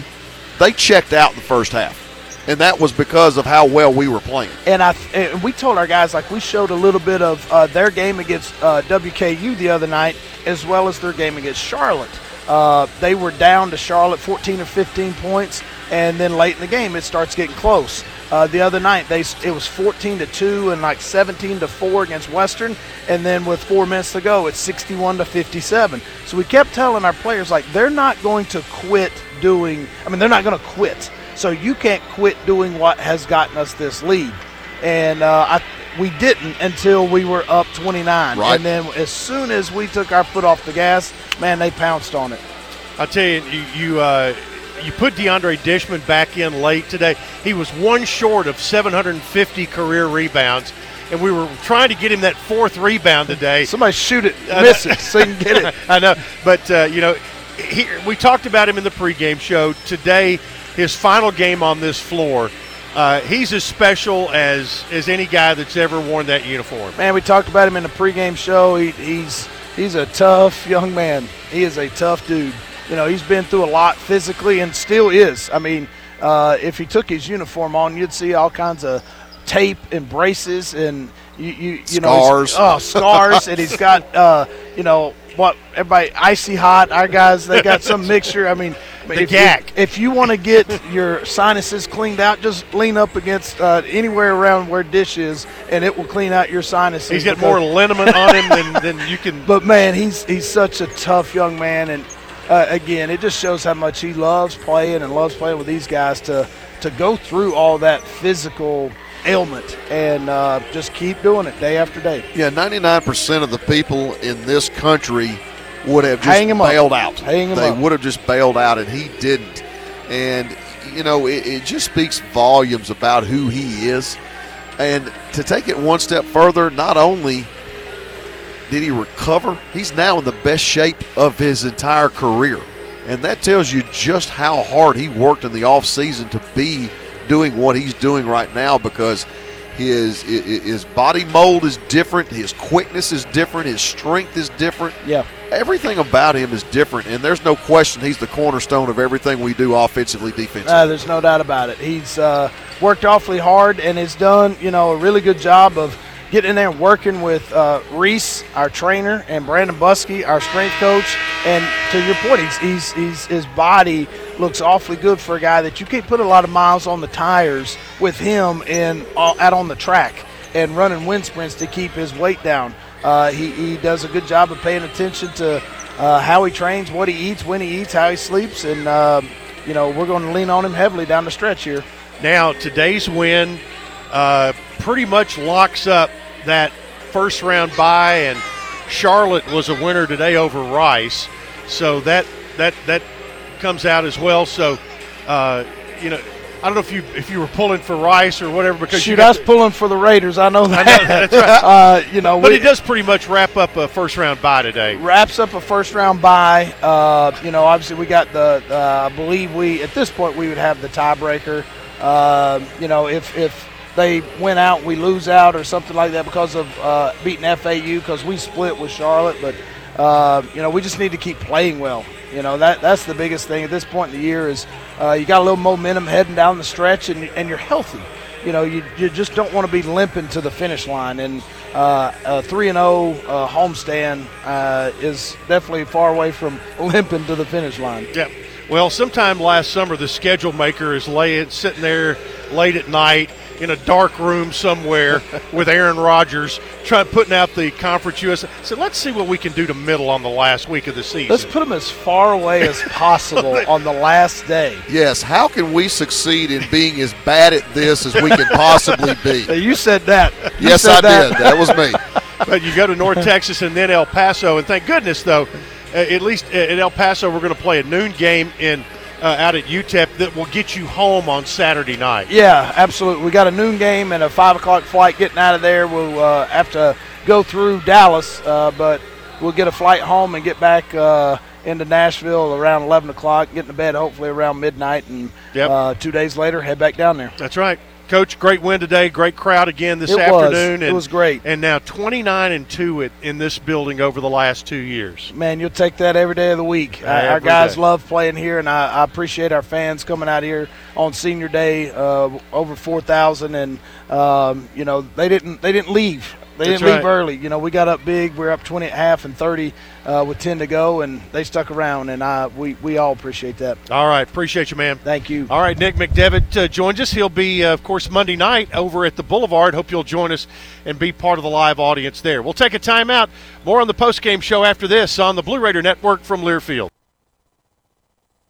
they checked out in the first half. And that was because of how well we were playing. And I and we told our guys like we showed a little bit of uh, their game against uh, WKU the other night, as well as their game against Charlotte. Uh, they were down to Charlotte 14 or 15 points, and then late in the game it starts getting close. Uh, the other night they it was 14 to two and like 17 to four against Western, and then with four minutes to go it's 61 to 57. So we kept telling our players like they're not going to quit doing. I mean they're not going to quit. So you can't quit doing what has gotten us this lead. And uh, I, we didn't until we were up 29. Right. And then as soon as we took our foot off the gas, man, they pounced on it. I'll tell you, you you, uh, you put DeAndre Dishman back in late today. He was one short of 750 career rebounds, and we were trying to get him that fourth rebound today. Somebody shoot it, I miss know. it, so you can get it. I know, but uh, you know, he, we talked about him in the pregame show today. His final game on this floor. Uh, he's as special as as any guy that's ever worn that uniform. Man, we talked about him in the pregame show. He, he's he's a tough young man. He is a tough dude. You know, he's been through a lot physically and still is. I mean, uh, if he took his uniform on, you'd see all kinds of tape and braces and you you, you know Scars. oh scars and he's got uh, you know what everybody icy hot. Our guys they got some mixture. I mean. The if, gack. If, if you want to get your sinuses cleaned out, just lean up against uh, anywhere around where dish is, and it will clean out your sinuses. He's got more liniment on him than, than you can. But man, he's he's such a tough young man, and uh, again, it just shows how much he loves playing and loves playing with these guys to to go through all that physical ailment and uh, just keep doing it day after day. Yeah, 99% of the people in this country would have just Hang him up. bailed out. Hang him they up. would have just bailed out, and he didn't. And, you know, it, it just speaks volumes about who he is. And to take it one step further, not only did he recover, he's now in the best shape of his entire career. And that tells you just how hard he worked in the offseason to be doing what he's doing right now because his his body mold is different, his quickness is different, his strength is different. Yeah. Everything about him is different, and there's no question he's the cornerstone of everything we do offensively, defensively. Uh, there's no doubt about it. He's uh, worked awfully hard and has done, you know, a really good job of getting in there and working with uh, Reese, our trainer, and Brandon Buskey, our strength coach. And to your point, he's, he's, he's his body looks awfully good for a guy that you can't put a lot of miles on the tires with him and uh, out on the track and running wind sprints to keep his weight down. Uh, he, he does a good job of paying attention to uh, how he trains, what he eats, when he eats, how he sleeps, and um, you know we're going to lean on him heavily down the stretch here. Now, today's win uh, pretty much locks up that first round bye, and Charlotte was a winner today over Rice, so that that that comes out as well. So, uh, you know, I don't know if you if you were pulling for Rice or whatever because Shoot, got us pulling for the Raiders. I know I that. know, that's right. uh, you know, but we- it does pretty much wrap up a first round bye today. wraps up a first round bye. Uh, you know, obviously we got the. Uh, I believe we at this point we would have the tiebreaker. Uh, you know, if if they win out, we lose out or something like that because of uh, beating FAU because we split with Charlotte. But uh, you know, we just need to keep playing well. You know, that that's the biggest thing at this point in the year is uh, you got a little momentum heading down the stretch and and you're healthy you know, you, you just don't want to be limping to the finish line. And uh, a three and zero uh, homestand uh, is definitely far away from limping to the finish line. Yeah. Well, sometime last summer, the schedule maker is laying, sitting there late at night in a dark room somewhere with Aaron Rodgers trying putting out the Conference USA. So let's see what we can do to middle on the last week of the season. Let's put them as far away as possible on the last day. Yes, how can we succeed in being as bad at this as we can possibly be? You said that. You yes, said I that. did. That was me. but you go to North Texas and then El Paso, and thank goodness though, uh, at least at El Paso we're going to play a noon game in uh, out at UTEP that will get you home on Saturday night. Yeah, absolutely. We got a noon game and a five o'clock flight getting out of there. We'll uh, have to go through Dallas, uh, but we'll get a flight home and get back uh, into Nashville around 11 o'clock, get to bed hopefully around midnight, and Yep. uh, two days later head back down there. That's right. Coach, great win today. Great crowd again this It was. afternoon. It and, was great. And now 29 and 2 at, in this building over the last two years. Man, you'll take that every day of the week. Uh, our guys day. love playing here, and I, I appreciate our fans coming out here on Senior Day. Uh, over four thousand, and um, you know they didn't they didn't leave. They That's didn't leave early. You know, we got up big. We are up 20 at half and 30 uh, with 10 to go, and they stuck around, and I we, we all appreciate that. All right. Appreciate you, man. Thank you. All right. Nick McDevitt uh, joins us. He'll be, uh, of course, Monday night over at the Boulevard. Hope you'll join us and be part of the live audience there. We'll take a timeout. More on the postgame show after this on the Blue Raider Network from Learfield.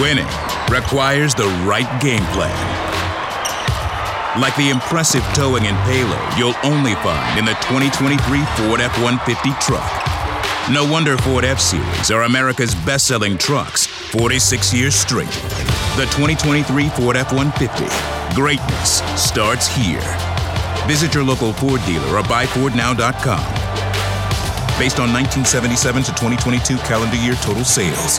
Winning requires the right game plan. Like the impressive towing and payload you'll only find in the 2023 Ford F 150 truck. No wonder Ford F Series are America's best selling trucks 46 years straight. The 2023 Ford F 150. Greatness starts here. Visit your local Ford dealer or buyfordnow.com. Based on 1977 to 2022 calendar year total sales.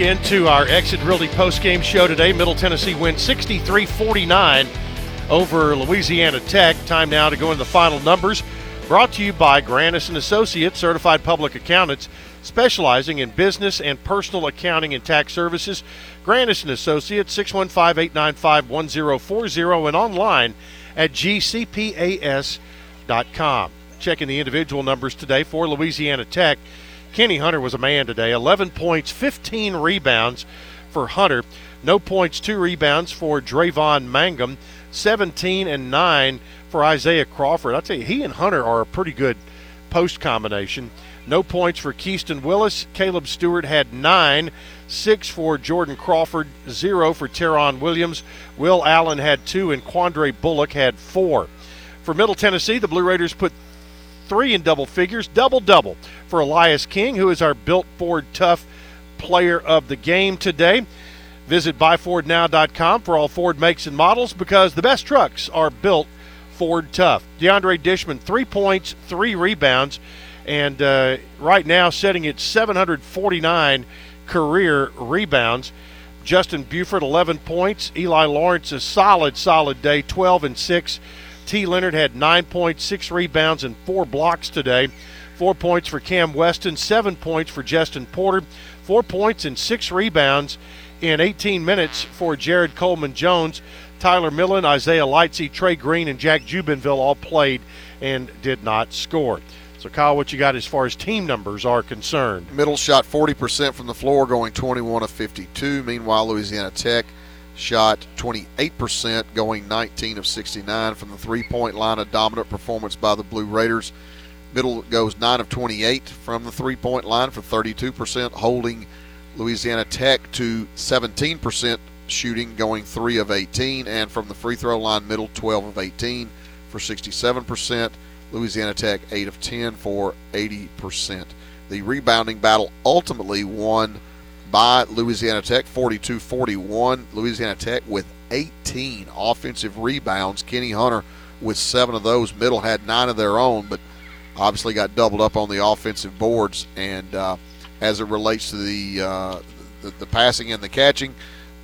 Into our Exit Realty post-game show today. Middle Tennessee wins 63-49 over Louisiana Tech. Time now to go into the final numbers. Brought to you by Granis and Associates, certified public accountants specializing in business and personal accounting and tax services. Granis and Associates 615-895-1040 and online at gcpas.com. Checking the individual numbers today for Louisiana Tech. Kenny Hunter was a man today. 11 points, 15 rebounds for Hunter. No points, two rebounds for Dravon Mangum. 17 and 9 for Isaiah Crawford. I'll tell you, he and Hunter are a pretty good post combination. No points for Keaston Willis. Caleb Stewart had nine. Six for Jordan Crawford. Zero for Teron Williams. Will Allen had two, and Quandre Bullock had four. For Middle Tennessee, the Blue Raiders put three in double figures, double double for Elias King, who is our built Ford tough player of the game today. Visit buyfordnow.com for all Ford makes and models because the best trucks are built Ford tough. DeAndre Dishman, three points, three rebounds, and uh, right now setting at 749 career rebounds. Justin Bufford, 11 points. Eli Lawrence, a solid, solid day, 12 and 6. T. Lenard had nine points, six rebounds, and four blocks today four points for Cam Weston, seven points for Jestin Porter, four points and six rebounds in 18 minutes for Jared Coleman Jones. Tyler Millen, Isaiah Lightsey, Trey Green, and Jack Jubinville all played and did not score. So, Kyle, what you got as far as team numbers are concerned? Middle shot 40% from the floor, going 21 of 52. Meanwhile, Louisiana Tech shot 28%, going 19 of 69 from the three point line. A dominant performance by the Blue Raiders. Middle goes 9 of 28 from the three point line for 32%, holding Louisiana Tech to 17% shooting, going 3 of 18. And from the free throw line, middle 12 of 18 for 67%. Louisiana Tech 8 of 10 for 80%. The rebounding battle ultimately won by Louisiana Tech 42 41. Louisiana Tech with 18 offensive rebounds. Kenny Hunter with seven of those. Middle had nine of their own, but obviously got doubled up on the offensive boards. And uh, as it relates to the, uh, the, the passing and the catching,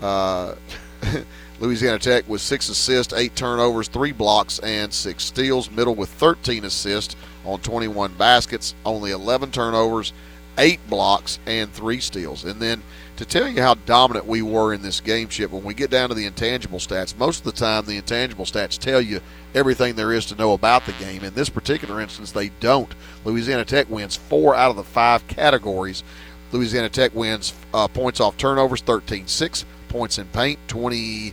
uh, Louisiana Tech with six assists, eight turnovers, three blocks, and six steals. Middle with 13 assists on 21 baskets, only 11 turnovers, eight blocks, and three steals. And then to tell you how dominant we were in this game, Chip, when we get down to the intangible stats, most of the time the intangible stats tell you everything there is to know about the game. In this particular instance, they don't. Louisiana Tech wins four out of the five categories. Louisiana Tech wins uh, points off turnovers, 13 6, points in paint, 20-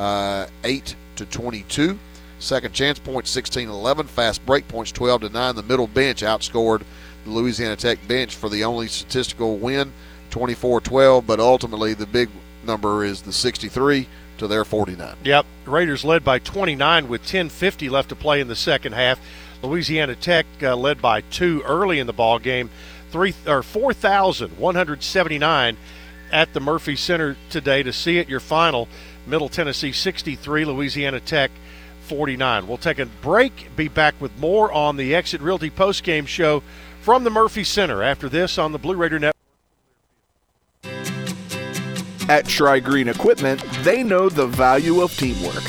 uh, 8 to 22. Second chance points 16 11. Fast break points 12 to 9. The middle bench outscored Louisiana Tech bench for the only statistical win 24 12. But ultimately, the big number is the 63 to their 49. Yep. Raiders led by 29 with 10.50 left to play in the second half. Louisiana Tech uh, led by two early in the ball game. Three or 4,179 at the Murphy Center today to see it. Your final. Middle Tennessee 63, Louisiana Tech 49. We'll take a break, be back with more on the Exit Realty post game show from the Murphy Center after this on the Blue Raider Network. At Tri Green Equipment, they know the value of teamwork.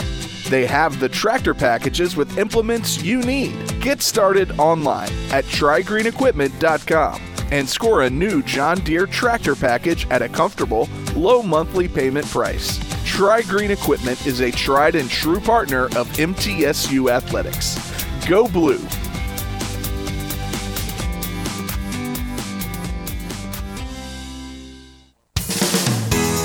They have the tractor packages with implements you need. Get started online at trigreenequipment.com and score a new John Deere tractor package at a comfortable, low monthly payment price. Tri Green Equipment is a tried and true partner of MTSU Athletics. Go Blue!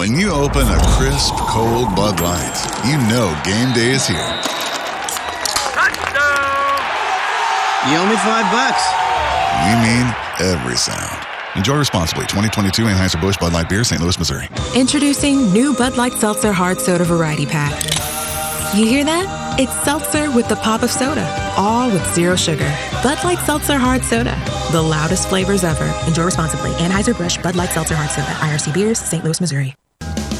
When you open a crisp, cold Bud Light, you know game day is here. Touchdown! You owe me five bucks. We mean every sound. Enjoy responsibly. 2022 Anheuser-Busch Bud Light Beer, St. Louis, Missouri. Introducing new Bud Light Seltzer Hard Soda Variety Pack. You hear that? It's seltzer with the pop of soda, all with zero sugar. Bud Light Seltzer Hard Soda, the loudest flavors ever. Enjoy responsibly. Anheuser-Busch Bud Light Seltzer Hard Soda, IRC Beers, St. Louis, Missouri.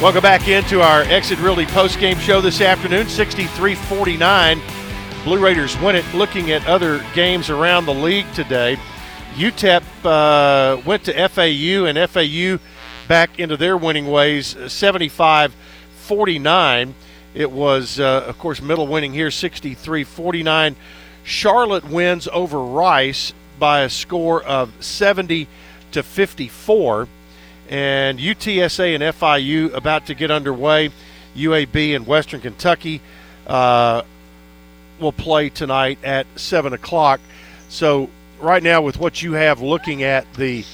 Welcome back into our Exit Realty post-game show this afternoon, 63-49. Blue Raiders win it. Looking at other games around the league today, UTEP uh, went to FAU, and FAU back into their winning ways, 75-49. It was, uh, of course, middle winning here, 63-49. Charlotte wins over Rice by a score of 70 to 54 and UTSA and FIU about to get underway. UAB and Western Kentucky uh, will play tonight at 7 o'clock. So, right now, with what you have looking at the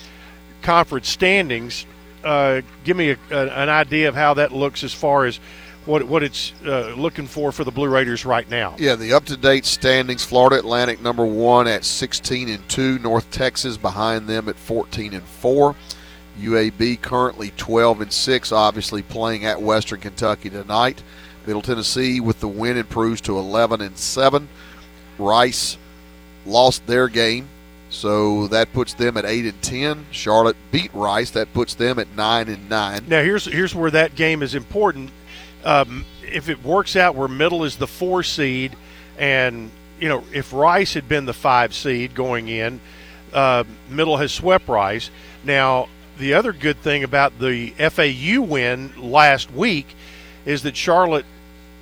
conference standings, uh, give me a, a, an idea of how that looks as far as what what it's uh, looking for for the Blue Raiders right now. Yeah, the up-to-date standings: Florida Atlantic number one at 16 and two, North Texas behind them at 14 and four. UAB currently 12 and 6, obviously playing at Western Kentucky tonight. Middle Tennessee with the win improves to 11 and 7. Rice lost their game, so that puts them at 8 and 10. Charlotte beat Rice, that puts them at 9 and 9. Now here's here's where that game is important. Um, if it works out where Middle is the 4 seed and you know, if Rice had been the 5 seed going in, uh, Middle has swept Rice. Now, the other good thing about the FAU win last week is that Charlotte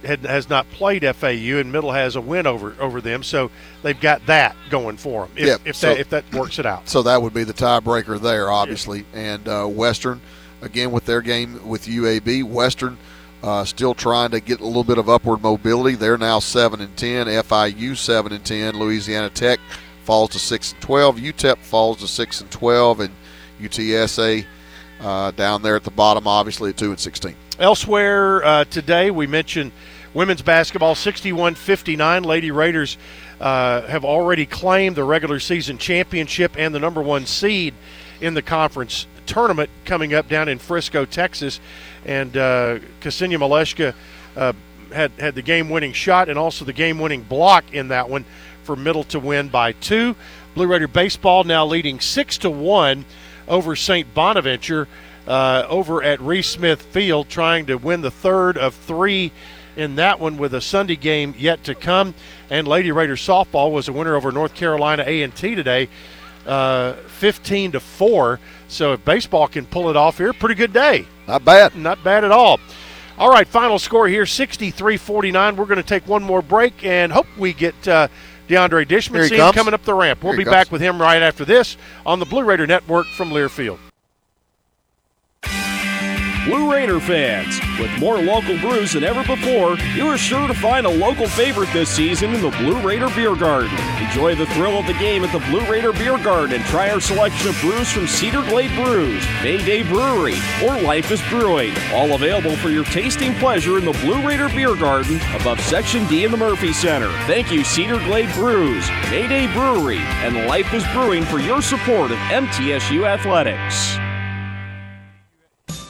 had, has not played FAU, and Middle has a win over over them, so they've got that going for them. If, Yep, if so- that if that works it out. So that would be the tiebreaker there, obviously. And uh, Western, again with their game with UAB, Western uh, still trying to get a little bit of upward mobility. They're now seven and ten. FIU seven and ten. Louisiana Tech falls to six and twelve. UTEP falls to six and twelve, and UTSA uh, down there at the bottom, obviously at two and sixteen. Elsewhere uh, today, we mentioned women's basketball 61 59. Lady Raiders uh, have already claimed the regular season championship and the number one seed in the conference tournament coming up down in Frisco, Texas. And uh, Kseniya Malashka uh, had, had the game winning shot and also the game winning block in that one for Middle to win by two. Blue Raider baseball now leading 6 to 1 over St. Bonaventure uh, over at Reese Smith Field, trying to win the third of three in that one with a Sunday game yet to come. And Lady Raiders softball was a winner over North Carolina A&T today, uh, 15 to four. So if baseball can pull it off here, pretty good day. Not bad. Not bad at all. All right, final score here 63 49. We're going to take one more break and hope we get uh, DeAndre Dishman Here he See him comes. coming up the ramp. We'll Here be back with him right after this on the Blue Raider Network from Learfield. Blue Raider fans, with more local brews than ever before, you are sure to find a local favorite this season in the Blue Raider Beer Garden. Enjoy the thrill of the game at the Blue Raider Beer Garden and try our selection of brews from Cedar Glade Brews, Mayday Brewery, or Life is Brewing. All available for your tasting pleasure in the Blue Raider Beer Garden above Section D in the Murphy Center. Thank you, Cedar Glade Brews, Mayday Brewery, and Life is Brewing for your support of MTSU Athletics.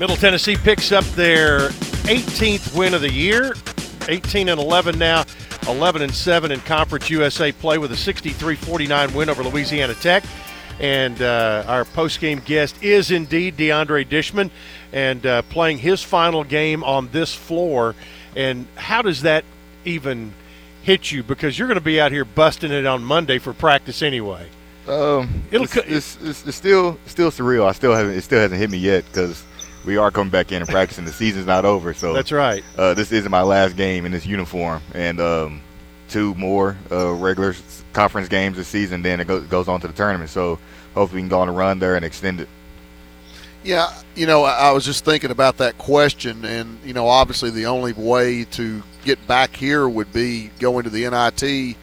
Middle Tennessee picks up their 18th win of the year, 18 and 11 now, 11 and 7 in Conference USA play with a 63-49 win over Louisiana Tech. And uh, our post-game guest is indeed DeAndre Dishman, and uh, playing his final game on this floor. And how does that even hit you? Because you're going to be out here busting it on Monday for practice anyway. Um, It'll it's, it's, it's, it's still still surreal. I still haven't it still hasn't hit me yet because we are coming back in and practicing. the season's not over, so That's right. Uh, this isn't my last game in this uniform, and um, two more uh, regular conference games this season. Then it go, goes on to the tournament. So hopefully we can go on a run there and extend it. Yeah, you know, I I was just thinking about that question, and you know, obviously the only way to get back here would be going to the NIT,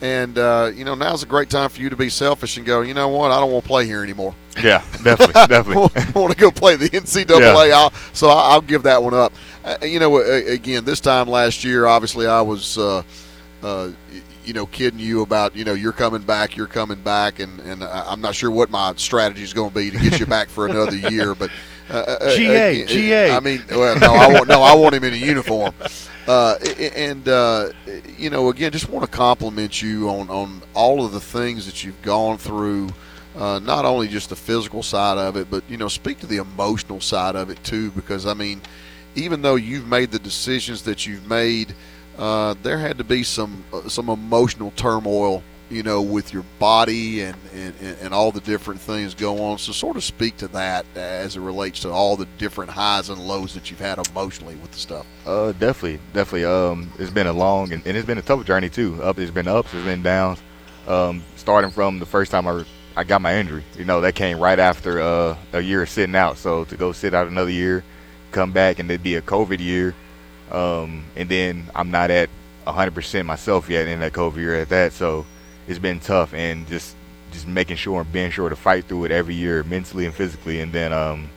and uh, you know, now's a great time for you to be selfish and go. You know what? I don't want to play here anymore. Yeah, definitely, definitely. I want to go play the NCAA. I'll, so I- I'll give that one up. Uh, you know, again, this time last year, obviously, I was, uh, uh, you know, kidding you about, you know, you're coming back, you're coming back, and and I'm not sure what my strategy is going to be to get you back for another year, but. Uh, uh, GA, uh, GA. I mean, well, no, I want no, I want him in a uniform. Uh, and uh, you know, again, just want to compliment you on on all of the things that you've gone through. Uh, not only just the physical side of it, but you know, speak to the emotional side of it too. Because I mean, even though you've made the decisions that you've made, uh, there had to be some uh, some emotional turmoil, you know, with your body and, and and all the different things go on. So, sort of speak to that as it relates to all the different highs and lows that you've had emotionally with the stuff. Uh, definitely, definitely. Um, it's been a long and, and it's been a tough journey too. Up, it's been ups, it's been downs. Um, starting from the first time I, I got my injury, you know, that came right after uh, a year of sitting out. So to go sit out another year, come back, and it'd be a COVID year, um, and then I'm not at 100% myself yet in that COVID year at that. So it's been tough, and just just making sure and being sure to fight through it every year, mentally and physically, and then um,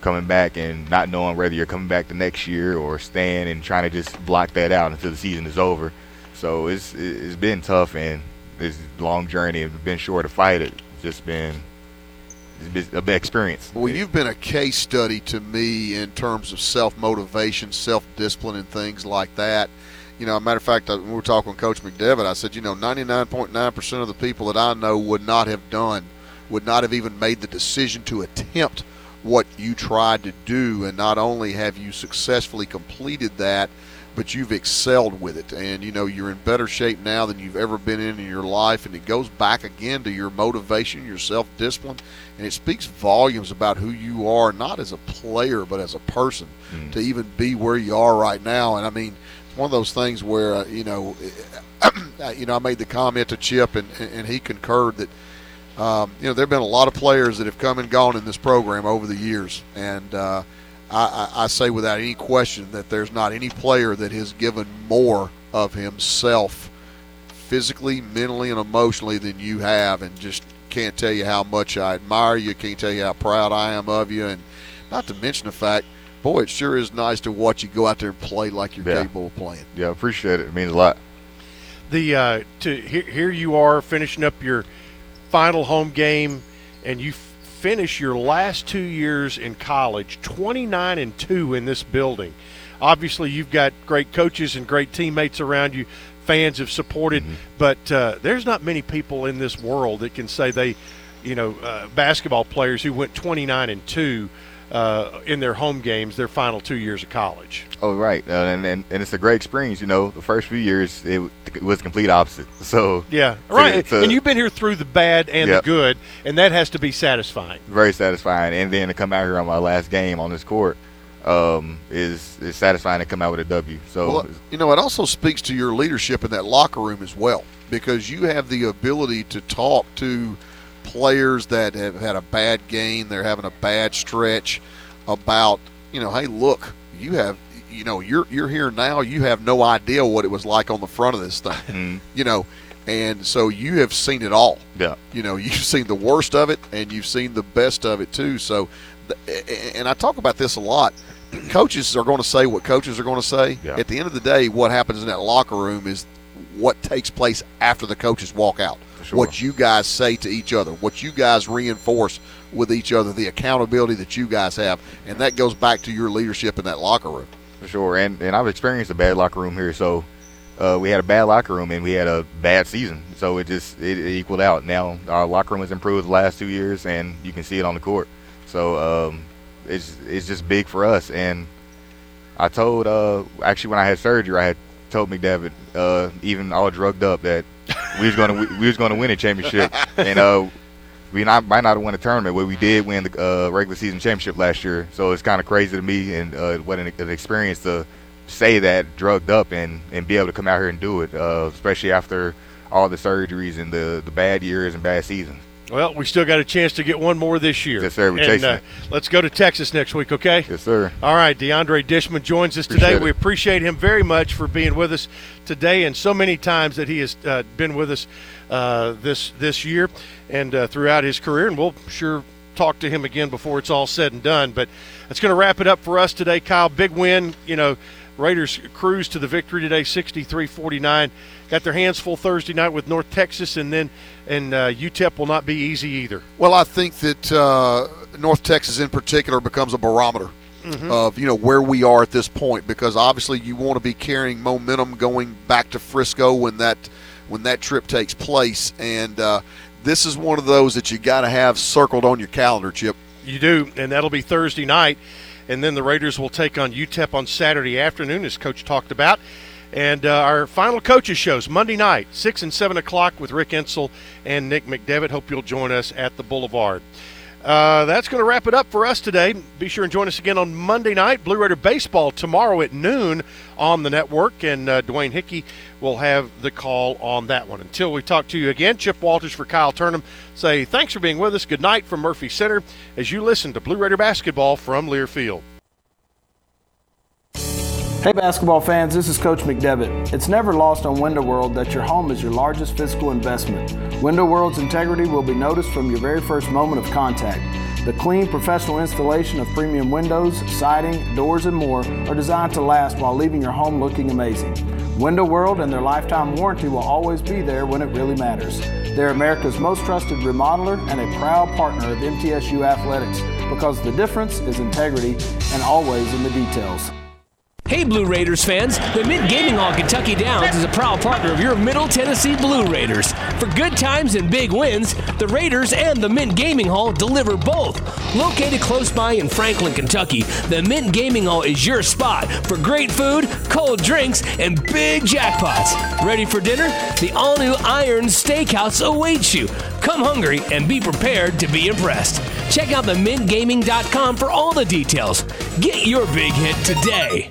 coming back and not knowing whether you're coming back the next year or staying and trying to just block that out until the season is over. So it's it's been tough and this long journey and been sure to fight it. Just been been a big experience. Well, you've been a case study to me in terms of self motivation, self discipline, and things like that. You know, a matter of fact, I- when we were talking with Coach McDevitt, I said, you know, 99.9% of the people that I know would not have done, would not have even made the decision to attempt what you tried to do. And not only have you successfully completed that, but you've excelled with it. And, you know, you're in better shape now than you've ever been in in your life. And it goes back again to your motivation, your self discipline. And it speaks volumes about who you are, not as a player, but as a person, mm. to even be where you are right now. And I mean, one of those things where, uh, you know, you know, I made the comment to Chip, and, and he concurred that um, you know, there have been a lot of players that have come and gone in this program over the years, and uh, I, I, I say without any question that there's not any player that has given more of himself, physically, mentally, and emotionally than you have, and just can't tell you how much I admire you. Can't tell you how proud I am of you, and not to mention the fact, boy, it sure is nice to watch you go out there and play like you're Yeah. capable of playing. Yeah, I appreciate it. It means a lot. the uh, to here, here you are finishing up your final home game, and you f- finish your last two years in college, 29 and two in this building. Obviously, you've got great coaches and great teammates around you. Fans have supported, but uh, there's not many people in this world that can say they, you know, uh, basketball players who went 29 and two uh, in their home games, their final two years of college. Oh, right, uh, and, and and it's a great experience. You know, the first few years it, it was complete opposite. So Yeah, to- right. to- and you've been here through the bad and Yep. the good, and that has to be satisfying. very satisfying. And then to come out here on my last game on this court um, is is satisfying to come out with a W. So Well, you know, it also speaks to your leadership in that locker room as well, because you have the ability to talk to players that have had a bad game, they're having a bad stretch, about you know, hey, look, you have, you know, you're you're here now, you have no idea what it was like on the front of this thing, mm-hmm. you know, and so you have seen it all. Yeah. You know, you've seen the worst of it, and you've seen the best of it too. So, and I talk about this a lot coaches are going to say what coaches are going to say. Yeah. At the end of the day, what happens in that locker room is what takes place after the coaches walk out. Sure. What you guys say to each other, what you guys reinforce with each other, the accountability that you guys have, and that goes back to your leadership in that locker room. for sure. And and I've experienced a bad locker room here. So uh, we had a bad locker room and we had a bad season. So it just it, it equaled out. Now our locker room has improved the last two years, and you can see it on the court. So um, it's it's just big for us. And I told uh, actually when I had surgery, I had told McDevitt, uh, even all drugged up, that we was gonna we was gonna win a championship. and uh, we not, might not have won a tournament, but we did win the uh, regular season championship last year. So it's kind of crazy to me and uh, what an, an, experience to say that drugged up and, and be able to come out here and do it, uh, especially after all the surgeries and the, the bad years and bad seasons. Well, we still got a chance to get one more this year. Yes, sir. We're and, uh, let's go to Texas next week, okay? Yes, sir. All right. DeAndre Dishman joins us Appreciate today. it. We appreciate him very much for being with us today and so many times that he has uh, been with us uh, this this year and uh, throughout his career. And we'll sure talk to him again before it's all said and done. But that's going to wrap it up for us today, Kyle. Big win. You know, Raiders cruise to the victory today, 63-49. Got their hands full Thursday night with North Texas, and then and uh, UTEP will not be easy either. Well, I think that uh, North Texas in particular becomes a barometer Mhm. of you know where we are at this point because obviously you want to be carrying momentum going back to Frisco when that when that trip takes place, and uh, this is one of those that you got to have circled on your calendar, Chip. You do, and that'll be Thursday night. And then the Raiders will take on UTEP on Saturday afternoon, as Coach talked about. And uh, our final coaches shows Monday night, 6 and 7 o'clock with Rick Insell and Nick McDevitt. Hope you'll join us at the Boulevard. Uh, that's going to wrap it up for us today. Be sure and join us again on Monday night. Blue Raider Baseball tomorrow at noon on the network, and uh, Dwayne Hickey will have the call on that one. Until we talk to you again, Chip Walters for Kyle Turnham say thanks for being with us. Good night from Murphy Center as you listen to Blue Raider Basketball from Learfield. Hey basketball fans, this is Coach McDevitt. It's never lost on Window World that your home is your largest physical investment. Window World's integrity will be noticed from your very first moment of contact. The clean, professional installation of premium windows, siding, doors, and more are designed to last while leaving your home looking amazing. Window World and their lifetime warranty will always be there when it really matters. They're America's most trusted remodeler and a proud partner of MTSU Athletics because the difference is integrity and always in the details. Hey, Blue Raiders fans! The Mint Gaming Hall Kentucky Downs is a proud partner of your Middle Tennessee Blue Raiders. For good times and big wins, the Raiders and the Mint Gaming Hall deliver both. Located close by in Franklin, Kentucky, the Mint Gaming Hall is your spot for great food, cold drinks, and big jackpots. Ready for dinner? The all new Iron Steakhouse awaits you. Come hungry and be prepared to be impressed. Check out the themintgaming.com for all the details. Get your big hit today.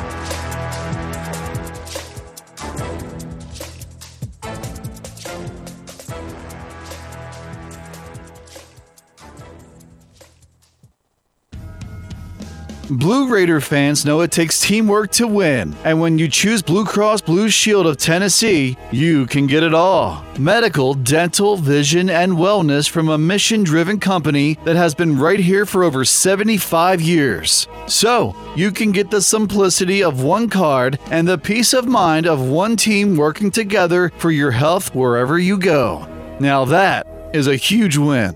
Blue Raider fans know it takes teamwork to win, and when you choose Blue Cross Blue Shield of Tennessee, you can get it all. Medical, dental, vision, and wellness from a mission driven company that has been right here for over 75 years. So, you can get the simplicity of one card and the peace of mind of one team working together for your health wherever you go. Now, that is a huge win.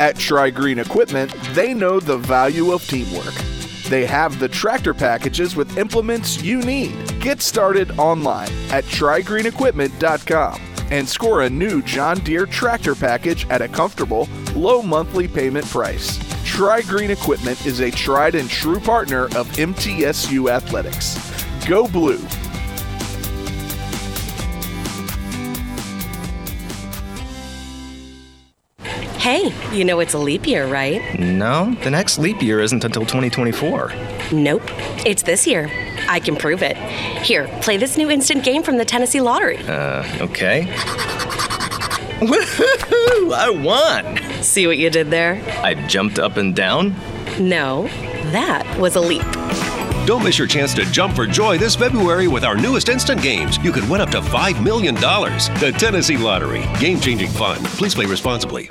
At Tri Green Equipment, they know the value of teamwork. They have the tractor packages with implements you need. Get started online at trigreenequipment.com and score a new John Deere tractor package at a comfortable, low monthly payment price. Tri Green Equipment is a tried and true partner of MTSU Athletics. Go Blue! Hey, you know it's a leap year, right? No, the next leap year isn't until 2024. Nope, it's this year. I can prove it. Here, play this new instant game from the Tennessee Lottery. Uh, okay. Woohoo! I won! See what you did there? I jumped up and down. No, that was a leap. Don't miss your chance to jump for joy this February with our newest instant games. You could win up to $5 million. The Tennessee Lottery. Game changing fun. Please play responsibly.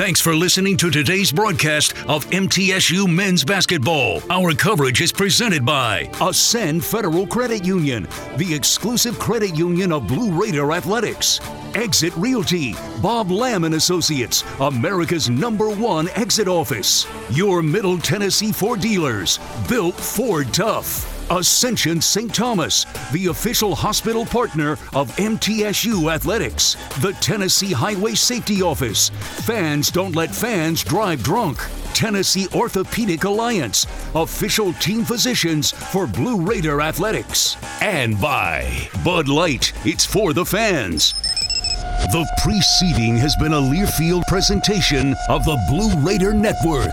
Thanks for listening to today's broadcast of MTSU Men's Basketball. Our coverage is presented by Ascend Federal Credit Union, the exclusive credit union of Blue Raider Athletics. Exit Realty, Bob Lamb and Associates, America's number one exit office. Your Middle Tennessee Ford dealers, built Ford tough. Ascension St. Thomas, the official hospital partner of MTSU Athletics. The Tennessee Highway Safety Office. Fans don't let fans drive drunk. Tennessee Orthopedic Alliance, official team physicians for Blue Raider Athletics. And by Bud Light, it's for the fans. The preceding has been a Learfield presentation of the Blue Raider Network.